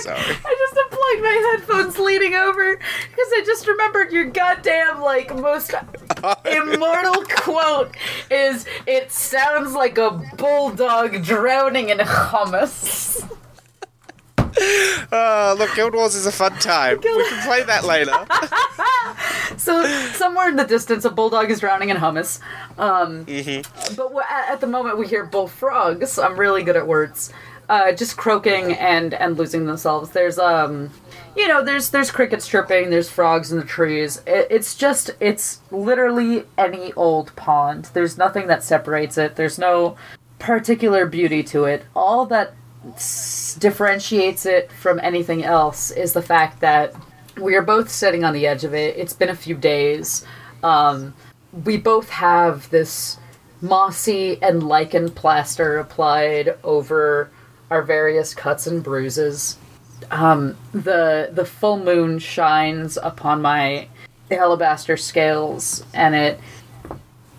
Sorry. I just unplugged my headphones leaning over because I just remembered your goddamn like most immortal quote is it sounds like a bulldog drowning in hummus. Uh, look, Guild Wars is a fun time. We can play that later. So somewhere in the distance, a bulldog is drowning in hummus. Um, Mm-hmm. But at, at the moment, we hear bullfrogs. I'm really good at words. Uh, just croaking and and losing themselves. There's um, you know, there's there's crickets chirping. There's frogs in the trees. It, it's just it's literally any old pond. There's nothing that separates it. There's no particular beauty to it. All that differentiates it from anything else is the fact that we are both sitting on the edge of it. It's been a few days. Um, we both have this mossy and lichen plaster applied over our various cuts and bruises. Um, the the full moon shines upon my alabaster scales, and it,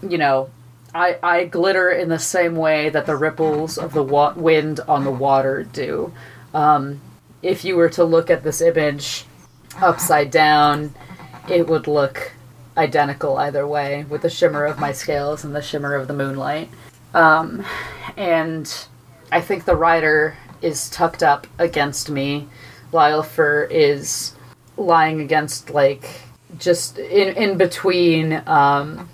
you know, I I glitter in the same way that the ripples of the wa- wind on the water do. Um, if you were to look at this image upside down, it would look identical either way with the shimmer of my scales and the shimmer of the moonlight. Um, and I think the rider is tucked up against me. Lylfer is lying against, like, just in, in between, um,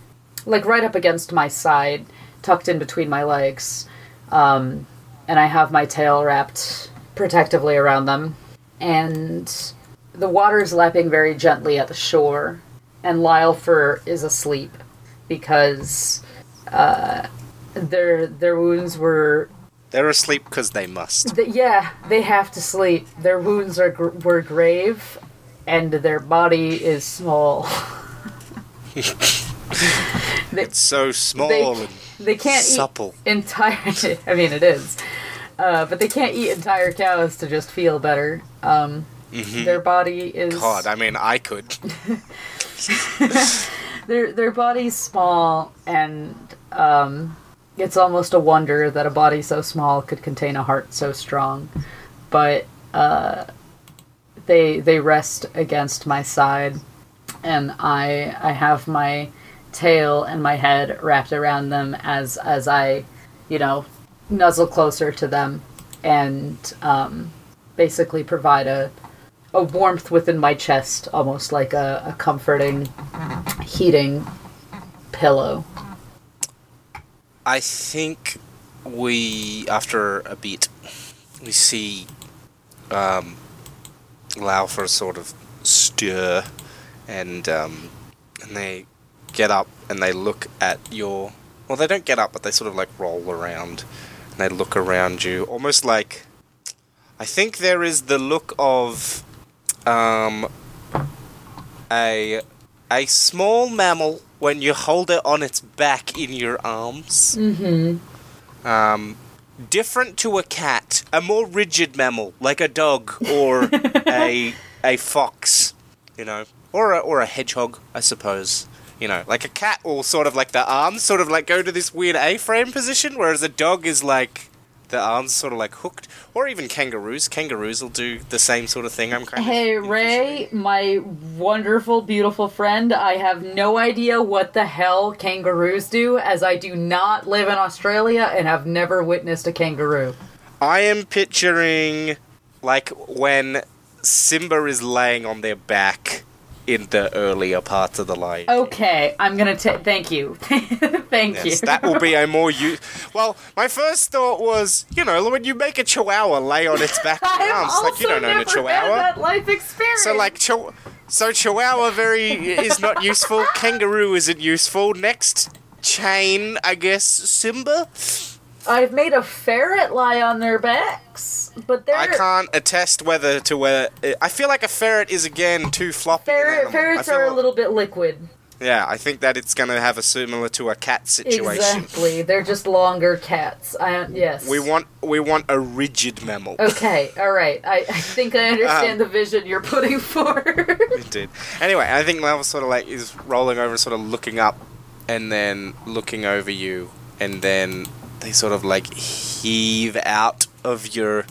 like, right up against my side, tucked in between my legs. Um, and I have my tail wrapped protectively around them. And the water is lapping very gently at the shore, and Lylfer is asleep because uh, their their wounds were. They're asleep because they must. th- yeah, they have to sleep. Their wounds are gr- were grave, and their body is small. It's so small They, and they can't supple. eat entire. I mean, it is, uh, but they can't eat entire cows to just feel better. Um, Their body is Mm-hmm. God, I mean, I could. their their body's small and um, it's almost a wonder that a body so small could contain a heart so strong but uh, they they rest against my side and i i have my tail and my head wrapped around them as as i you know nuzzle closer to them and um, basically provide a a warmth within my chest almost like a, a comforting heating pillow. I think we, after a beat, we see um, Laufer sort of stir, and um, and they get up and they look at your. Well, they don't get up, but they sort of like roll around, and they look around you, almost like. I think there is the look of um, a a small mammal when you hold it on its back in your arms. Mm-hmm. Um, different to a cat, a more rigid mammal like a dog or a a fox, you know, or a, or a hedgehog, I suppose. You know, like a cat will sort of like the arms sort of like go to this weird A-frame position, whereas a dog is like the arms sort of like hooked, or even kangaroos. Kangaroos will do the same sort of thing. I'm kind Hey of Ray, my wonderful, beautiful friend, I have no idea what the hell kangaroos do, as I do not live in Australia and have never witnessed a kangaroo. I am picturing like when Simba is laying on their back in the earlier parts of the life. Okay, I'm gonna ta- thank you, thank Yes, you. that will be a more u- Well, my first thought was, you know, when you make a chihuahua lay on its back arms, like you don't own a chihuahua. that life experience. So like chihu- so chihuahua very is not useful. Kangaroo isn't useful. Next chain, I guess Simba. I've made a ferret lie on their backs, but they're I can't attest whether to whether. I feel like a ferret is again too floppy. ferret. Ferrets are a little bit liquid. Yeah, I think that it's going to have a similar to a cat situation. Exactly, they're just longer cats. I yes. We want we want a rigid mammal. Okay, all right. I, I think I understand Um, the vision you're putting forward. Indeed. Anyway, I think Lava sort of like is rolling over, sort of looking up, and then looking over you, and then they sort of like heave out of your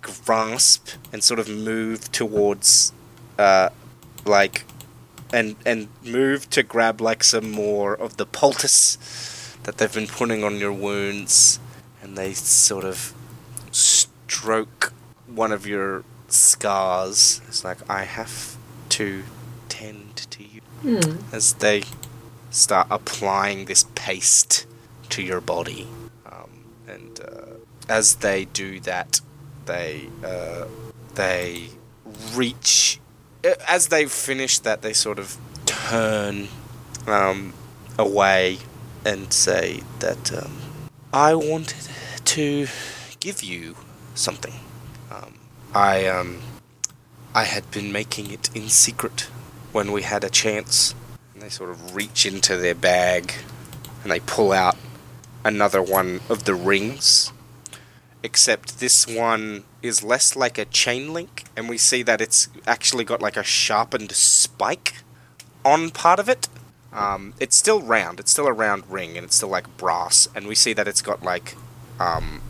grasp and sort of move towards, uh, like, and and move to grab like some more of the poultice that they've been putting on your wounds, and they sort of stroke one of your scars. It's like I have to tend to you Hmm. as they start applying this paste to your body, and uh, as they do that, they uh, they reach. uh, As they finish that, they sort of turn um, away and say that um, I wanted to give you something. Um, I um, I had been making it in secret when we had a chance. And they sort of reach into their bag and they pull out another one of the rings. Except this one is less like a chain link, and we see that it's actually got like a sharpened spike on part of it. Um, it's still round. It's still a round ring, and it's still like brass. And we see that it's got like um,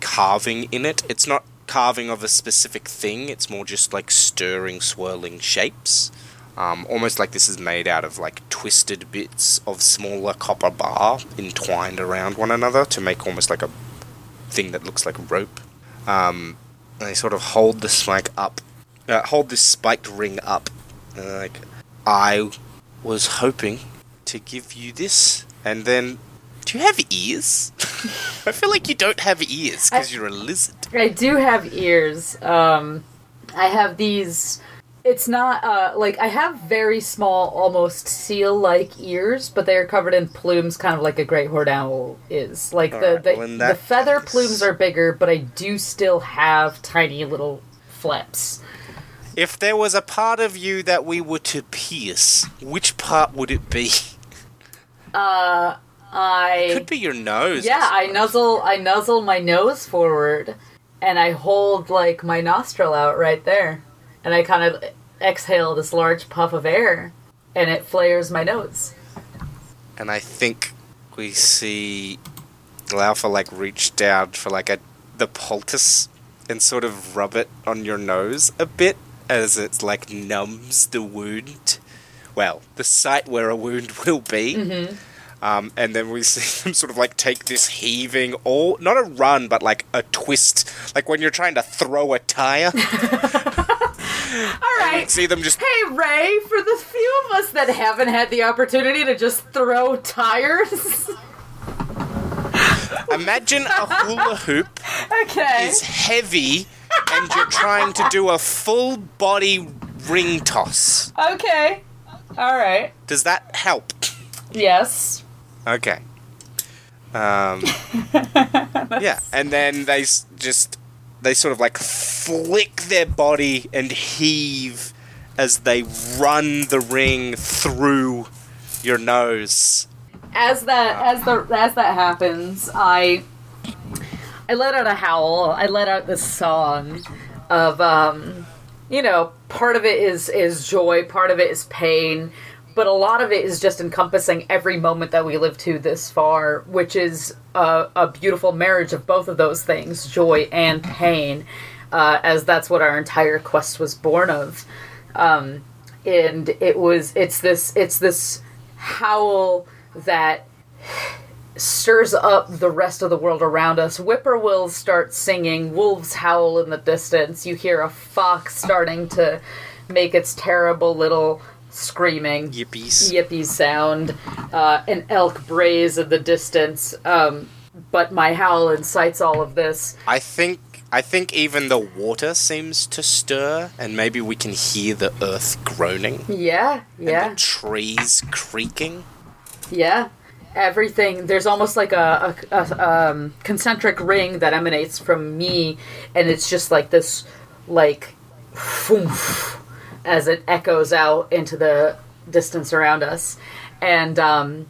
carving in it. It's not carving of a specific thing. It's more just like stirring, swirling shapes. Um, almost like this is made out of like twisted bits of smaller copper bar entwined around one another to make almost like a thing that looks like rope. Um, and they sort of hold the spike up, uh, hold this spiked ring up. Like, I was hoping to give you this, and then. Do you have ears? I feel like you don't have ears because you're a lizard. I do have ears. Um, I have these. It's not uh, like I have very small, almost seal-like ears, but they are covered in plumes, kind of like a great horned owl is. Like the Alright, the, well, the feather case- plumes are bigger, but I do still have tiny little flaps. If there was a part of you that we were to pierce, which part would it be? Uh, I Could be your nose. yeah, I nuzzle I nuzzle my nose forward, and I hold like my nostril out right there, and I kind of exhale this large puff of air, and it flares my nose. And I think we see Laufa like reach down for like a the poultice and sort of rub it on your nose a bit as it's like numbs the wound. Well, the site where a wound will be. Um, and then we see them sort of like take this heaving, or not a run, but like a twist, like when you're trying to throw a tire. All right. see them just Hey Ray, for the few of us that haven't had the opportunity to just throw tires, imagine a hula hoop okay. is heavy and you're trying to do a full body ring toss. Okay. All right. Does that help? Yes. Okay. Um, yeah, and then they s- just they sort of like flick their body and heave as they run the ring through your nose. As that as the as that happens, I I let out a howl. I let out this song of um you know, part of it is is joy, part of it is pain, but a lot of it is just encompassing every moment that we live to this far, which is a, a beautiful marriage of both of those things, joy and pain, uh, as that's what our entire quest was born of. Um, and it was it's this it's this howl that stirs up the rest of the world around us. Whippoorwills start singing, wolves howl in the distance. You hear a fox starting to make its terrible little screaming Yippies. yippee sound. Uh, an elk brays in the distance. Um, but my howl incites all of this. I think I think even the water seems to stir, and maybe we can hear the earth groaning. Yeah, yeah. Trees creaking. Yeah, everything. There's almost like a, a, a um, concentric ring that emanates from me, and it's just like this, like, foof, as it echoes out into the distance around us, and um,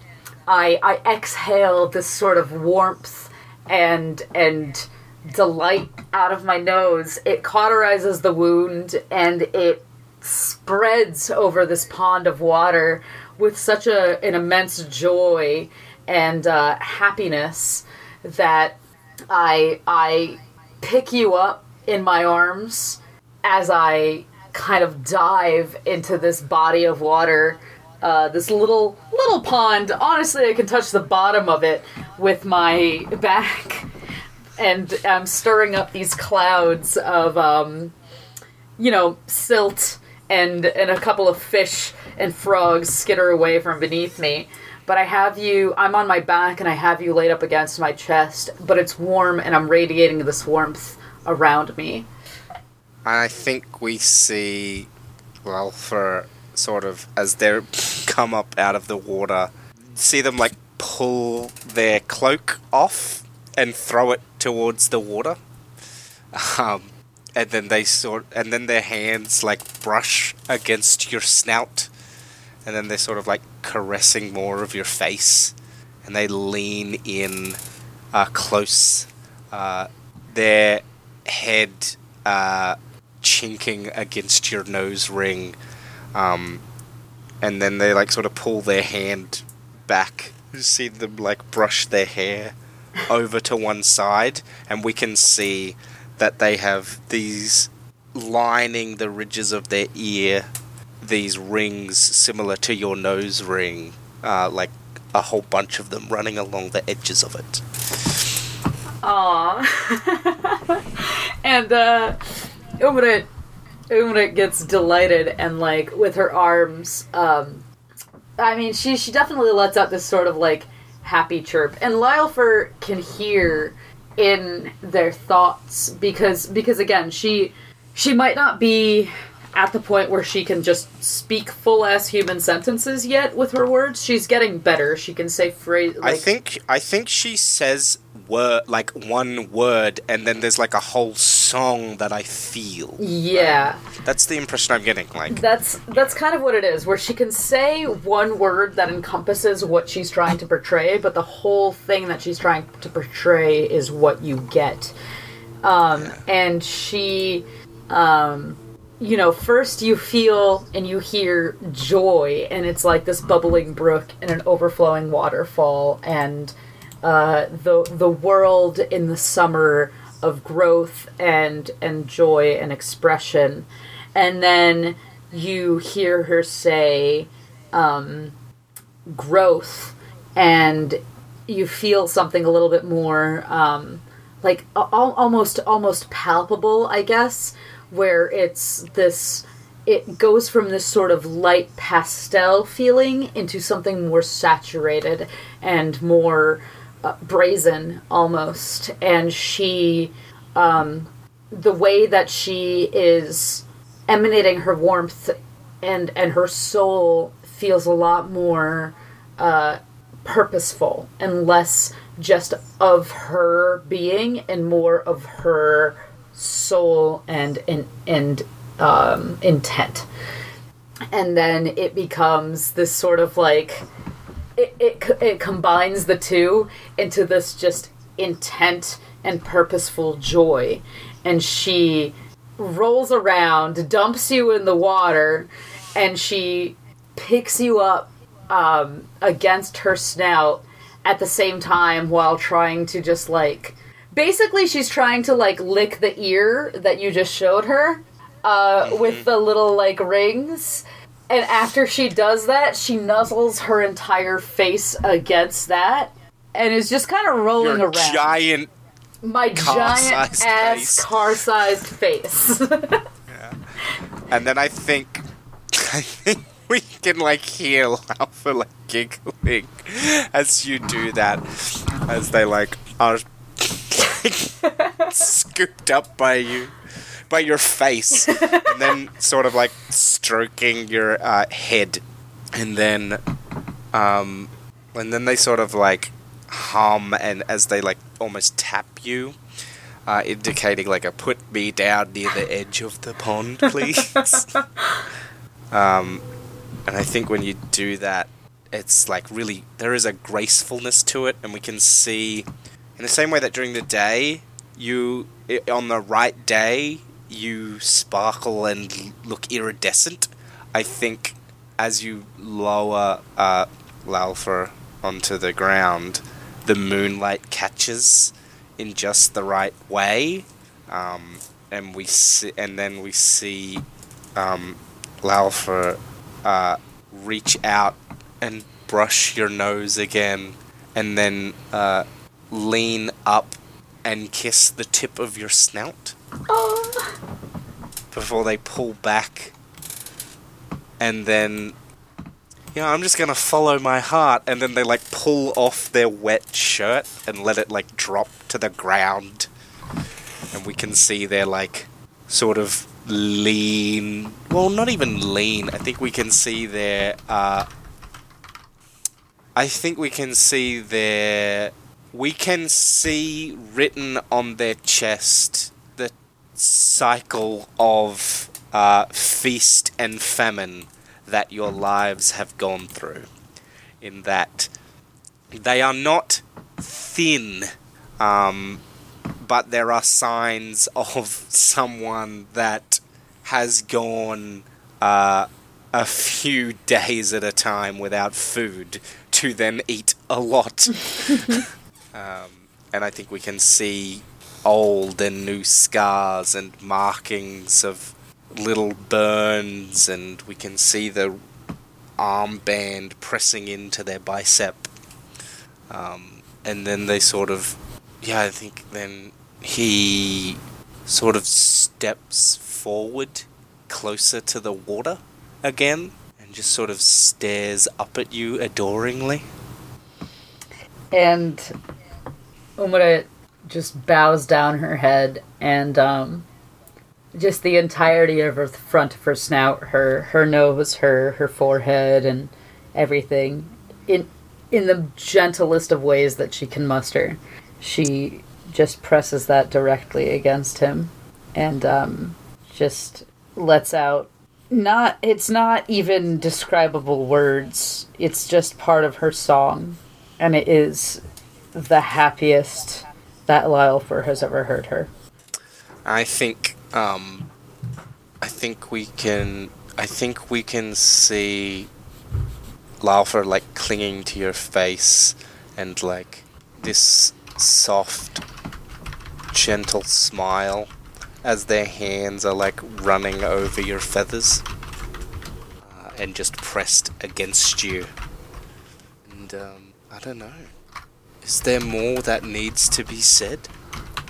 I I exhale this sort of warmth and and delight out of my nose. It cauterizes the wound, and it spreads over this pond of water with such a an immense joy and uh, happiness that I I pick you up in my arms as I kind of dive into this body of water. Uh, this little little pond. Honestly, I can touch the bottom of it with my back, and I'm stirring up these clouds of um, you know, silt and and a couple of fish and frogs skitter away from beneath me. But I have you I'm on my back and I have you laid up against my chest, but it's warm and I'm radiating this warmth around me. I think we see, for sort of as they come up out of the water, see them like pull their cloak off and throw it towards the water. Um, and then they sort, and then their hands like brush against your snout, and then they're sort of like caressing more of your face, and they lean in uh, close. Uh, their head uh, chinking against your nose ring, um, and then they like sort of pull their hand back. You see them like brush their hair over to one side, and we can see that they have these lining the ridges of their ear these rings similar to your nose ring, uh, like a whole bunch of them running along the edges of it. Aww. and uh Umrit Umrit gets delighted and like with her arms, um I mean she she definitely lets out this sort of like happy chirp. And Lylfer can hear in their thoughts because because again she she might not be at the point where she can just speak full ass human sentences yet with her words. She's getting better. She can say phrase. Like, I think I think she says word like one word, and then there's like a whole song that I feel. Yeah, That's the impression I'm getting. Like that's that's kind of what it is. Where she can say one word that encompasses what she's trying to portray, but the whole thing that she's trying to portray is what you get. Um, and she, um, you know, first you feel and you hear joy, and it's like this bubbling brook and an overflowing waterfall, and uh, the the world in the summer of growth and and joy and expression, and then you hear her say um, growth, and you feel something a little bit more um, like al- almost almost palpable, I guess, where it's this. It goes from this sort of light pastel feeling into something more saturated and more uh, brazen almost. And she, um, the way that she is emanating her warmth and and her soul feels a lot more uh, purposeful and less just of her being and more of her soul and and and um, intent. And then it becomes this sort of like it, it it combines the two into this just intent and purposeful joy, and she rolls around, dumps you in the water, and she picks you up um, against her snout at the same time while trying to just like basically she's trying to like lick the ear that you just showed her uh, with the little like rings and after she does that she nuzzles her entire face against that and is just kind of rolling your around giant. my giant ass face. car-sized face yeah. And then I think, I think we can like hear Alpha like giggling as you do that, as they like are scooped up by you, by your face, and then sort of like stroking your uh, head, and then, um, and then they sort of like hum, and as they like almost tap you. Uh, indicating like a put me down near the edge of the pond, please. um, and I think when you do that, it's like really there is a gracefulness to it, and we can see in the same way that during the day you on the right day you sparkle and look iridescent. I think as you lower uh, onto the ground, the moonlight catches in just the right way, um, and we see, and then we see um, uh, reach out and brush your nose again, and then uh, lean up and kiss the tip of your snout oh. before they pull back. And then, you know, I'm just gonna follow my heart. And then they like pull off their wet shirt and let it like drop to the ground. And we can see their like sort of lean. Well, not even lean. I think we can see their. Uh, I think we can see their. We can see written on their chest cycle of uh, feast and famine that your lives have gone through. In that they are not thin, um, but there are signs of someone that has gone uh, a few days at a time without food to then eat a lot. um, and I think we can see old and new scars and markings of little burns, and we can see the armband pressing into their bicep. Um, and then they sort of, yeah, I think then he sort of steps forward closer to the water again and just sort of stares up at you adoringly. And Umara just bows down her head and um, just the entirety of her front of her snout, her her nose, her her forehead, and everything in in the gentlest of ways that she can muster. She just presses that directly against him, and um, just lets out. Not it's not even describable words. It's just part of her song, and it is the happiest that Lylfer has ever heard her. I think um, I think we can I think we can see Lylfer like clinging to your face and like this soft gentle smile as their hands are like running over your feathers uh, and just pressed against you. And um, I don't know. Is there more that needs to be said?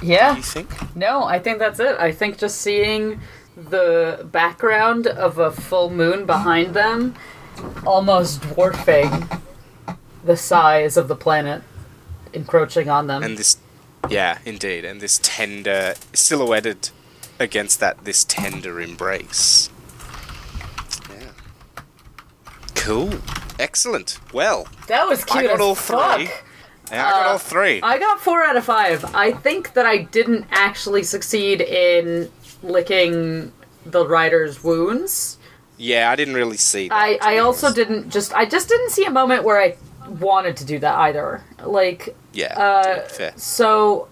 Yeah. Do you think? No, I think that's it. I think just seeing the background of a full moon behind them almost dwarfing the size of the planet encroaching on them. And this, yeah, indeed, and this tender silhouetted against that this tender embrace. Yeah. Cool. Excellent. Well, that was cute I got as all fuck. three. Yeah, I got Uh, all three. I got four out of five. I think that I didn't actually succeed in licking the rider's wounds. yeah, I didn't really see that. I, I also didn't just I just didn't see a moment where I wanted to do that either. Like Yeah, uh, fair. so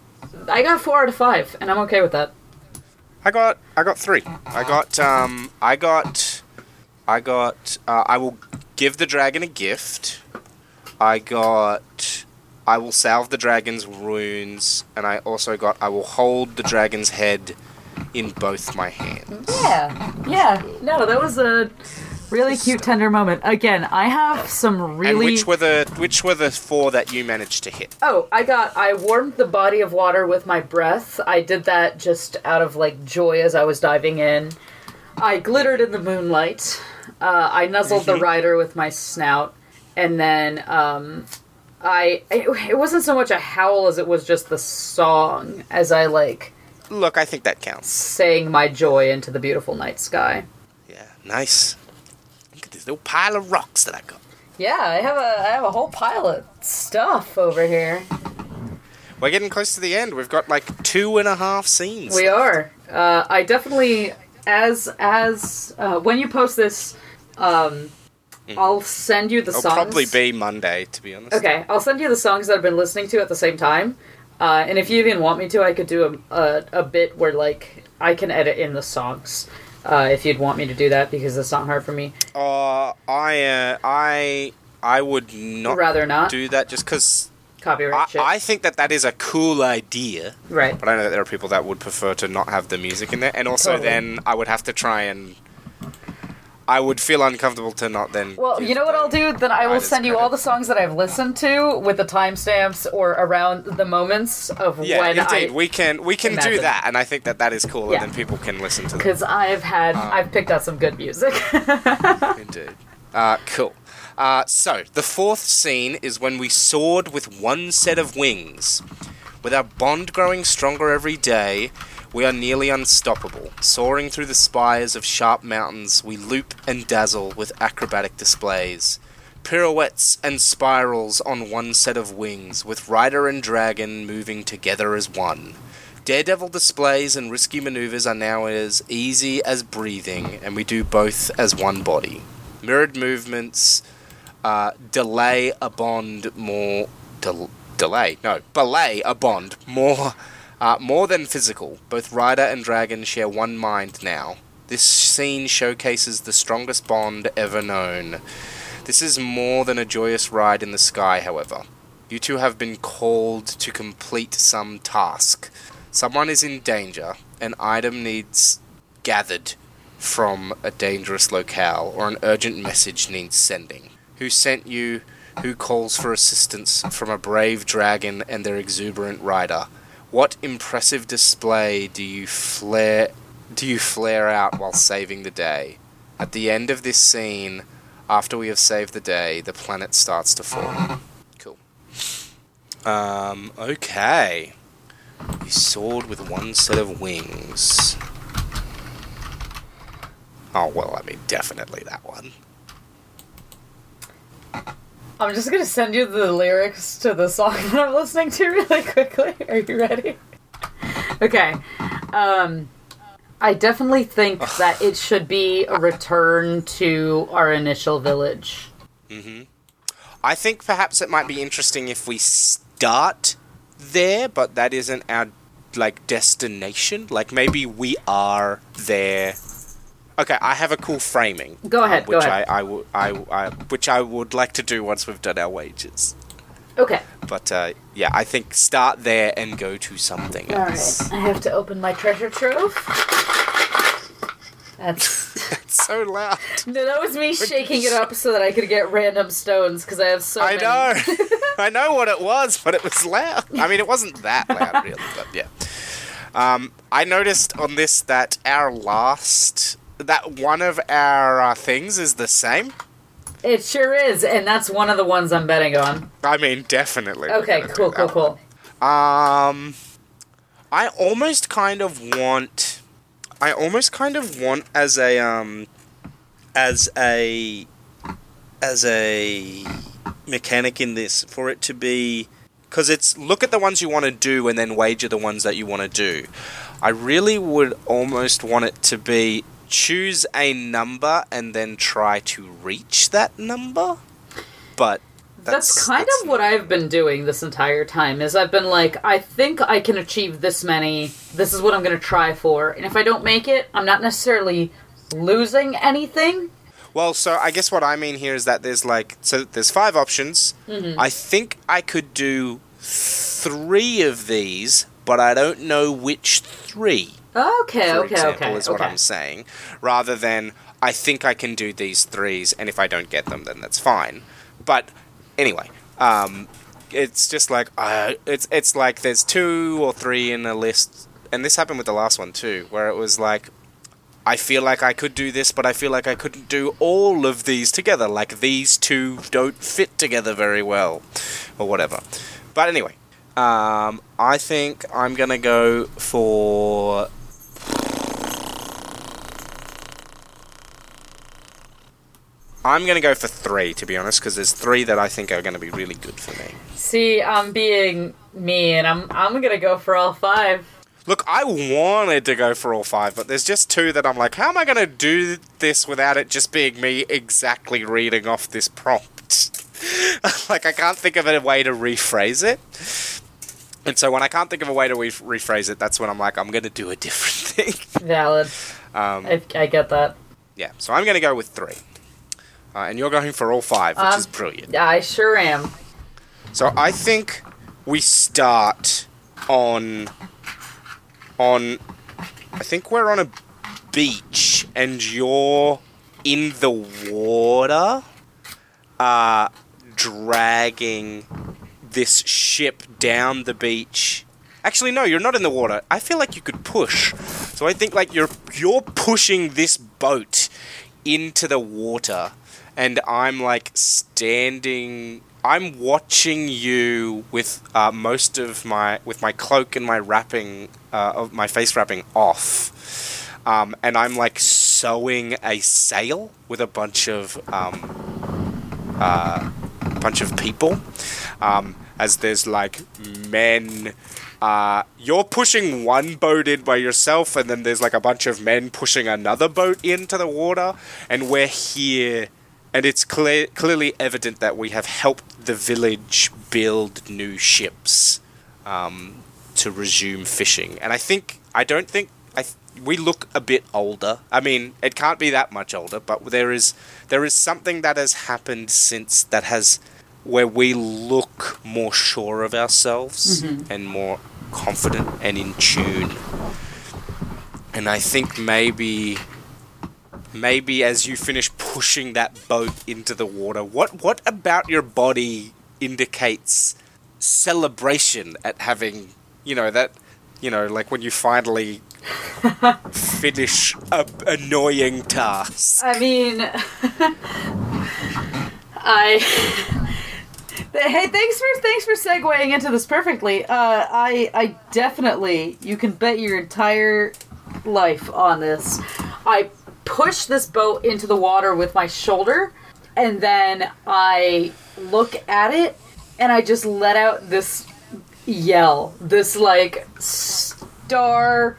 I got four out of five, and I'm okay with that. I got I got three. I got um I got I got uh, I will give the dragon a gift. I got I will salve the dragon's wounds, and I also got I will hold the dragon's head in both my hands. Yeah, yeah. No, that was a really cute, tender moment. Again, I have some really. And which were the which were the four that you managed to hit? Oh, I got. I warmed the body of water with my breath. I did that just out of like joy as I was diving in. I glittered in the moonlight. Uh, I nuzzled the rider with my snout, and then um, I. It, it wasn't so much a howl as it was just the song as I like Look, I think that counts. sang my joy into the beautiful night sky. Yeah, nice. Look at this little pile of rocks that I got. Yeah, I have a I have a whole pile of stuff over here. We're getting close to the end. We've got like two and a half scenes. We are. Uh, I definitely, as as uh, when you post this, um, I'll send you the It'll songs. probably be Monday, to be honest. Okay, I'll send you the songs that I've been listening to at the same time. Uh, and if you even want me to, I could do a, a, a bit where like I can edit in the songs. Uh, if you'd want me to do that, because it's not hard for me. Uh, I, uh, I, I would not Rather not do that just because copyright I, shit. I think that that is a cool idea. right. But I know that there are people that would prefer to not have the music in there, and also Totally. then I would have to try and. I would feel uncomfortable to not then. Well, you know what I'll do? Then I will send you credit. all the songs that I've listened to with the timestamps or around the moments of Yeah, when indeed, I. we can we can do that, and I think that that is cool, Yeah. and then people can listen to them. Because I've had, Um, I've picked out some good music. Indeed. Uh, cool. Uh, so, the fourth scene is when we soared with one set of wings. With our bond growing stronger every day, we are nearly unstoppable. Soaring through the spires of sharp mountains, we loop and dazzle with acrobatic displays. Pirouettes and spirals on one set of wings, with rider and dragon moving together as one. Daredevil displays and risky maneuvers are now as easy as breathing, and we do both as one body. Mirrored movements uh, delay a bond more. Del- delay? No, belay a bond more. Uh, more than physical, both rider and dragon share one mind now. This scene showcases the strongest bond ever known. This is more than a joyous ride in the sky, however. You two have been called to complete some task. Someone is in danger. An item needs gathered from a dangerous locale or an urgent message needs sending? Who sent you? Who calls for assistance from a brave dragon and their exuberant rider? What impressive display do you flare do you flare out while saving the day? At the end of this scene, after we have saved the day, the planet starts to fall. Cool. Um, okay. You soared with one set of wings. Oh, well, I mean, definitely that one. I'm just gonna send you the lyrics to the song that I'm listening to really quickly. Are you ready? Okay. Um, I definitely think that it should be a return to our initial village. I think perhaps it might be interesting if we start there, but that isn't our like destination. Like maybe we are there. Okay, I have a cool framing. Go ahead, uh, go which ahead. I, I, w- I, I- which I would like to do once we've done our wages. Okay. But uh, yeah, I think start there and go to something All else. right. I have to open my treasure trove. That's It's so loud. no, that was me shaking it up so that I could get random stones because I have so I many. know. I know what it was, but it was loud. I mean, it wasn't that loud, really, but yeah. Um, I noticed on this that our last, that one of our uh, things is the same. It sure is, and that's one of the ones I'm betting on. I mean, definitely. Okay, cool, cool, cool. Um, I almost kind of want, I almost kind of want as a um, as a as a mechanic in this for it to be because it's look at the ones you want to do and then wager the ones that you want to do. I really would almost want it to be choose a number and then try to reach that number. But That's, that's, kind that's of what I've been doing this entire time. Is I've been like, I think I can achieve this many. This is what I'm going to try for, and if I don't make it, I'm not necessarily losing anything. Well, so I guess what I mean here is that there's like so there's five options. Mm-hmm. I think I could do three of these, but I don't know which three. Okay, For okay, example, okay, is what okay. I'm saying, rather than I think I can do these threes, and if I don't get them, then that's fine. But anyway, um, it's just like uh, it's it's like there's two or three in a list, and this happened with the last one too, where it was like I feel like I could do this, but I feel like I couldn't do all of these together. Like these two don't fit together very well, or whatever. But anyway, um, I think I'm gonna go for. I'm gonna go for three, to be honest, because there's three that I think are gonna be really good for me. See, I'm being me, and I'm I'm gonna go for all five. Look, I wanted to go for all five, but there's just two that I'm like, how am I going to do this without it just being me exactly reading off this prompt? like, I can't think of a way to rephrase it. And so when I can't think of a way to re- rephrase it, that's when I'm like, I'm going to do a different thing. Valid. um, I, I get that. yeah, so I'm going to go with three. Uh, and you're going for all five, which Um, is brilliant. Yeah, I sure am. So I think we start on on I think we're on a beach and you're in the water uh dragging this ship down the beach. Actually no, you're not in the water. I feel like you could push. So I think like you're you're pushing this boat into the water and I'm like standing I'm watching you with uh, most of my with my cloak and my wrapping uh, of my face wrapping off, um, and I'm like sewing a sail with a bunch of um, uh, bunch of people. Um, as there's like men. Uh, you're pushing one boat in by yourself, and then there's like a bunch of men pushing another boat into the water, and we're here and it's clear, clearly evident that we have helped the village build new ships um, to resume fishing. And I think I don't think I th- we look a bit older. I mean, it can't be that much older, but there is there is something that has happened since that has where we look more sure of ourselves and more confident and in tune. And I think maybe maybe as you finish pushing that boat into the water, what what about your body indicates celebration at having, you know, that, you know, like when you finally finish a annoying task. I mean, I. Hey, thanks for thanks for segueing into this perfectly. Uh, I I definitely you can bet your entire life on this. I push this boat into the water with my shoulder, and then I look at it, and I just let out this yell, this like star-reaching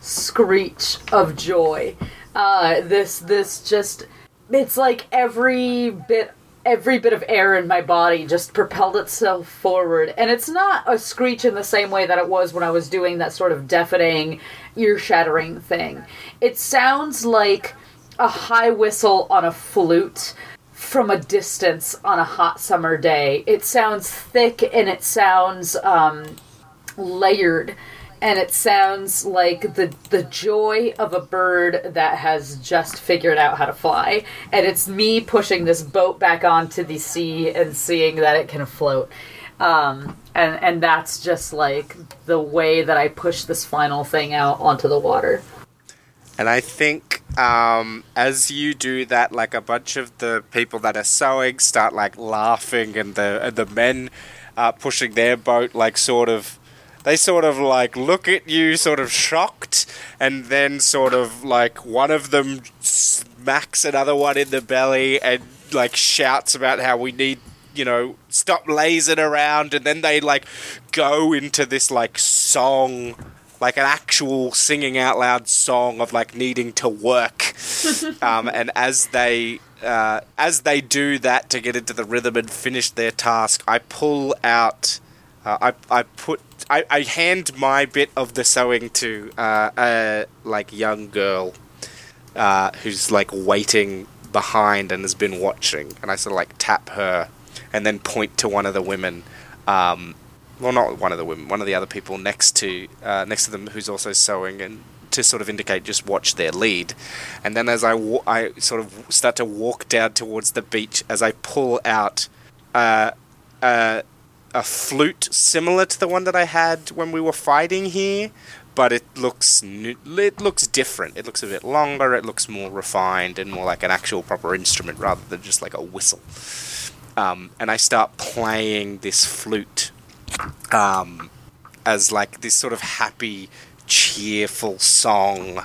screech of joy. Uh, this this just it's like every bit every bit of air in my body just propelled itself forward. And it's not a screech in the same way that it was when i was doing that sort of deafening ear shattering thing. It sounds like a high whistle on a flute from a distance on a hot summer day. It sounds thick and it sounds um, layered and it sounds like the the joy of a bird that has just figured out how to fly and it's me pushing this boat back onto the sea and seeing that it can float um, and and that's just like the way that I push this final thing out onto the water. And I think um, as you do that, like a bunch of the people that are sewing start like laughing, and the and the men uh, pushing their boat like sort of they sort of like look at you sort of shocked and then sort of like one of them smacks another one in the belly and like shouts about how we need you know stop lazing around and then they like go into this like song like an actual singing out loud song of like needing to work. Um, and as they uh, as they do that to get into the rhythm and finish their task i pull out uh, I, I put I, I hand my bit of the sewing to uh, a like young girl uh, who's like waiting behind and has been watching, and I sort of like tap her and then point to one of the women. Um, well, not one of the women, one of the other people next to uh, next to them who's also sewing, and to sort of indicate just watch their lead. And then as I wa- I sort of start to walk down towards the beach, as I pull out. Uh, uh, a flute similar to the one that I had when we were fighting here, but it looks it looks different. It looks a bit longer. It looks more refined and more like an actual proper instrument rather than just like a whistle. Um, and I start playing this flute um, as like this sort of happy, cheerful song.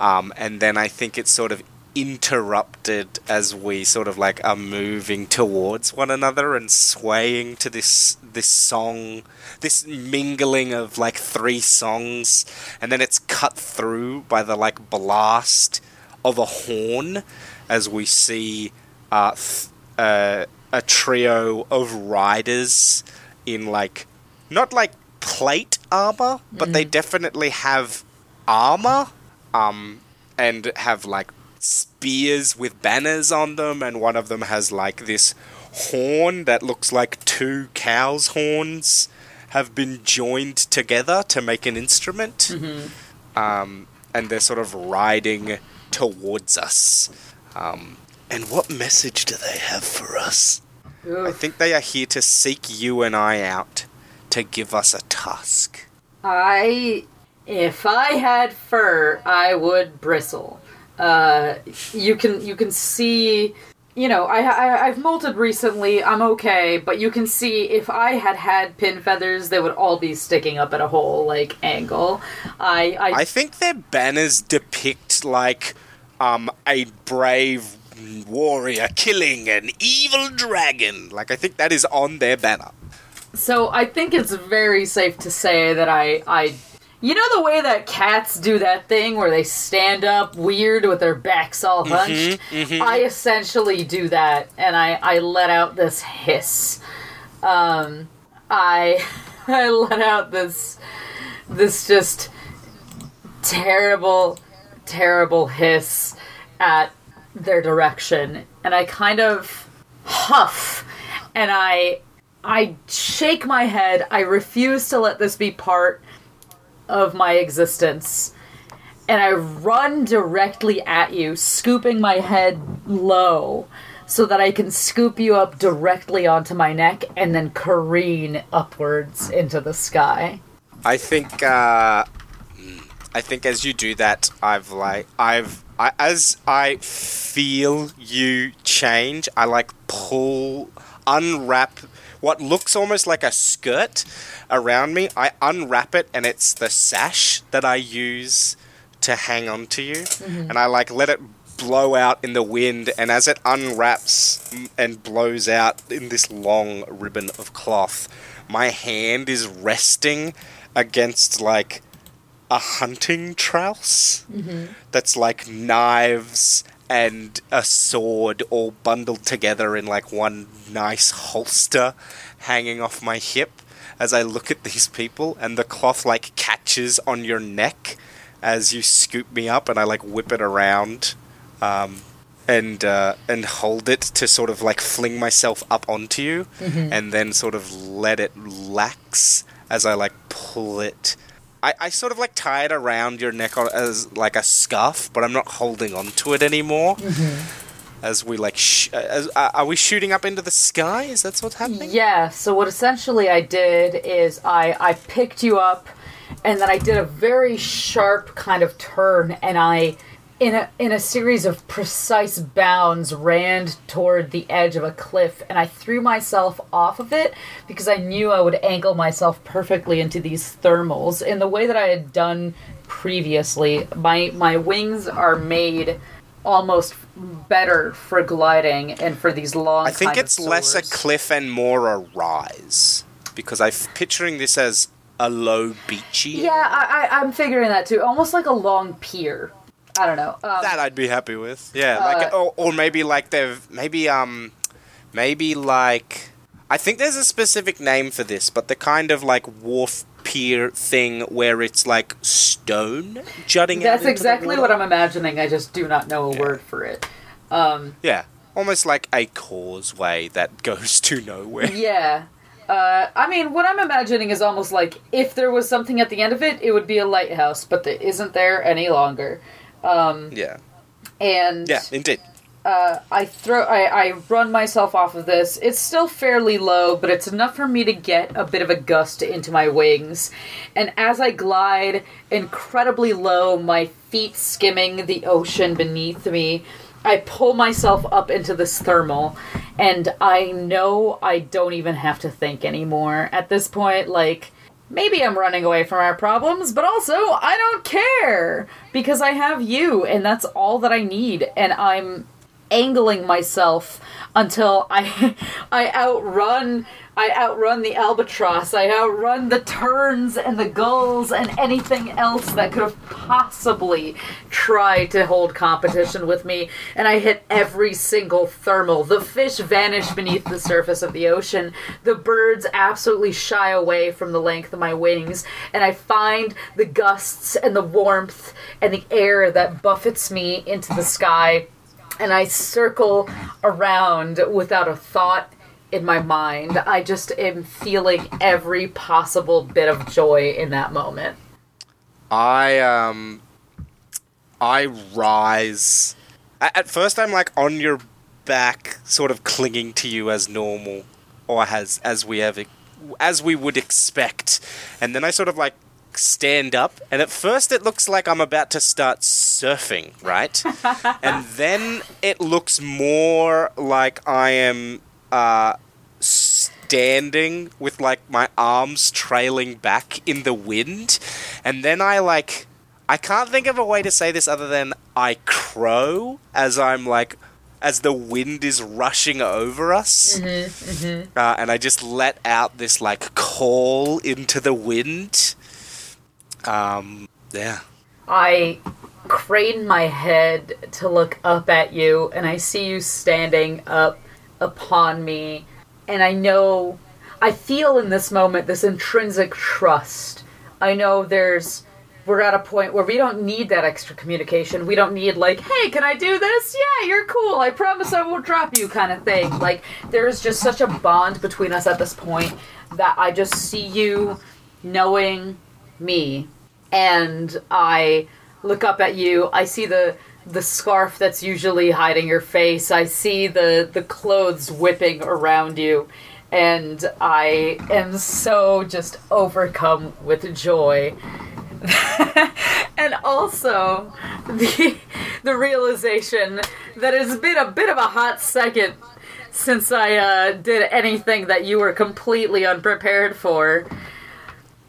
Um, and then I think it sort of interrupted as we sort of like are moving towards one another and swaying to this this song this mingling of like three songs. And then it's cut through by the like blast of a horn as we see uh, th- uh, a trio of riders in like not like plate armor but they definitely have armor um and have like spears with banners on them, and one of them has like this horn that looks like two cows' horns have been joined together to make an instrument. Um, and they're sort of riding towards us. Um, and what message do they have for us? I think they are here to seek you and I out to give us a task. I, if I had fur, I would bristle. Uh, you can you can see, you know, I, I I've molted recently. I'm okay, but you can see if I had had pin feathers, they would all be sticking up at a whole like angle. I I, I think their banners depict like um, a brave warrior killing an evil dragon. Like I think that is on their banner. So I think it's very safe to say that I I you know the way that cats do that thing where they stand up weird with their backs all hunched? I essentially do that and I I let out this hiss. Um I I let out this this just terrible terrible hiss at their direction and I kind of huff and I I shake my head. I refuse to let this be part of my existence. and I run directly at you, scooping my head low so that I can scoop you up directly onto my neck and then careen upwards into the sky. I think uh, I think as you do that, I've like I've I, as I feel you change, I like pull unwrap what looks almost like a skirt around me. I unwrap it and it's the sash that I use to hang on to you, mm-hmm. and I like let it blow out in the wind, and as it unwraps and blows out in this long ribbon of cloth, my hand is resting against like a hunting trouse mm-hmm. that's like knives and a sword all bundled together in like one nice holster hanging off my hip as I look at these people and the cloth like catches on your neck as you scoop me up and I like whip it around um, and uh, and hold it to sort of like fling myself up onto you mm-hmm. and then sort of let it lax as I like pull it. I, I sort of like tie it around your neck as like a scarf, but I'm not holding on to it anymore. Mm-hmm. As we like, sh- as, uh, are we shooting up into the sky? Is that what's happening? Yeah. So what essentially I did is I I picked you up, and then I did a very sharp kind of turn, and I in a in a series of precise bounds ran toward the edge of a cliff and I threw myself off of it because I knew I would angle myself perfectly into these thermals in the way that I had done previously. My my wings are made almost better for gliding and for these long I think it's less a cliff and more a rise because I'm picturing this as a low beachy. Yeah, I, I, I'm figuring that too. Almost like a long pier I don't know. Um, that I'd be happy with. Yeah, uh, like or, or maybe like they've maybe um maybe like I think there's a specific name for this, but the kind of like wharf pier thing where it's like stone jutting That's exactly what I'm imagining. I just do not know a yeah. word for it. Um, yeah, almost like a causeway that goes to nowhere. Yeah. Uh, I mean, what I'm imagining is almost like if there was something at the end of it, it would be a lighthouse, but there isn't there any longer. Um, yeah. And yeah, indeed. Uh, I throw, I, I run myself off of this. It's still fairly low, but it's enough for me to get a bit of a gust into my wings. And as I glide incredibly low, my feet skimming the ocean beneath me, I pull myself up into this thermal, and I know I don't even have to think anymore. At this point, like, maybe I'm running away from our problems, but also I don't care! Because I have you and that's all that I need and I'm angling myself until I I outrun I outrun the albatross, I outrun the terns and the gulls and anything else that could have possibly tried to hold competition with me, and I hit every single thermal. The fish vanish beneath the surface of the ocean, the birds absolutely shy away from the length of my wings, and I find the gusts and the warmth and the air that buffets me into the sky and I circle around without a thought in my mind. I just am feeling every possible bit of joy in that moment. I um I rise. At first I'm like on your back sort of clinging to you as normal or as as we ever as we would expect. And then I sort of like stand up, and at first it looks like I'm about to start surfing, right? and then it looks more like I am uh, standing with like my arms trailing back in the wind, and then I like. I can't think of a way to say this other than I crow as I'm like as the wind is rushing over us. Mm-hmm, mm-hmm. Uh, and I just let out this like call into the wind. Um, yeah. I crane my head to look up at you, and I see you standing up upon me, and I know, I feel in this moment this intrinsic trust. I know there's, we're at a point where we don't need that extra communication. We don't need, like, hey, can I do this? Yeah, you're cool. I promise I won't drop you, kind of thing. Like, there's just such a bond between us at this point that I just see you knowing me and I look up at you. I see the the scarf that's usually hiding your face. I see the the clothes whipping around you, and I am so just overcome with joy. and also the the realization that it's been a bit of a hot second since I uh, did anything that you were completely unprepared for.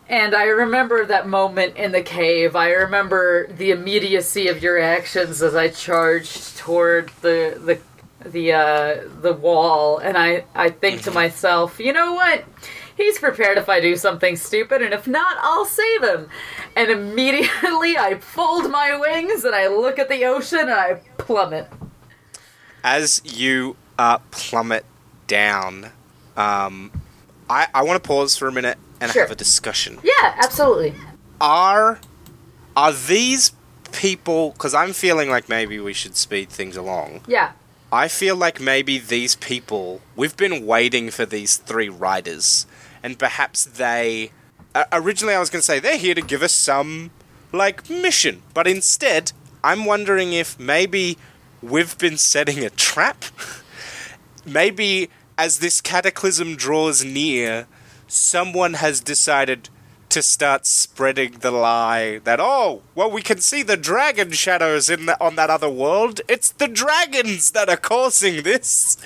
And I remember that moment in the cave. I remember the immediacy of your actions as I charged toward the the the uh, the wall, and I I think to myself, you know what? He's prepared if I do something stupid, and if not, I'll save him. And immediately I fold my wings and I look at the ocean and I plummet. As you uh, plummet down, um, I, I want to pause for a minute and Sure. have a discussion. Yeah, absolutely. Are are these people? Because I'm feeling like maybe we should speed things along. Yeah. I feel like maybe these people, we've been waiting for these three riders, and perhaps they. Uh, originally, I was going to say they're here to give us some, like, mission, but instead, I'm wondering if maybe we've been setting a trap? maybe as this cataclysm draws near, someone has decided to start spreading the lie that oh well we can see the dragon shadows in the, on that other world. It's the dragons that are causing this.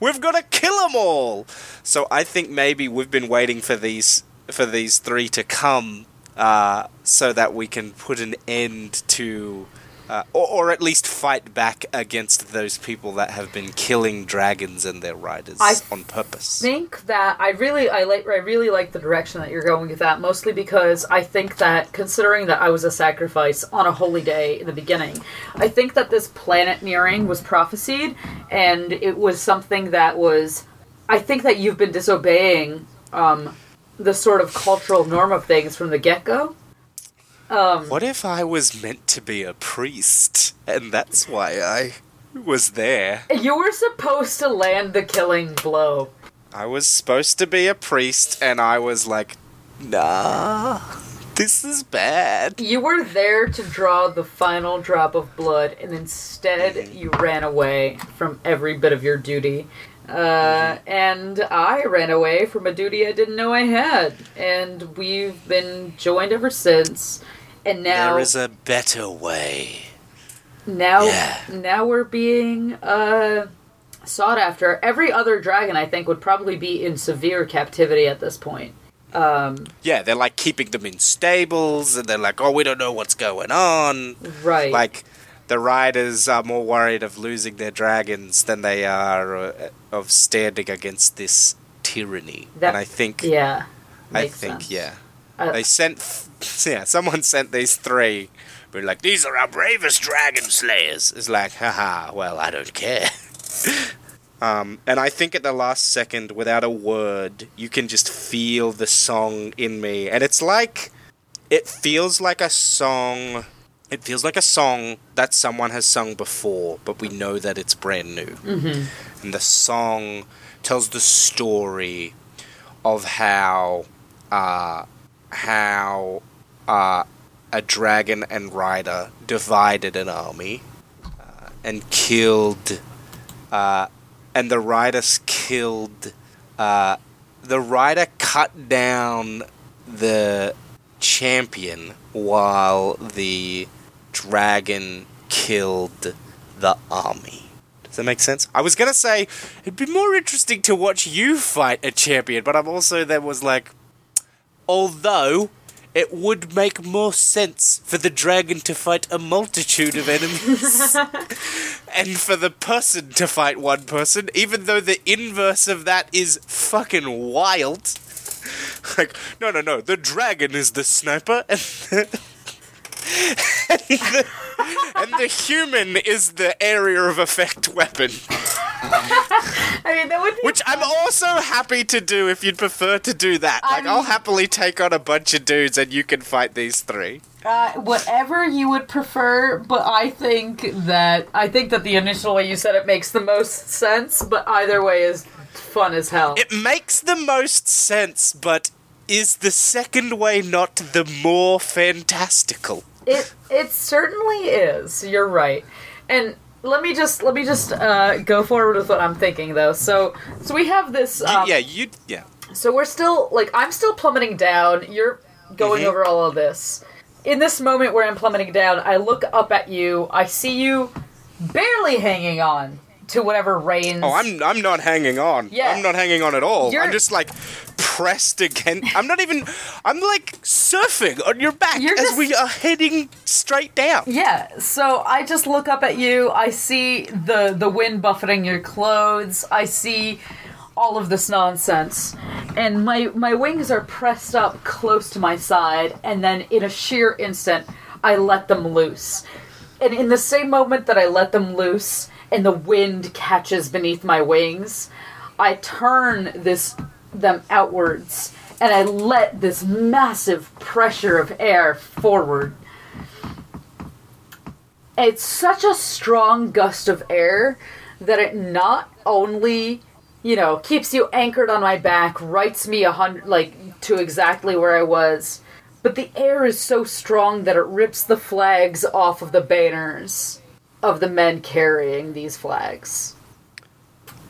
We've got to kill them all. So i think maybe we've been waiting for these for these three to come uh, so that we can put an end to uh, or, or at least fight back against those people that have been killing dragons and their riders I on purpose I think that I really I like I really like the direction that you're going with that mostly because I think that considering that I was a sacrifice on a holy day in the beginning, I think that this planet nearing was prophesied and it was something that was I think that you've been disobeying um, the sort of cultural norm of things from the get go. Um, What if I was meant to be a priest, and that's why I was there? you were supposed to land the killing blow. I was supposed to be a priest, and I was like, nah, this is bad. You were there to draw the final drop of blood, and instead you ran away from every bit of your duty. Uh, and I ran away from a duty I didn't know I had, and we've been joined ever since. And now, There is a better way. now, Yeah. now we're being uh, sought after. Every other dragon, I think, would probably be in severe captivity at this point. Um, Yeah, they're like keeping them in stables, and they're like, oh, we don't know what's going on. right. Like, the riders are more worried of losing their dragons than they are uh, of standing against this tyranny. That- and I think, yeah. I think, sense. yeah. Uh, They sent, yeah, someone sent these three. We're like, these are our bravest dragon slayers. It's like, haha, well, I don't care. um, and I think at the last second, without a word, you can just feel the song in me. And it's like, it feels like a song. It feels like a song that someone has sung before, but we know that it's brand new. Mm-hmm. And the song tells the story of how uh, how uh, a dragon and rider divided an army uh, and killed, uh, and the riders killed. Uh, the rider cut down the champion while the dragon killed the army. Does that make sense? I was gonna say it'd be more interesting to watch you fight a champion, but I'm also there was like, although it would make more sense for the dragon to fight a multitude of enemies and for the person to fight one person, even though the inverse of that is fucking wild. Like, no, no, no, the dragon is the sniper and the, and the, and the human is the area of effect weapon. I mean, that would be Which I'm also happy to do if you'd prefer to do that. Like, I'll I'm- happily take on a bunch of dudes and you can fight these three. Uh, whatever you would prefer, but I think that I think that the initial way you said it makes the most sense. But either way is fun as hell. It makes the most sense, but is the second way not the more fantastical? It it certainly is. You're right. And let me just let me just uh, go forward with what I'm thinking though. So so we have this. Um, yeah, you. Yeah. So we're still like I'm still plummeting down. You're going Mhm. over all of this. In this moment where I'm plummeting down, I look up at you. I see you barely hanging on to whatever reins. Oh, I'm I'm not hanging on. Yeah. I'm not hanging on at all. You're- I'm just like pressed against. I'm not even. I'm like surfing on your back as just- we are heading straight down. Yeah, so I just look up at you. I see the the wind buffeting your clothes. I see all of this nonsense. And my my wings are pressed up close to my side and then in a sheer instant I let them loose. And in the same moment that I let them loose and the wind catches beneath my wings, I turn this them outwards and I let this massive pressure of air forward. It's such a strong gust of air that it not only you know keeps you anchored on my back rights me a hundred like to exactly where i was but the air is so strong that it rips the flags off of the banners of the men carrying these flags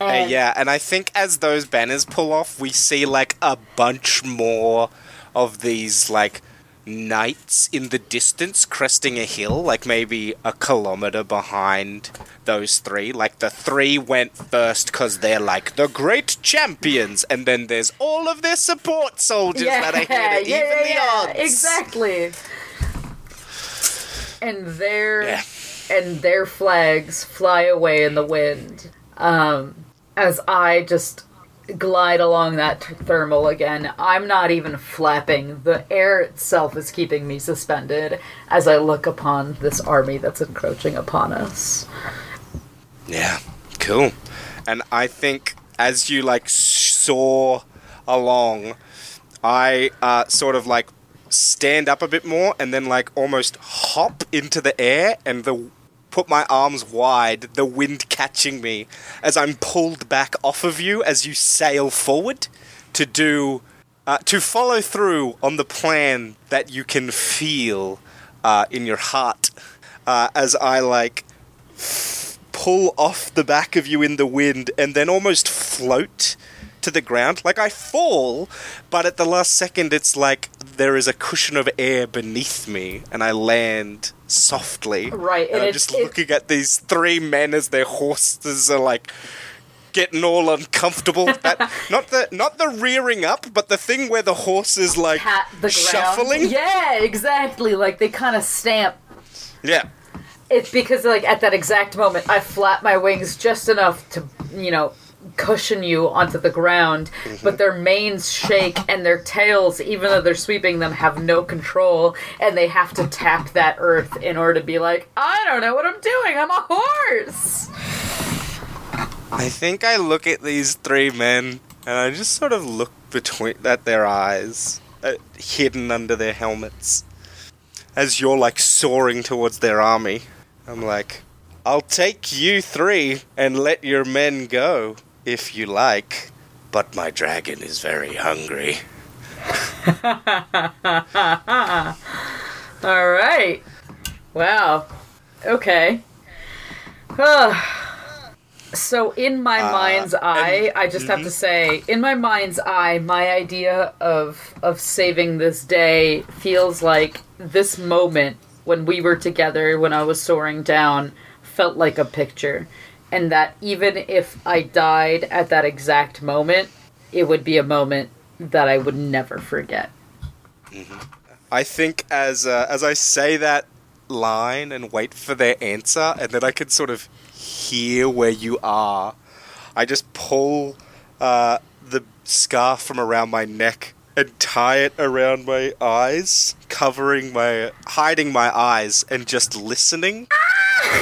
Uh, yeah, and I think as those banners pull off, we see like a bunch more of these like knights in the distance cresting a hill, like maybe a kilometer behind those three. Like the three went first because they're like the great champions, and then there's all of their support soldiers that are here to yeah, even yeah, the yeah, odds. Exactly. And their Yeah. And their flags fly away in the wind. Um, as I just glide along that t- thermal again, I'm not even flapping. The air itself is keeping me suspended as I look upon this army that's encroaching upon us. Yeah, cool. And I think as you like soar along, I uh, sort of like stand up a bit more and then like almost hop into the air and the put my arms wide, the wind catching me as I'm pulled back off of you as you sail forward to do uh, to follow through on the plan that you can feel uh, in your heart uh, as I like pull off the back of you in the wind and then almost float to the ground. Like I fall, but at the last second, it's like there is a cushion of air beneath me and I land softly. Right, And, and I'm just looking at these three men as their horses are like getting all uncomfortable. that not the not the rearing up, but the thing where the horse is like the shuffling. Yeah, exactly. Like they kind of stamp yeah. It's because like at that exact moment I flap my wings just enough to you know cushion you onto the ground, but their manes shake and their tails, even though they're sweeping them, have no control, and they have to tap that earth in order to be like, I don't know what I'm doing. I'm a horse. I think I look at these three men and I just sort of look between at their eyes, uh, hidden under their helmets, as you're like soaring towards their army. I'm like, I'll take you three and let your men go if you like, but my dragon is very hungry. All right. Wow. Okay. so in my Uh, mind's eye, and- I just have to say, in my mind's eye, my idea of of saving this day feels like this moment when we were together when I was soaring down felt like a picture. And that even if I died at that exact moment, it would be a moment that I would never forget. I think as uh, as I say that line and wait for their answer, and then I can sort of hear where you are. I just pull uh, the scarf from around my neck and tie it around my eyes, covering my, hiding my eyes, and just listening.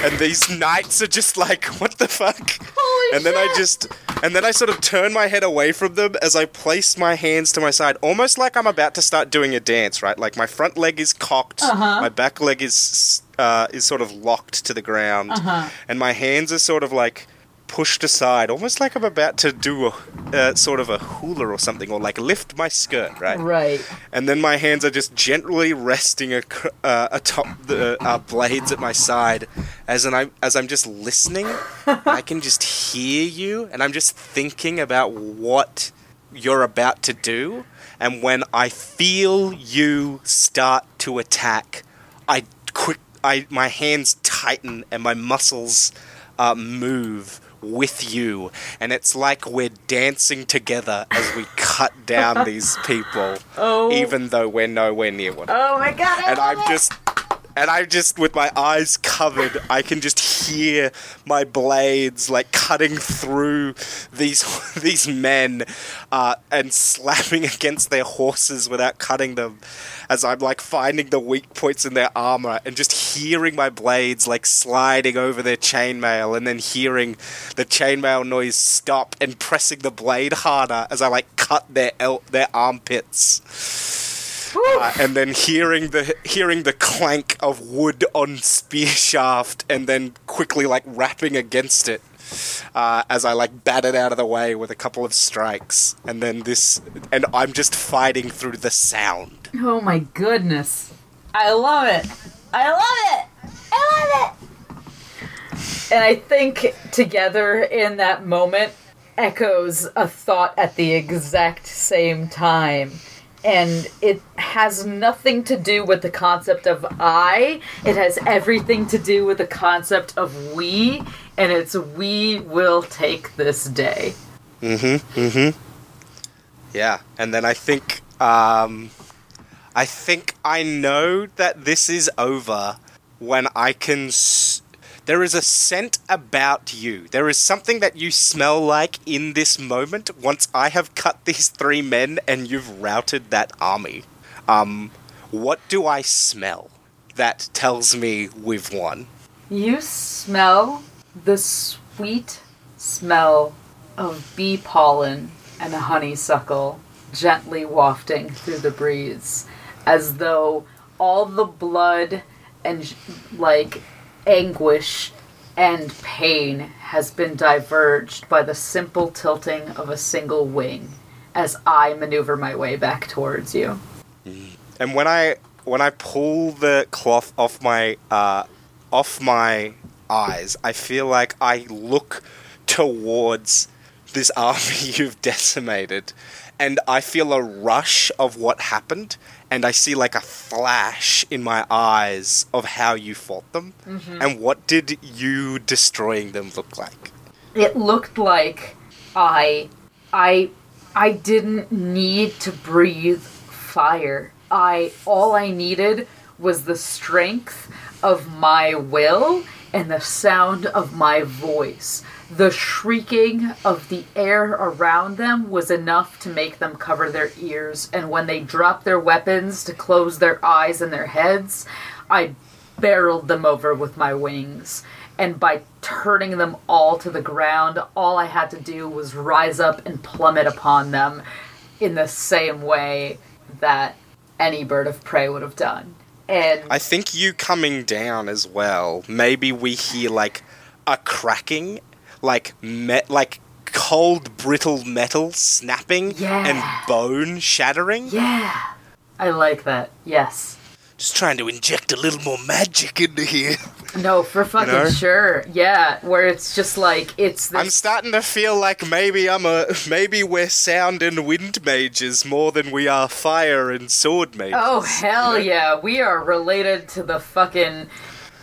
and these knights are just like, "What the fuck?" Holy and then I just and then I sort of turn my head away from them as I place my hands to my side, almost like I'm about to start doing a dance, right? Like my front leg is cocked, Uh-huh. my back leg is uh, is sort of locked to the ground, Uh-huh. and my hands are sort of like pushed aside, almost like I'm about to do a uh, sort of a hula or something, or like lift my skirt, right? Right. And then my hands are just gently resting ac- uh, atop the uh, blades at my side, as an I as I'm just listening. I can just hear you, and I'm just thinking about what you're about to do. And when I feel you start to attack, I quick I my hands tighten and my muscles uh, move with you, and it's like we're dancing together as we cut down these people, Oh. even though we're nowhere near one. Oh my god! I and I'm it! just. And I just, with my eyes covered, I can just hear my blades like cutting through these these men uh, and slapping against their horses without cutting them. As I'm like finding the weak points in their armor and just hearing my blades like sliding over their chainmail, and then hearing the chainmail noise stop and pressing the blade harder as I like cut their el- their armpits uh, and then hearing the hearing the clank of wood on spear shaft, and then quickly like rapping against it uh, as I like bat it out of the way with a couple of strikes, and then this, and I'm just fighting through the sound. Oh my goodness. I love it. I love it. I love it. And I think together in that moment echoes a thought at the exact same time. And it has nothing to do with the concept of I. It has everything to do with the concept of we. And it's we will take this day. Mhm. Mhm. Yeah, and then I think, um, I think I know that this is over when I can. S- there is a scent about you. There is something that you smell like in this moment. Once I have cut these three men and you've routed that army, um, what do I smell that tells me we've won? You smell the sweet smell of bee pollen and honeysuckle gently wafting through the breeze, as though all the blood and like anguish and pain has been diverged by the simple tilting of a single wing as I maneuver my way back towards you. And when I when I pull the cloth off my uh, off my eyes, I feel like I look towards this army you've decimated, and I feel a rush of what happened, and I see like a flash in my eyes of how you fought them, mm-hmm. and what did you destroying them look like? it looked like I I I didn't need to breathe fire. I all I needed was the strength of my will and the sound of my voice. The shrieking of the air around them was enough to make them cover their ears, and when they dropped their weapons to close their eyes and their heads, I barreled them over with my wings. And by turning them all to the ground, all I had to do was rise up and plummet upon them in the same way that any bird of prey would have done. And I think you coming down as well. Maybe we hear like a cracking, like me- like cold brittle metal snapping Yeah. and bone shattering. yeah, I like that. Yes. Just trying to inject a little more magic into here. No, for fucking know? sure. Yeah, where it's just like it's this. I'm starting to feel like maybe I'm a maybe we're sound and wind mages more than we are fire and sword mages. Oh hell yeah, we are related to the fucking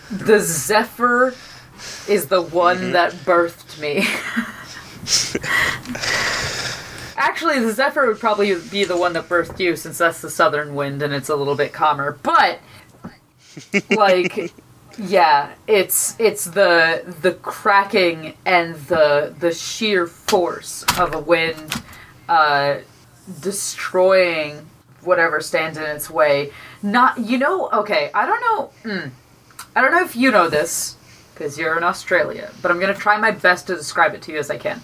the Zephyr is the one that birthed me. Actually, the Zephyr would probably be the one that birthed you since that's the southern wind and it's a little bit calmer. But like yeah, it's it's the the cracking and the the sheer force of a wind uh destroying whatever stands in its way. Not, you know, okay, I don't know. Mm, I don't know if you know this because you're in Australia, but I'm gonna try my best to describe it to you as I can.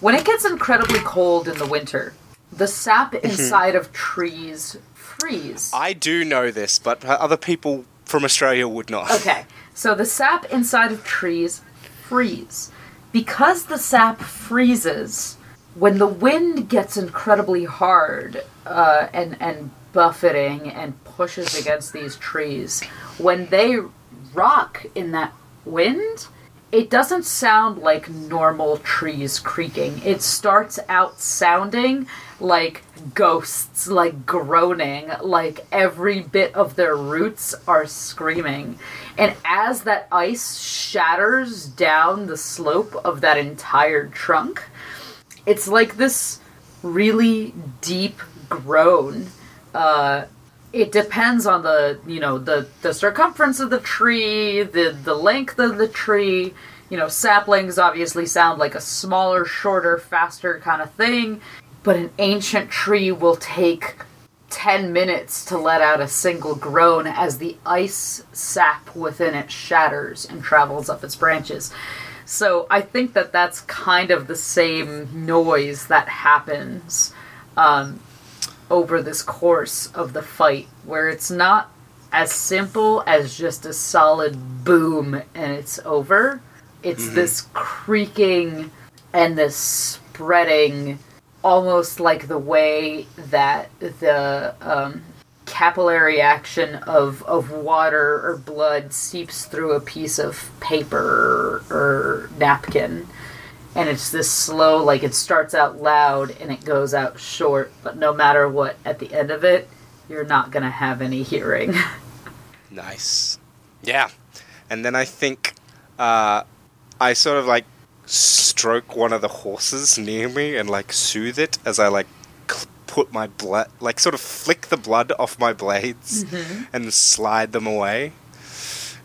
When it gets incredibly cold in the winter, the sap inside of trees freeze. I do know this, but other people from Australia would not. Okay, so the sap inside of trees freeze because the sap freezes, when the wind gets incredibly hard uh, and and buffeting and pushes against these trees, when they rock in that wind, it doesn't sound like normal trees creaking. It starts out sounding like ghosts, like groaning, like every bit of their roots are screaming. And as that ice shatters down the slope of that entire trunk, it's like this really deep groan. Uh, it depends on the you know the the circumference of the tree, the the length of the tree. You know, saplings obviously sound like a smaller, shorter, faster kind of thing, but an ancient tree will take 10 minutes to let out a single groan as the ice sap within it shatters and travels up its branches. So I think that that's kind of the same noise that happens um, over this course of the fight, where it's not as simple as just a solid boom and it's over. It's this creaking and this spreading, almost like the way that the um, capillary action of, of water or blood seeps through a piece of paper or, or napkin and it's this slow like it starts out loud and it goes out short but no matter what at the end of it you're not going to have any hearing Nice. Yeah. And then I think uh, I sort of like stroke one of the horses near me and like soothe it as I like cl- put my blood, like sort of flick the blood off my blades and slide them away.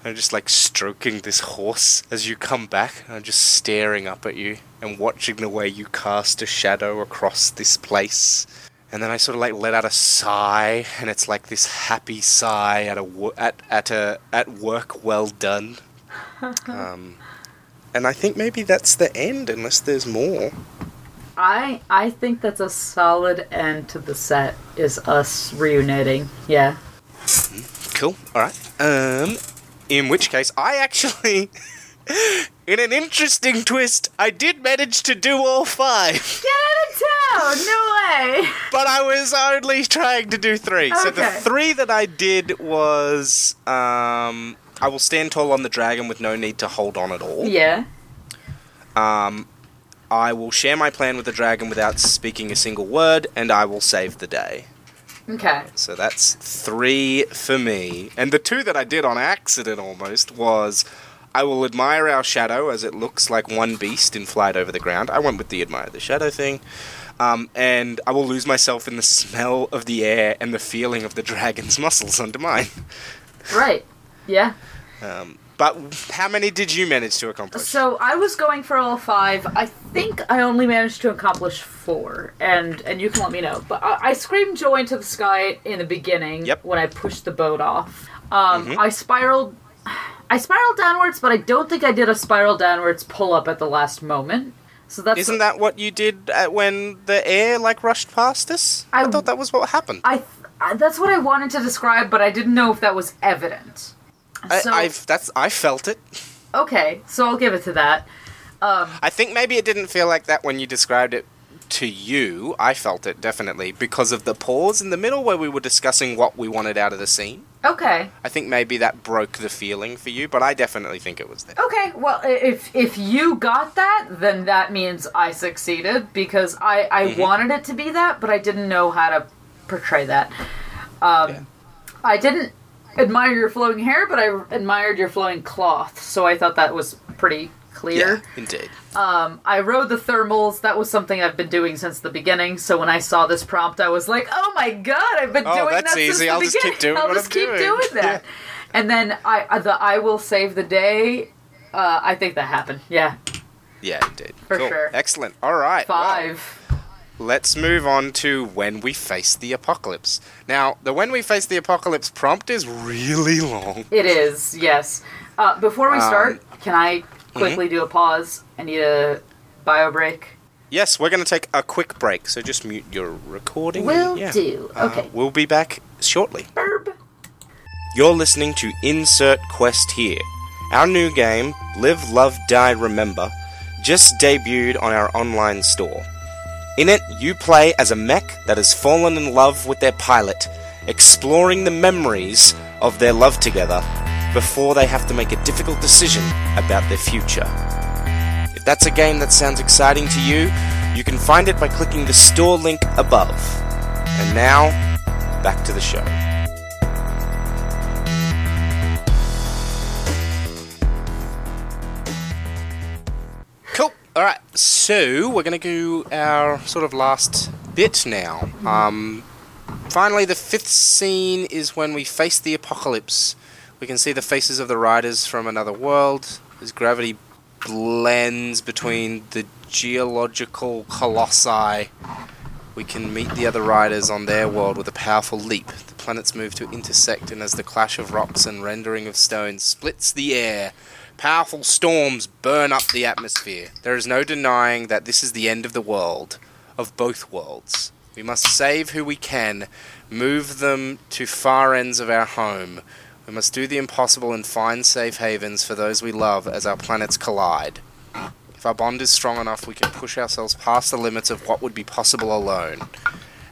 And I'm just like stroking this horse as you come back. And I'm just staring up at you and watching the way you cast a shadow across this place. And then I sort of like let out a sigh, and it's like this happy sigh at a wo- at at a at work well done. um, and I think maybe that's the end, unless there's more. i i think that's a solid end to the set is us reuniting yeah Cool. All right. Um, in which case, I actually, in an interesting twist, I did manage to do all five, get out of town no way but I was only trying to do three. Okay. So the three that I did was, um, I will stand tall on the dragon with no need to hold on at all. yeah Um, I will share my plan with the dragon without speaking a single word, and I will save the day. Okay So that's three for me. And the two that I did on accident almost was I will admire our shadow as it looks like one beast in flight over the ground. I went with the admire the shadow thing. Um, and I will lose myself in the smell of the air and the feeling of the dragon's muscles under mine. right yeah Um, but how many did you manage to accomplish? So I was going for all five. I think I only managed to accomplish four, and and you can let me know. But I, I screamed joy into the sky in the beginning Yep. when I pushed the boat off. Um, I spiraled. I spiraled downwards, but I don't think I did a spiral downwards pull up at the last moment. So that's Isn't that what you did at when the air like rushed past us? I, I- thought that was what happened. I, I that's what I wanted to describe, but I didn't know if that was evident. I, So I've that's I felt it. okay, so I'll give it to that. I think maybe it didn't feel like that when you described it to you. I felt it definitely because of the pause in the middle where we were discussing what we wanted out of the scene. Okay, I think maybe that broke the feeling for you, but I definitely think it was there. Okay, well, if if you got that, then that means I succeeded because I I Mm-hmm. wanted it to be that, but I didn't know how to portray that. Um, Yeah. I didn't admire your flowing hair, but I admired your flowing cloth, so I thought that was pretty clear. Yeah, indeed. Um, I rode the thermals. That was something I've been doing since the beginning. So when I saw this prompt, I was like, "Oh my god, I've been Oh, doing that's that since easy. the I'll just keep doing I'll just I'm keep doing." doing that." And then I uh, the I will save the day. Uh, I think that happened. Yeah, Yeah, indeed. For Cool. sure. Excellent. All right. five. Let's move on to when we face the apocalypse. Now, the when we face the apocalypse prompt is really long. It is yes. Uh, before we start, Um, can I quickly do a pause? I need a bio break. Yes, we're going to take a quick break, so just mute your recording. Will Yeah. do. Uh, Okay. we'll be back shortly. You're listening to Insert Quest here. Our new game, Live, Love, Die, Remember, just debuted on our online store. In it, you play as a mech that has fallen in love with their pilot, exploring the memories of their love together before they have to make a difficult decision about their future. If that's a game that sounds exciting to you, you can find it by clicking the store link above. And now, back to the show. All right. So we're going to do our sort of last bit now. Um, finally, the fifth scene is when we face the apocalypse. We can see the faces of the riders from another world as gravity blends between the geological colossi. We can meet the other riders on their world with a powerful leap. The planets move to intersect, and as the clash of rocks and rendering of stone splits the air, powerful storms burn up the atmosphere. There is no denying that this is the end of the world, of both worlds. We must save who we can, move them to far ends of our home. We must do the impossible and find safe havens for those we love as our planets collide. If our bond is strong enough, we can push ourselves past the limits of what would be possible alone.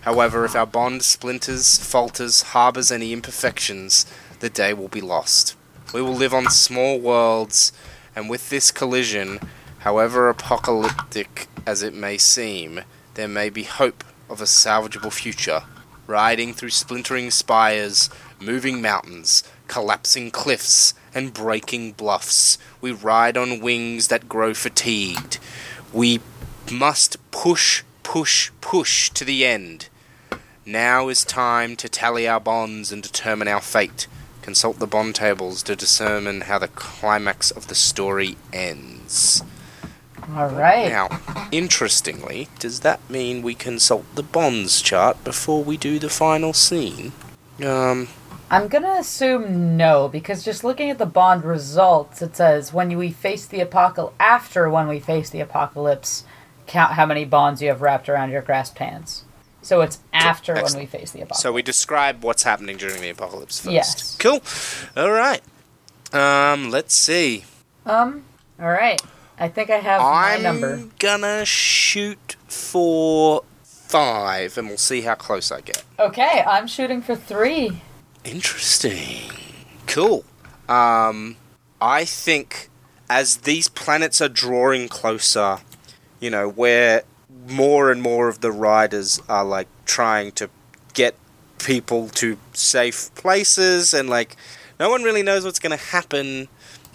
However, if our bond splinters, falters, harbours any imperfections, the day will be lost. We will live on small worlds, and with this collision, however apocalyptic as it may seem, there may be hope of a salvageable future. Riding through splintering spires, moving mountains, collapsing cliffs, and breaking bluffs. We ride on wings that grow fatigued. We must push, push, push to the end. Now is time to tally our bonds and determine our fate. Consult the bond tables to determine how the climax of the story ends. All right. Now, interestingly, does that mean we consult the bonds chart before we do the final scene? Um, I'm gonna assume no, because just looking at the Bond results, it says when we face the apocalypse, after when we face the apocalypse, count how many bonds you have wrapped around your grasped hands. So it's after when we face the apocalypse. so we describe what's happening during the apocalypse first. Yes. Cool. All right. Um, let's see. um, all right. I think I have my number. I'm gonna shoot for five, and we'll see how close I get. Okay, I'm shooting for three. Interesting. Cool. Um, I think as these planets are drawing closer, you know, where more and more of the riders are like trying to get people to safe places and like no one really knows what's going to happen.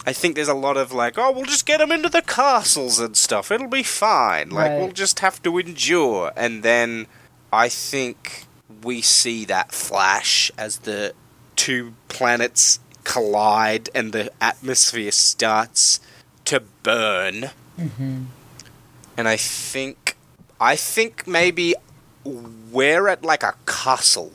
I think there's a lot of like, oh, we'll just get them into the castles and stuff. It'll be fine. Like, Right. we'll just have to endure. And then I think we see that flash as the two planets collide and the atmosphere starts to burn. Mm-hmm. And I think, I think maybe we're at like a castle,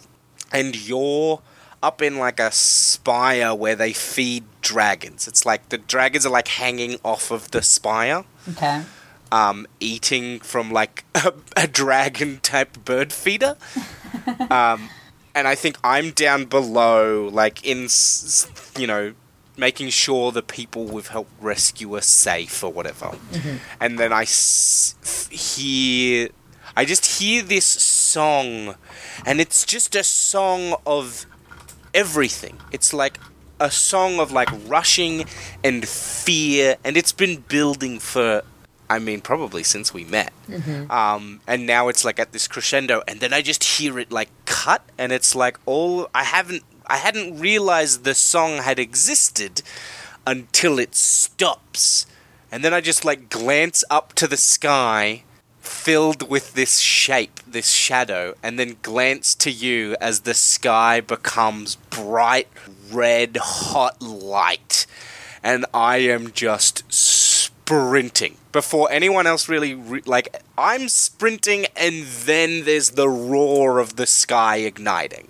and you're up in like a spire where they feed dragons. It's like the dragons are like hanging off of the spire Okay. um, eating from like a, a dragon type bird feeder. um, and I think I'm down below, like in, you know, making sure the people we've helped rescue are safe or whatever. And then I s- hear, I just hear this song, and it's just a song of everything. It's like a song of like rushing and fear, and it's been building for, I mean, probably since we met. Um, and now it's like at this crescendo, and then I just hear it like cut, and it's like all I haven't, I hadn't realized the song had existed until it stops, and then I just like glance up to the sky filled with this shape, this shadow, and then glance to you as the sky becomes bright red hot light. And I am just sprinting before anyone else really re- like I'm sprinting and then there's the roar of the sky igniting.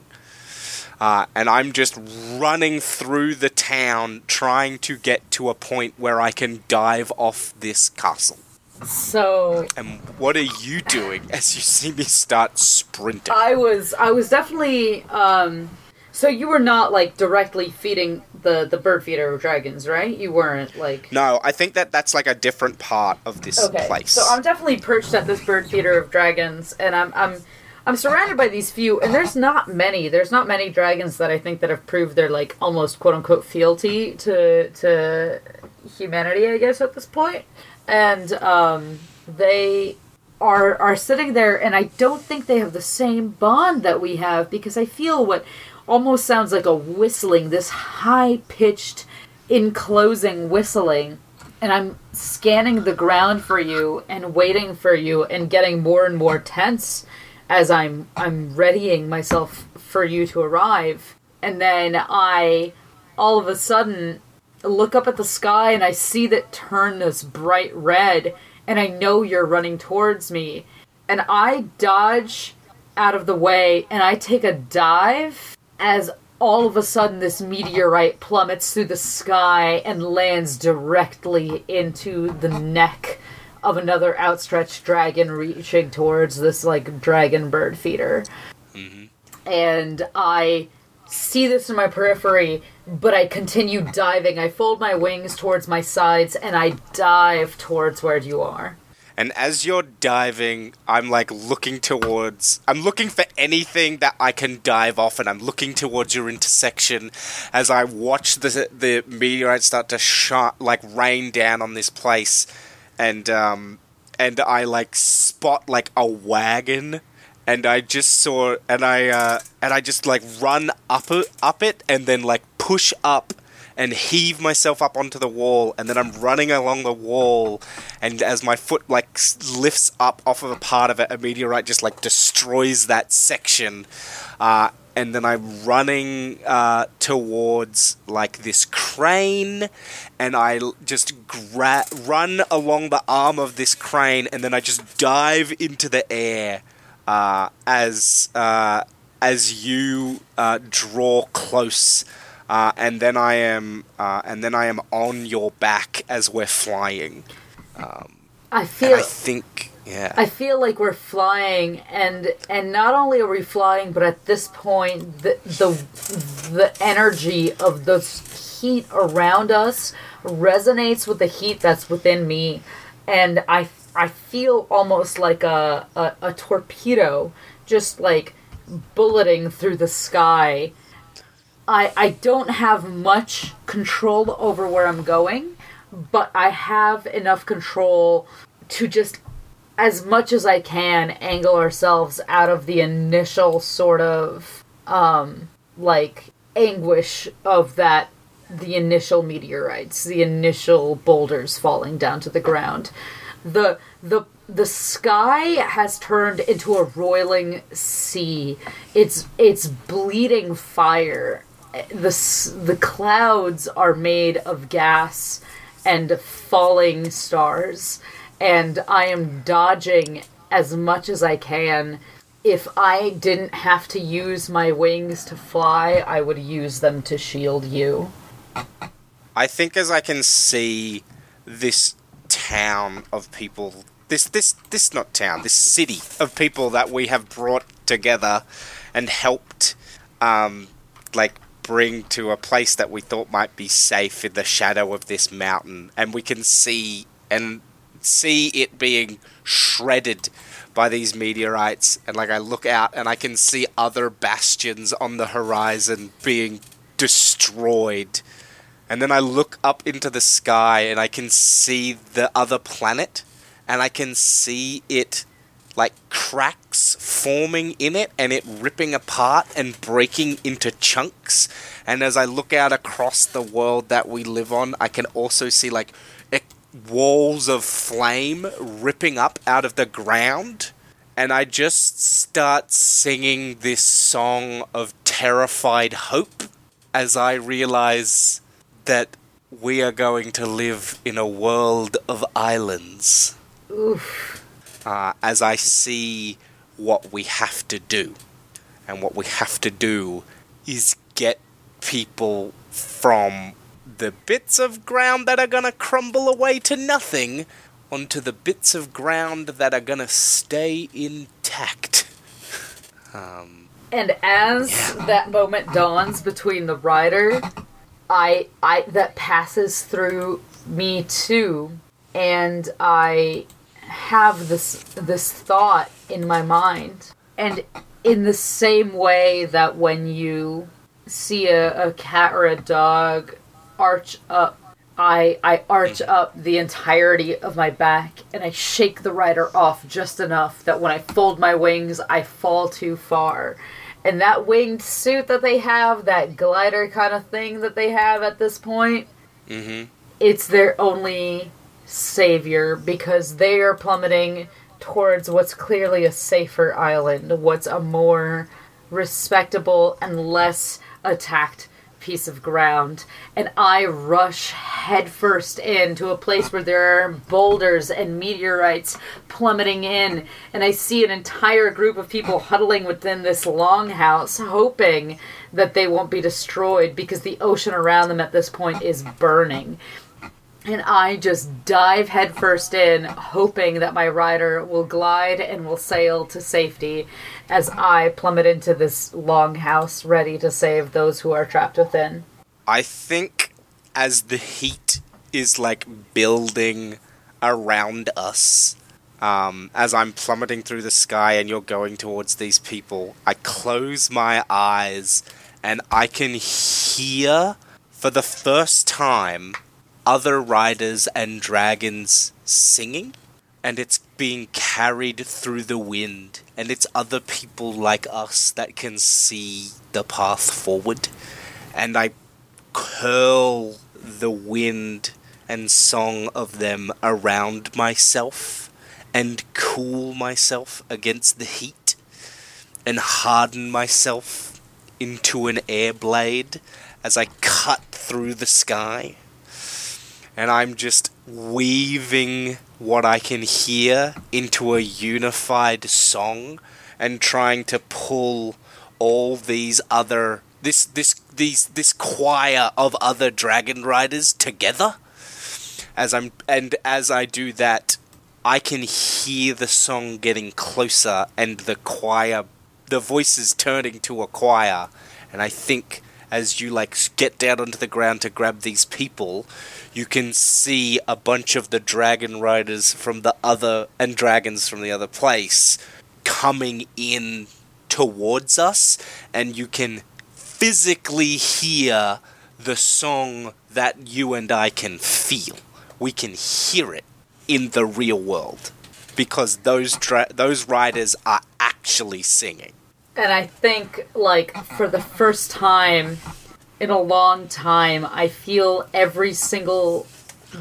Uh, and I'm just running through the town trying to get to a point where I can dive off this castle. So And what are you doing as you see me start sprinting? I was I was definitely um So you were not like directly feeding the the bird feeder of dragons, right? You weren't like. No, I think that that's like a different part of this Okay, place. so I'm definitely perched at this bird feeder of dragons, and I'm I'm I'm surrounded by these few, and there's not many. There's not many dragons that I think that have proved their like almost quote unquote fealty to to humanity, I guess at this point, and um, they are are sitting there, and I don't think they have the same bond that we have because I feel what almost sounds like a whistling, this high pitched, enclosing whistling and I'm scanning the ground for you and waiting for you and getting more and more tense as I'm I'm readying myself for you to arrive. And then I all of a sudden look up at the sky and I see that turn this bright red and I know you're running towards me. And I dodge out of the way and I take a dive as all of a sudden this meteorite plummets through the sky and lands directly into the neck of another outstretched dragon reaching towards this like dragon bird feeder. Mm-hmm. And I see this in my periphery, but I continue diving. I fold my wings towards my sides and I dive towards where you are. And as you're diving, I'm like looking towards. I'm looking for anything that I can dive off, and I'm looking towards your intersection as I watch the the meteorite start to shot like rain down on this place, and um, and I like spot like a wagon, and I just saw, and I uh, and I just like run up it, up it, and then like push up and heave myself up onto the wall, and then I'm running along the wall, and as my foot like lifts up off of a part of it, a meteorite just like destroys that section, uh, and then I'm running uh, towards like this crane, and I just gra- run along the arm of this crane, and then I just dive into the air uh, as uh, as you uh, draw close uh, and then I am, uh, and then I am on your back as we're flying. I feel I think, yeah, I feel like we're flying, and and not only are we flying, but at this point, the the the energy of the heat around us resonates with the heat that's within me, and I I feel almost like a a, a torpedo just like bulleting through the sky. I I don't have much control over where I'm going, but I have enough control to just as much as I can angle ourselves out of the initial sort of um like anguish of that the initial meteorites, the initial boulders falling down to the ground. The the the sky has turned into a roiling sea. It's it's bleeding fire. The the clouds are made of gas and falling stars and I am dodging as much as I can. If I didn't have to use my wings to fly, I would use them to shield you. I think as I can see this town of people, this this this not town, this city of people that we have brought together and helped, um, like bring to a place that we thought might be safe in the shadow of this mountain, and we can see and see it being shredded by these meteorites and like I look out and I can see other bastions on the horizon being destroyed. And then I look up into the sky and I can see the other planet and I can see it like cracks forming in it and it ripping apart and breaking into chunks. And as I look out across the world that we live on I can also see like walls of flame ripping up out of the ground and I just start singing this song of terrified hope as I realize that we are going to live in a world of islands. Oof. Uh, as I see what we have to do. And what we have to do is get people from the bits of ground that are going to crumble away to nothing onto the bits of ground that are going to stay intact. Um, And as that moment dawns between the rider, I I that passes through me too, and I have this this thought in my mind. And in the same way that when you see a, a cat or a dog arch up I, I arch up the entirety of my back and I shake the rider off just enough that when I fold my wings, I fall too far. And that winged suit that they have, that glider kind of thing that they have at this point, Mm-hmm. it's their only savior because they are plummeting towards what's clearly a safer island, what's a more respectable and less attacked piece of ground. And I rush headfirst into a place where there are boulders and meteorites plummeting in, and I see an entire group of people huddling within this longhouse, hoping that they won't be destroyed because the ocean around them at this point is burning. And I just dive headfirst in, hoping that my rider will glide and will sail to safety as I plummet into this longhouse, ready to save those who are trapped within. I think as the heat is like building around us, um, as I'm plummeting through the sky and you're going towards these people, I close my eyes and I can hear for the first time other riders and dragons singing. And it's being carried through the wind, and it's other people like us that can see the path forward. And I curl the wind and song of them around myself and cool myself against the heat and harden myself into an air blade as I cut through the sky. And I'm just weaving what I can hear into a unified song and trying to pull all these other this this these this choir of other dragon riders together. As I'm and as I do that I can hear the song getting closer and the choir the voices turning to a choir. And I think as you like get down onto the ground to grab these people you can see a bunch of the dragon riders from the other and dragons from the other place coming in towards us and you can physically hear the song that you and I can feel. We can hear it in the real world because those dra- those riders are actually singing. And I think, like, for the first time in a long time, I feel every single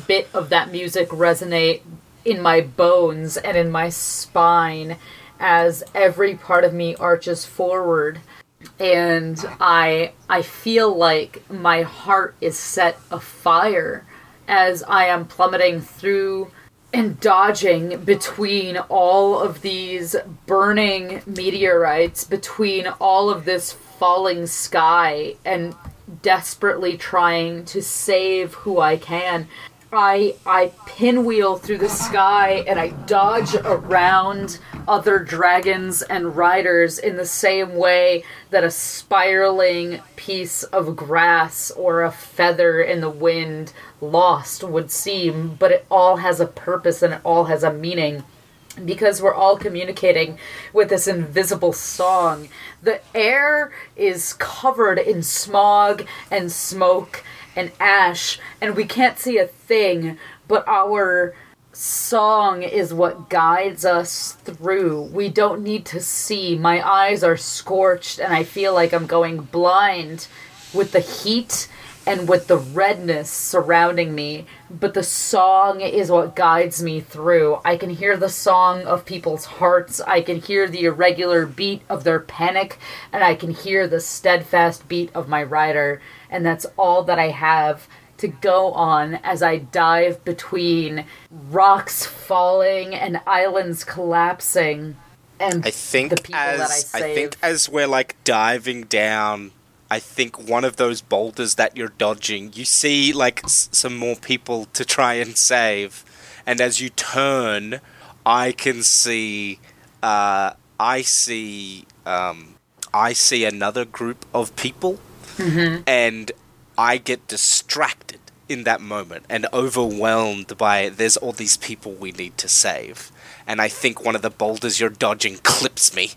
bit of that music resonate in my bones and in my spine as every part of me arches forward. And i i feel like my heart is set afire as i am plummeting through and dodging between all of these burning meteorites between all of this falling sky and desperately trying to save who I can. I I pinwheel through the sky and I dodge around other dragons and riders in the same way that a spiraling piece of grass or a feather in the wind lost would seem, but it all has a purpose and it all has a meaning because we're all communicating with this invisible song. The air is covered in smog and smoke and ash, and we can't see a thing, but our song is what guides us through. We don't need to see. My eyes are scorched, and I feel like I'm going blind with the heat and with the redness surrounding me, but the song is what guides me through. I can hear the song of people's hearts, I can hear the irregular beat of their panic, and I can hear the steadfast beat of my rider, and that's all that I have to go on as I dive between rocks falling and islands collapsing. And I think the people as that I save. I, think as we're like diving down, I think one of those boulders that you're dodging, you see like s- some more people to try and save, and as you turn, I can see, uh, I see, um, I see another group of people and I get distracted in that moment and overwhelmed by there's all these people we need to save. And I think one of the boulders you're dodging clips me.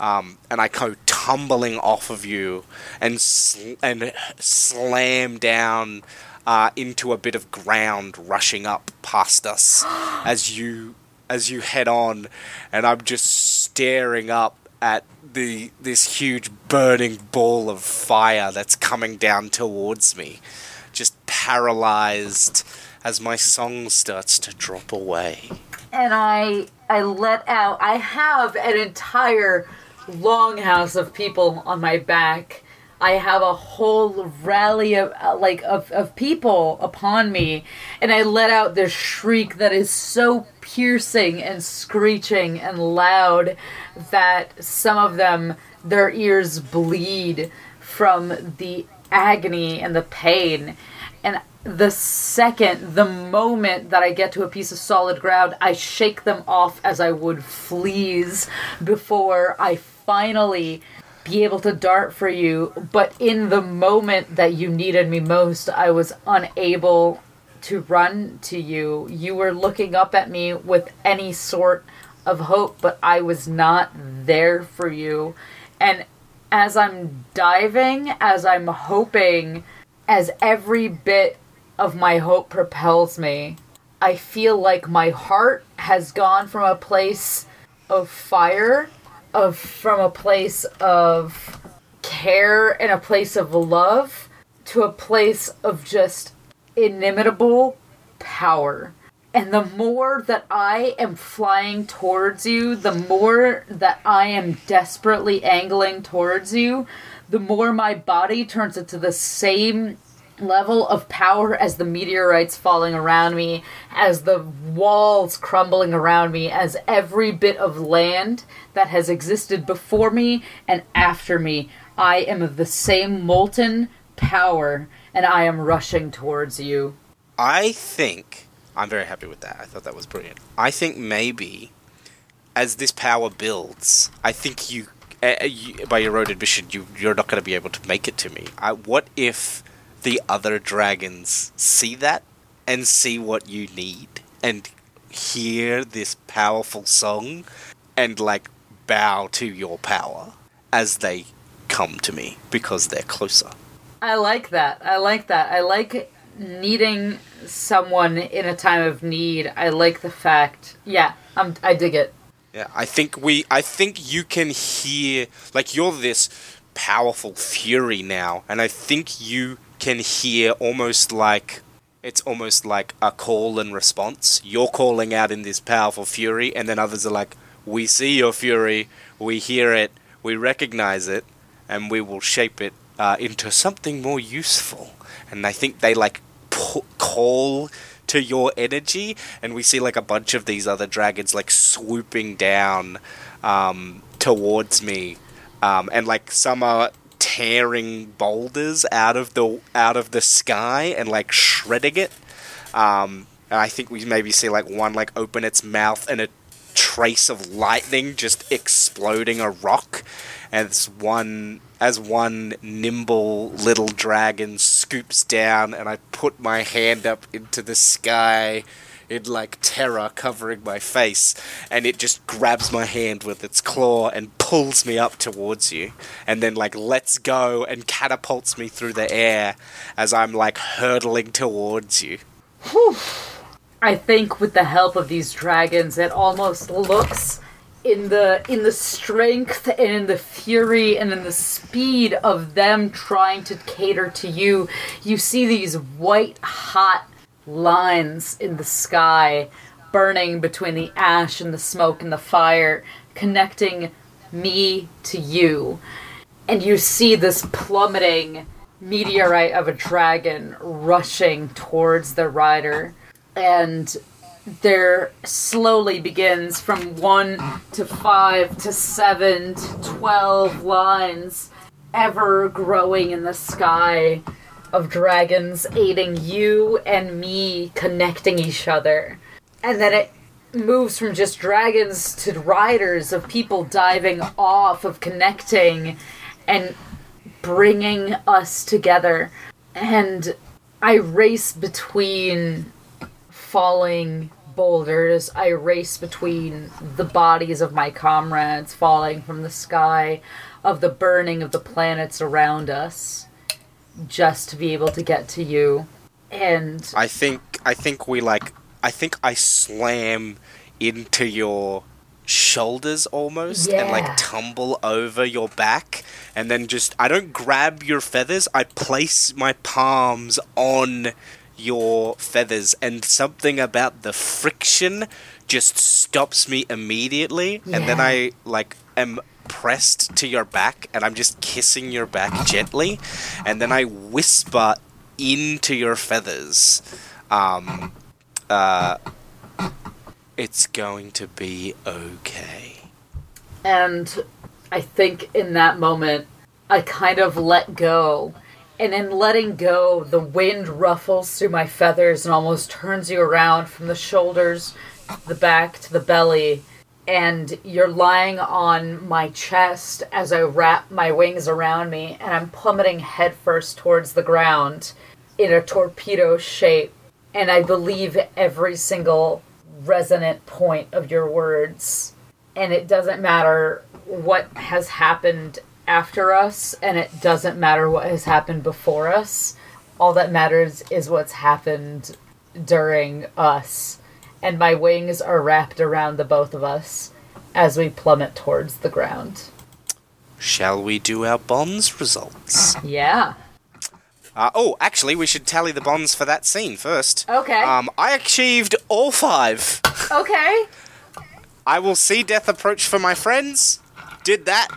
Um, and I go tumbling off of you and sl- and slam down uh, into a bit of ground rushing up past us as you as you head on, and I'm just staring up at the this huge burning ball of fire that's coming down towards me, just paralyzed as my song starts to drop away. and I I let out. I have an entire longhouse of people on my back. I have a whole rally of uh, like of, of people upon me, and I let out this shriek that is so piercing and screeching and loud that some of them their ears bleed from the agony and the pain. And the second, the moment that I get to a piece of solid ground, I shake them off as I would fleas before I finally be able to dart for you. But in the moment that you needed me most, I was unable to run to you. You were looking up at me with any sort of hope, but I was not there for you. And as I'm diving, as I'm hoping, as every bit of my hope propels me, I feel like my heart has gone from a place of fire, of from a place of care and a place of love to a place of just inimitable power. And the more that I am flying towards you, the more that I am desperately angling towards you, the more my body turns into the same level of power as the meteorites falling around me, as the walls crumbling around me, as every bit of land that has existed before me and after me. I am of the same molten power, and I am rushing towards you. I think I'm very happy with that. I thought that was brilliant. I think maybe as this power builds, I think you, uh, you by your own admission, you you're not going to be able to make it to me. I, what if the other dragons see that and see what you need and hear this powerful song and like bow to your power as they come to me because they're closer. I like that. I like that. I like needing someone in a time of need. I like the fact. Yeah, I'm, I dig it. Yeah, I think we. I think you can hear like you're this powerful fury now, and I think you can hear almost like it's almost like a call and response. You're calling out in this powerful fury, and then others are like, "We see your fury, we hear it, we recognize it, and we will shape it uh, into something more useful." And I think they like call to your energy, and we see like a bunch of these other dragons like swooping down um, towards me, um, and like some are tearing boulders out of the out of the sky and like shredding it. Um, and I think we maybe see like one like open its mouth and a trace of lightning just exploding a rock as one as one nimble little dragon scoops down and I put my hand up into the sky in like terror covering my face and it just grabs my hand with its claw and pulls me up towards you and then like lets go and catapults me through the air as I'm like hurtling towards you. I think with the help of these dragons, it almost looks in the in the strength and in the fury and in the speed of them trying to cater to you. You see these white hot lines in the sky burning between the ash and the smoke and the fire, connecting me to you. And you see this plummeting meteorite of a dragon rushing towards the rider. And there slowly begins from one to five to seven to twelve lines, ever growing in the sky of dragons aiding you and me connecting each other. And then it moves from just dragons to riders of people diving off, of connecting, and bringing us together. And I race between falling boulders. I race between the bodies of my comrades falling from the sky, of the burning of the planets around us, just to be able to get to you. And I think I think we like I think I slam into your shoulders almost and like tumble over your back and then just I don't grab your feathers, I place my palms on your feathers and something about the friction just stops me immediately and then I like am pressed to your back and I'm just kissing your back gently and then I whisper into your feathers um uh it's going to be okay. And I think in that moment, I kind of let go. And in letting go, the wind ruffles through my feathers and almost turns you around from the shoulders, the back to the belly. And you're lying on my chest as I wrap my wings around me, and I'm plummeting headfirst towards the ground in a torpedo shape. And I believe every single resonant point of your words and it doesn't matter what has happened after us, and it doesn't matter what has happened before us. All that matters is what's happened during us. And my wings are wrapped around the both of us as we plummet towards the ground. Shall we do our bonds results? Yeah. Uh, oh, actually, we should tally the bonds for that scene first. Okay. Um, I achieved all five. okay. I will see death approach for my friends. Did that.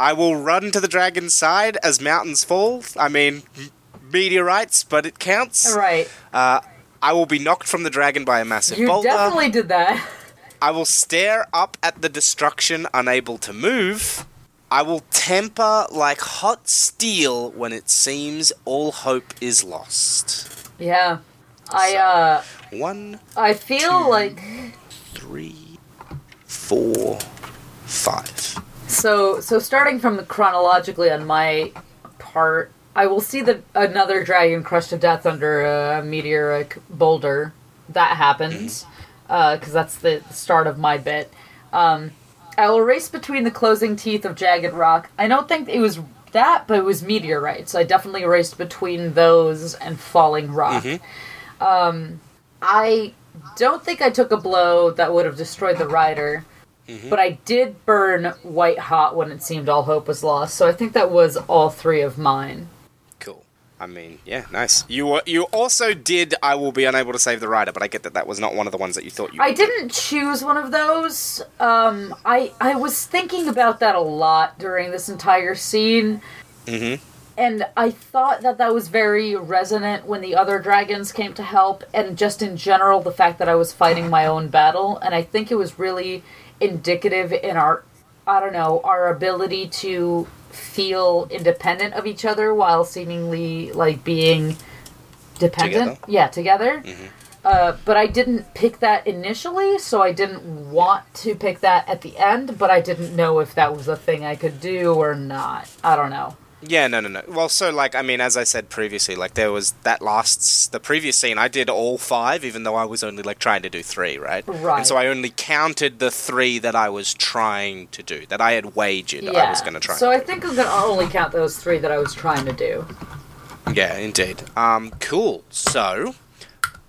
I will run to the dragon's side as mountains fall. I mean, meteorites, but it counts. Right. Uh, I will be knocked from the dragon by a massive You boulder. definitely did that. I will stare up at the destruction, unable to move. I will temper like hot steel when it seems all hope is lost. Yeah. I uh One, I feel like three, four, five. So, so starting from the chronologically on my part, I will see the another dragon crushed to death under a meteoric boulder. That happens because that's the start of my bit. Um, I will race between the closing teeth of jagged rock. I don't think it was that, but it was meteorites. I definitely raced between those and falling rock. Um, I don't think I took a blow that would have destroyed the rider. But I did burn white hot when it seemed all hope was lost, so I think that was all three of mine. Cool. I mean, yeah, nice. You were, you also did. I will be unable to save the rider, but I get that that was not one of the ones that you thought you. I didn't choose one of those. Um, I I was thinking about that a lot during this entire scene, Mhm. and I thought that that was very resonant when the other dragons came to help, and just in general the fact that I was fighting my own battle, and I think it was really indicative in our, I don't know, our ability to feel independent of each other while seemingly like being dependent. Together. Yeah, together. Uh, but I didn't pick that initially, so I didn't want to pick that at the end, but I didn't know if that was a thing I could do or not. I don't know. Yeah, no, no, no. Well, so like, I mean, as I said previously, like there was that last, the previous scene. I did all five, even though I was only like trying to do three, right? Right. And so I only counted the three that I was trying to do, that I had wagered I was going to try. So I think I'm gonna only count those three that I was trying to do. Yeah, indeed. Um, cool. So,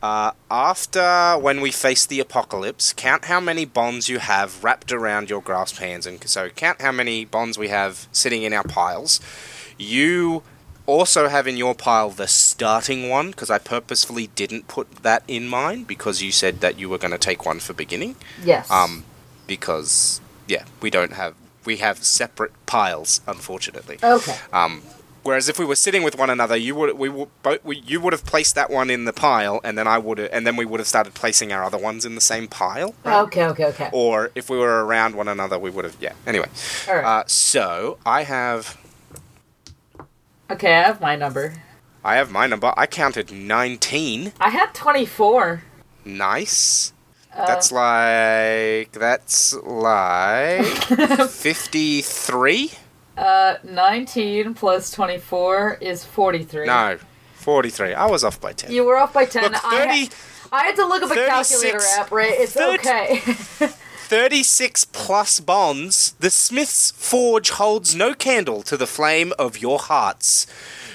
uh, after when we face the apocalypse, count how many bonds you have wrapped around your grasp hands, and so count how many bonds we have sitting in our piles. You also have in your pile the starting one because I purposefully didn't put that in mine because you said that you were going to take one for beginning. Yes. Um, because yeah, we don't have we have separate piles, unfortunately. Okay. Um, whereas if we were sitting with one another, you would we would both we, you would have placed that one in the pile, and then I would and then we would have started placing our other ones in the same pile. Okay. Okay. Okay. Or if we were around one another, we would have yeah. Anyway, All right. uh, so I have okay. I have my number. I have my number. I counted nineteen. I had 24. Nice. That's like that's like fifty three. Uh, 19 plus 24 is 43. No, forty three. I was off by ten. You were off by 10. Look, I, 30, ha- I had to look up a calculator app, right? It's 30 okay. 36 plus bonds, the Smith's Forge holds no candle to the flame of your hearts.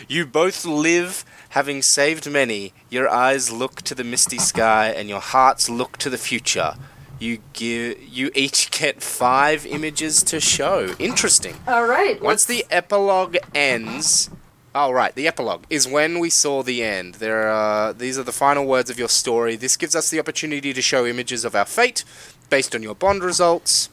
You both live, having saved many. Your eyes look to the misty sky, and your hearts look to the future. You give, you each get five images to show. Interesting. All right. Once the epilogue ends, oh right, the epilogue is when we saw the end. There are these are the final words of your story. This gives us the opportunity to show images of our fate based on your bond results.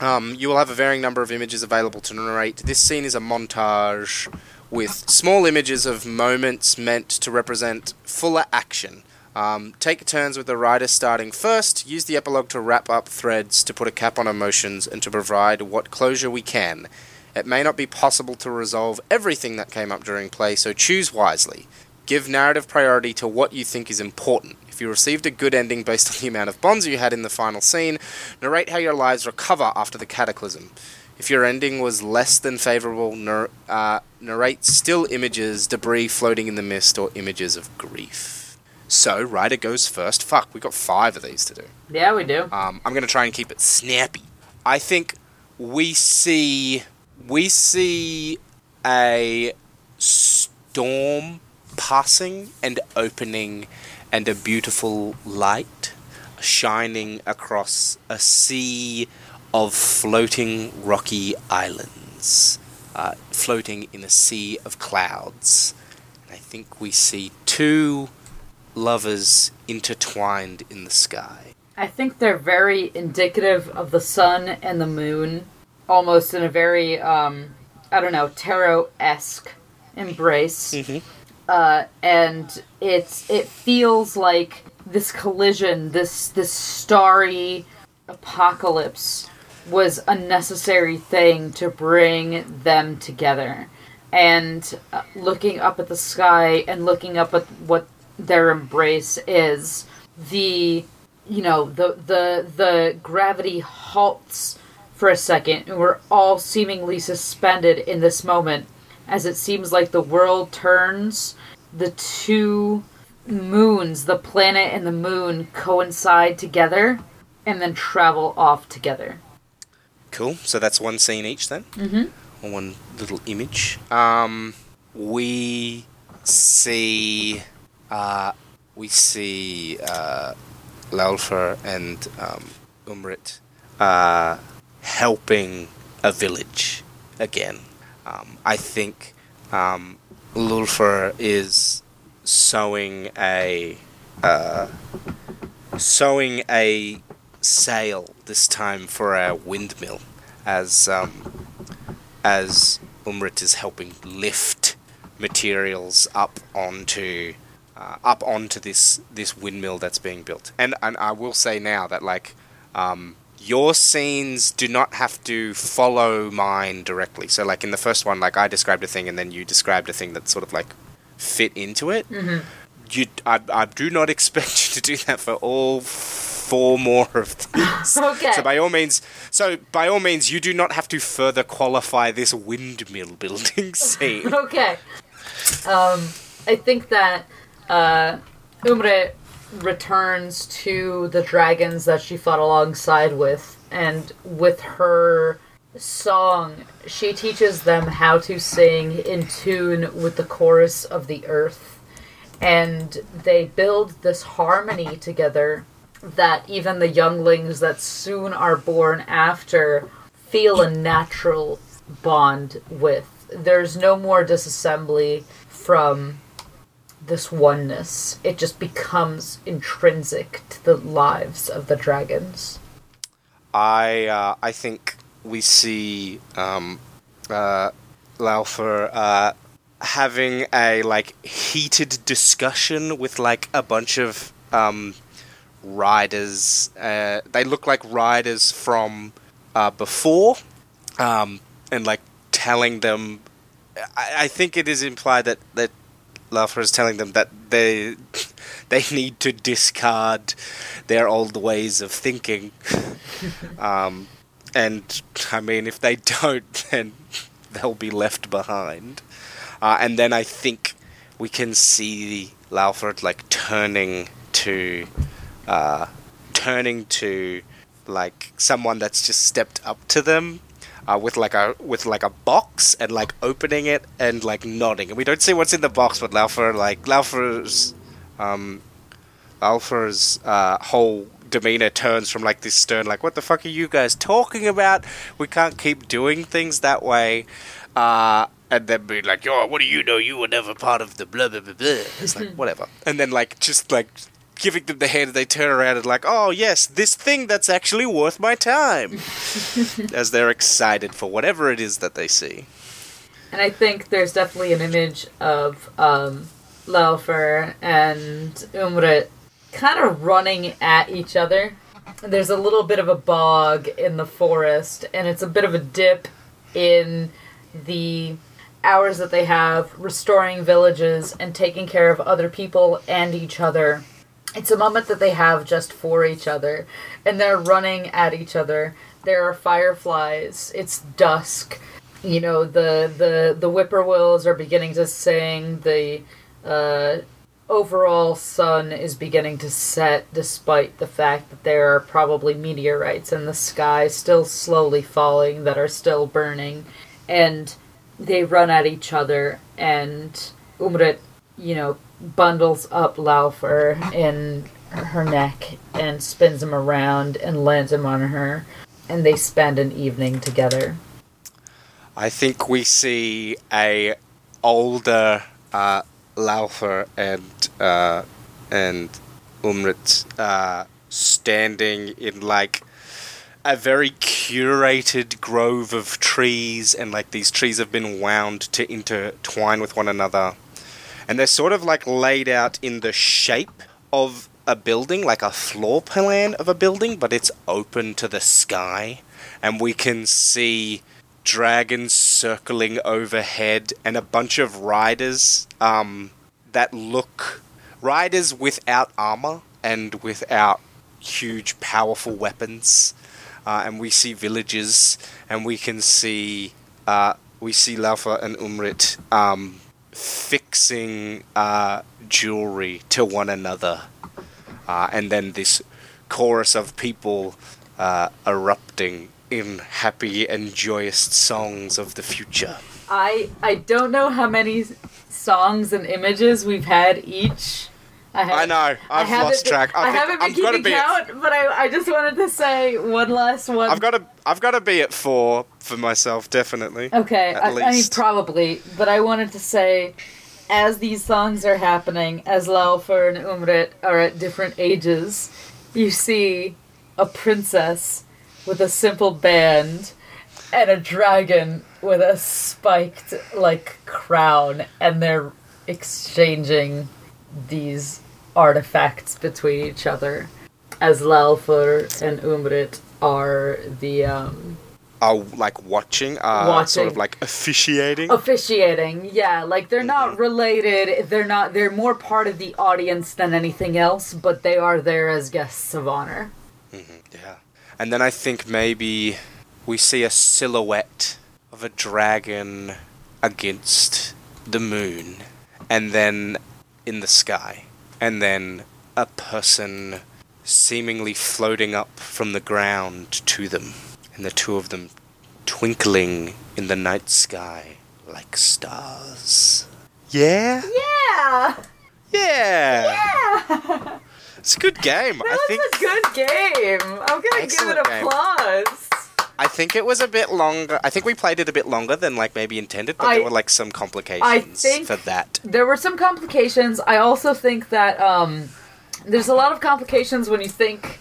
Um, you will have a varying number of images available to narrate. This scene is a montage with small images of moments meant to represent fuller action. Um, take turns with the writer starting first. Use the epilogue to wrap up threads, to put a cap on emotions, and to provide what closure we can. It may not be possible to resolve everything that came up during play, so choose wisely. Give narrative priority to what you think is important. If you received a good ending based on the amount of bonds you had in the final scene, narrate how your lives recover after the cataclysm. If your ending was less than favorable, nar- uh, narrate still images, debris floating in the mist, or images of grief. So, writer goes first. Fuck, we got five of these to do. yeah, we do. Um, I'm going to try and keep it snappy. I think we see we see a storm passing and opening, and a beautiful light shining across a sea of floating rocky islands, uh, floating in a sea of clouds. And I think we see two lovers intertwined in the sky. I think they're very indicative of the sun and the moon, almost in a very, um, I don't know, tarot esque embrace. Mhm. Uh, and it's it feels like this collision, this this starry apocalypse, was a necessary thing to bring them together. And uh, looking up at the sky and looking up at what their embrace is, the you know the the the gravity halts for a second and we're all seemingly suspended in this moment as it seems like the world turns the two moons the planet and the moon coincide together and then travel off together Cool. So that's one scene each then. Mm-hmm. Or one little image. Um, we see, uh, we see uh, Laufer and um, Umrit uh, helping a village again. Um, I think um, Laufer is sewing a uh, sewing a sail this time for our windmill as um, as Umrit is helping lift materials up onto uh, up onto this this windmill that's being built. And and I will say now that like um, your scenes do not have to follow mine directly. So like in the first one, like I described a thing and then you described a thing that sort of like fit into it. Mm-hmm. You, I, I do not expect you to do that for all four more of these. Okay. So by all means, so by all means, you do not have to further qualify this windmill building scene. okay um i think that uh Umrit returns to the dragons that she fought alongside with and with her song she teaches them how to sing in tune with the chorus of the earth and they build this harmony together that even the younglings that soon are born after feel a natural bond with. There's no more disassembly from this oneness. It just becomes intrinsic to the lives of the dragons. I uh, I think we see um, uh, Laufer uh, having a like heated discussion with like a bunch of um, riders. Uh, they look like riders from uh, before, um, and like telling them. I, I think it is implied that that Laufer is telling them that they they need to discard their old ways of thinking. um, and I mean, if they don't, then they'll be left behind. Uh, and then I think we can see Laufer like turning to, uh, turning to like someone that's just stepped up to them uh, with like a with like a box and like opening it and like nodding. And we don't see what's in the box, but Laufer like Laufer's um, Laufer's uh, whole demeanor turns from like this stern, like, "What the fuck are you guys talking about? We can't keep doing things that way." Uh, and then be like, "Yo, what do you know? You were never part of the blah blah blah blah." It's like whatever. And then like just like giving them the hand, they turn around and like, "Oh yes, this thing that's actually worth my time," as they're excited for whatever it is that they see. And I think there's definitely an image of um, Laufer and Umrit kind of running at each other. There's a little bit of a bog in the forest, and it's a bit of a dip in the hours that they have restoring villages and taking care of other people and each other. It's a moment that they have just for each other, and they're running at each other. There are fireflies. It's dusk. You know the the the whippoorwills are beginning to sing. The uh, overall sun is beginning to set, despite the fact that there are probably meteorites in the sky still slowly falling that are still burning, and they run at each other. And Umrit, you know, bundles up Laufer in her neck and spins him around and lands him on her, and they spend an evening together. I think we see a older uh, Laufer and uh, and Umrit uh, standing in like a very curated grove of trees, and like these trees have been wound to intertwine with one another, and they're sort of like laid out in the shape of a building, like a floor plan of a building, but it's open to the sky, and we can see dragons circling overhead and a bunch of riders um, that look riders without armor and without huge powerful weapons. Uh, and we see villages and we can see uh, we see Laufer and Umrit um, fixing uh, jewelry to one another uh, and then this chorus of people uh, erupting in happy and joyous songs of the future. I I don't know how many songs and images we've had each. I, have, I know. I've haven't lost been- track. I I, haven't been I've keeping be at- count, but I, I just wanted to say one last one. I've got to I've got to be at four for myself, definitely. Okay, At I, I mean probably, but I wanted to say, as these songs are happening, as Laufer and Umrit are at different ages, you see a princess with a simple band and a dragon with a spiked like crown, and they're exchanging these artifacts between each other. As Laufer and Umrit are the um, Are like watching, uh, sort of like officiating. officiating yeah like they're not related they're not they're more part of the audience than anything else but they are there as guests of honor Yeah. And then I think maybe we see a silhouette of a dragon against the moon, and then in the sky, and then a person seemingly floating up from the ground to them, and the two of them twinkling in the night sky like stars. Yeah? yeah Yeah! Yeah! It's a good game. I that think was a good game i'm gonna Excellent give it game. I think it was a bit longer. I think we played it a bit longer than like maybe intended, but I- there were like some complications think- for that. there were some complications i also think that um there's a lot of complications when you think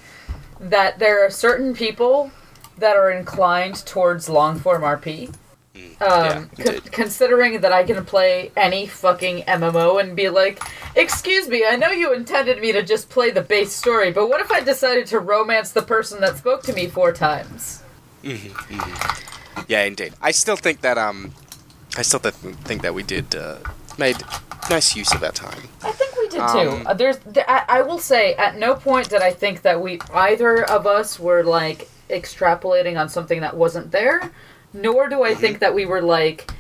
that there are certain people that are inclined towards long form rp yeah, um, con- indeed. considering that I can play any fucking MMO and be like, excuse me, I know you intended me to just play the base story, but what if I decided to romance the person that spoke to me four times? Yeah, indeed. I still think that um, I still th- think that we did uh, made nice use of our time. I think we did too. Um, Uh, there's, th- I, I will say, at no point did I think that we either of us were like extrapolating on something that wasn't there, nor do I Mm-hmm. think that we were like,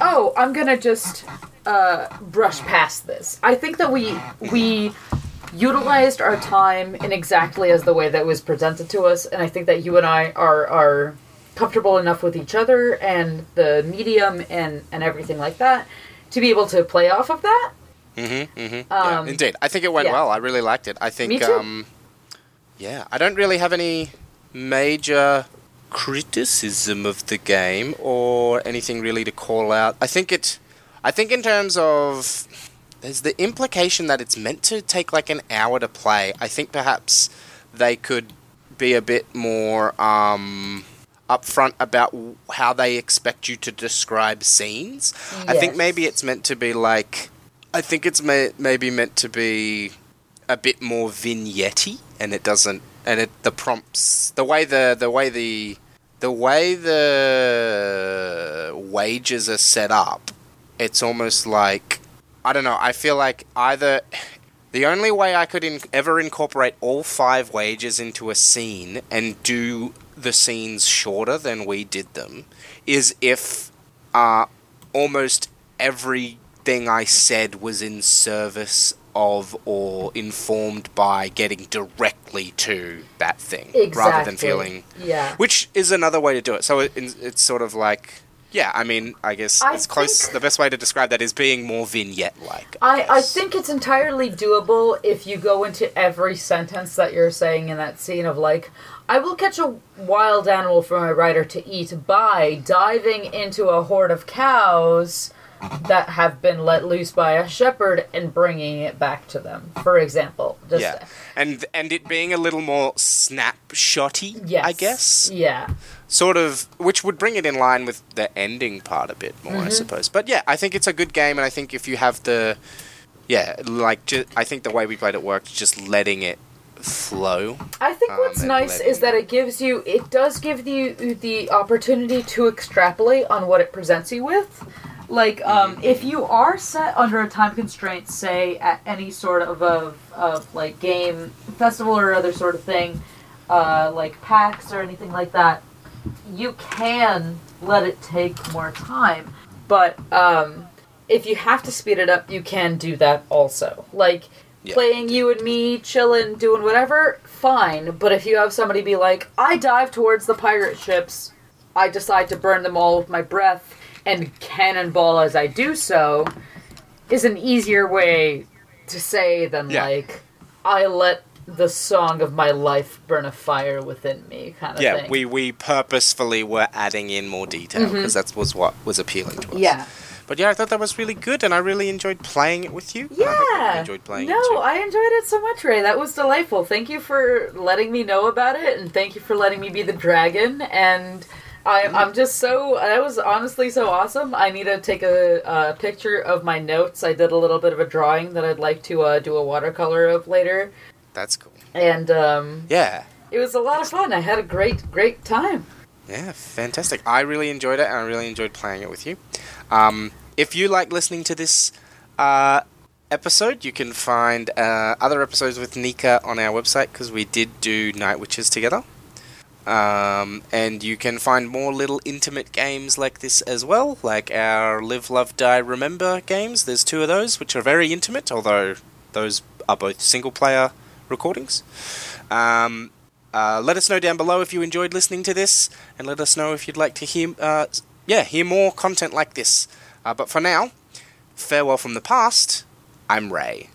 oh, I'm gonna just uh, brush past this. I think that we we utilized our time in exactly as the way that was presented to us, and I think that you and I are are comfortable enough with each other and the medium and and everything like that to be able to play off of that. Mm-hmm, mm-hmm. Um, yeah, indeed. I think it went yeah. well. I really liked it. I think, Me too. um, yeah, I don't really have any major criticism of the game or anything really to call out. I think it, I think in terms of, there's the implication that it's meant to take like an hour to play. I think perhaps they could be a bit more, um, upfront about w- how they expect you to describe scenes. I think maybe it's meant to be like I think it's may- maybe meant to be a bit more vignette and it doesn't and it the prompts the way the the way the the way the wages are set up it's almost like I don't know I feel like either the only way I could in- ever incorporate all five wages into a scene and do the scenes shorter than we did them is if uh, almost everything I said was in service of or informed by getting directly to that thing rather than feeling Yeah. which is another way to do it so it, it's sort of like yeah i mean i guess I it's close the best way to describe that is being more vignette like I, I think it's entirely doable if you go into every sentence that you're saying in that scene of like, I will catch a wild animal for my rider to eat by diving into a horde of cows that have been let loose by a shepherd and bringing it back to them, for example. Just, yeah and and it being a little more snapshotty Yes. i guess Yeah. Sort of which would bring it in line with the ending part a bit more i suppose. But yeah i think it's a good game and i think if you have the yeah like ju- i think the way we played it worked just letting it flow. I think Um, what's and nice is that it gives you, it does give you the opportunity to extrapolate on what it presents you with. Like, um, if you are set under a time constraint, say at any sort of of, of like game festival or other sort of thing, uh, like PAX or anything like that, you can let it take more time. But um, if you have to speed it up, you can do that also. Like Yeah. playing you and me, chilling, doing whatever, fine. But if you have somebody be like, I dive towards the pirate ships, I decide to burn them all with my breath and cannonball as I do so, is an easier way to say than Yeah. like, I let the song of my life burn a fire within me kind of yeah thing. we we purposefully were adding in more detail because that was what was appealing to us yeah. but yeah i thought that was really good and i really enjoyed playing it with you Yeah, I enjoyed playing no. I enjoyed it so much, Ray. That was delightful. Thank you for letting me know about it, and thank you for letting me be the dragon. And I, I'm just so that was honestly so awesome. I need to take a, a picture of my notes. I did a little bit of a drawing that I'd like to uh, do a watercolor of later, that's cool and um, yeah it was a lot of fun. I had a great, great time. Yeah, fantastic. I really enjoyed it, and I really enjoyed playing it with you. Um, if you like listening to this uh, episode, you can find uh, other episodes with Nika on our website because we did do Night Witches together. Um, and you can find more little intimate games like this as well, like our Live, Love, Die, Remember games. There's two of those, which are very intimate, although those are both single player recordings. Um, uh, let us know down below if you enjoyed listening to this, and let us know if you'd like to hear, uh, yeah, hear more content like this. Uh, but for now, farewell from the past. I'm Ray.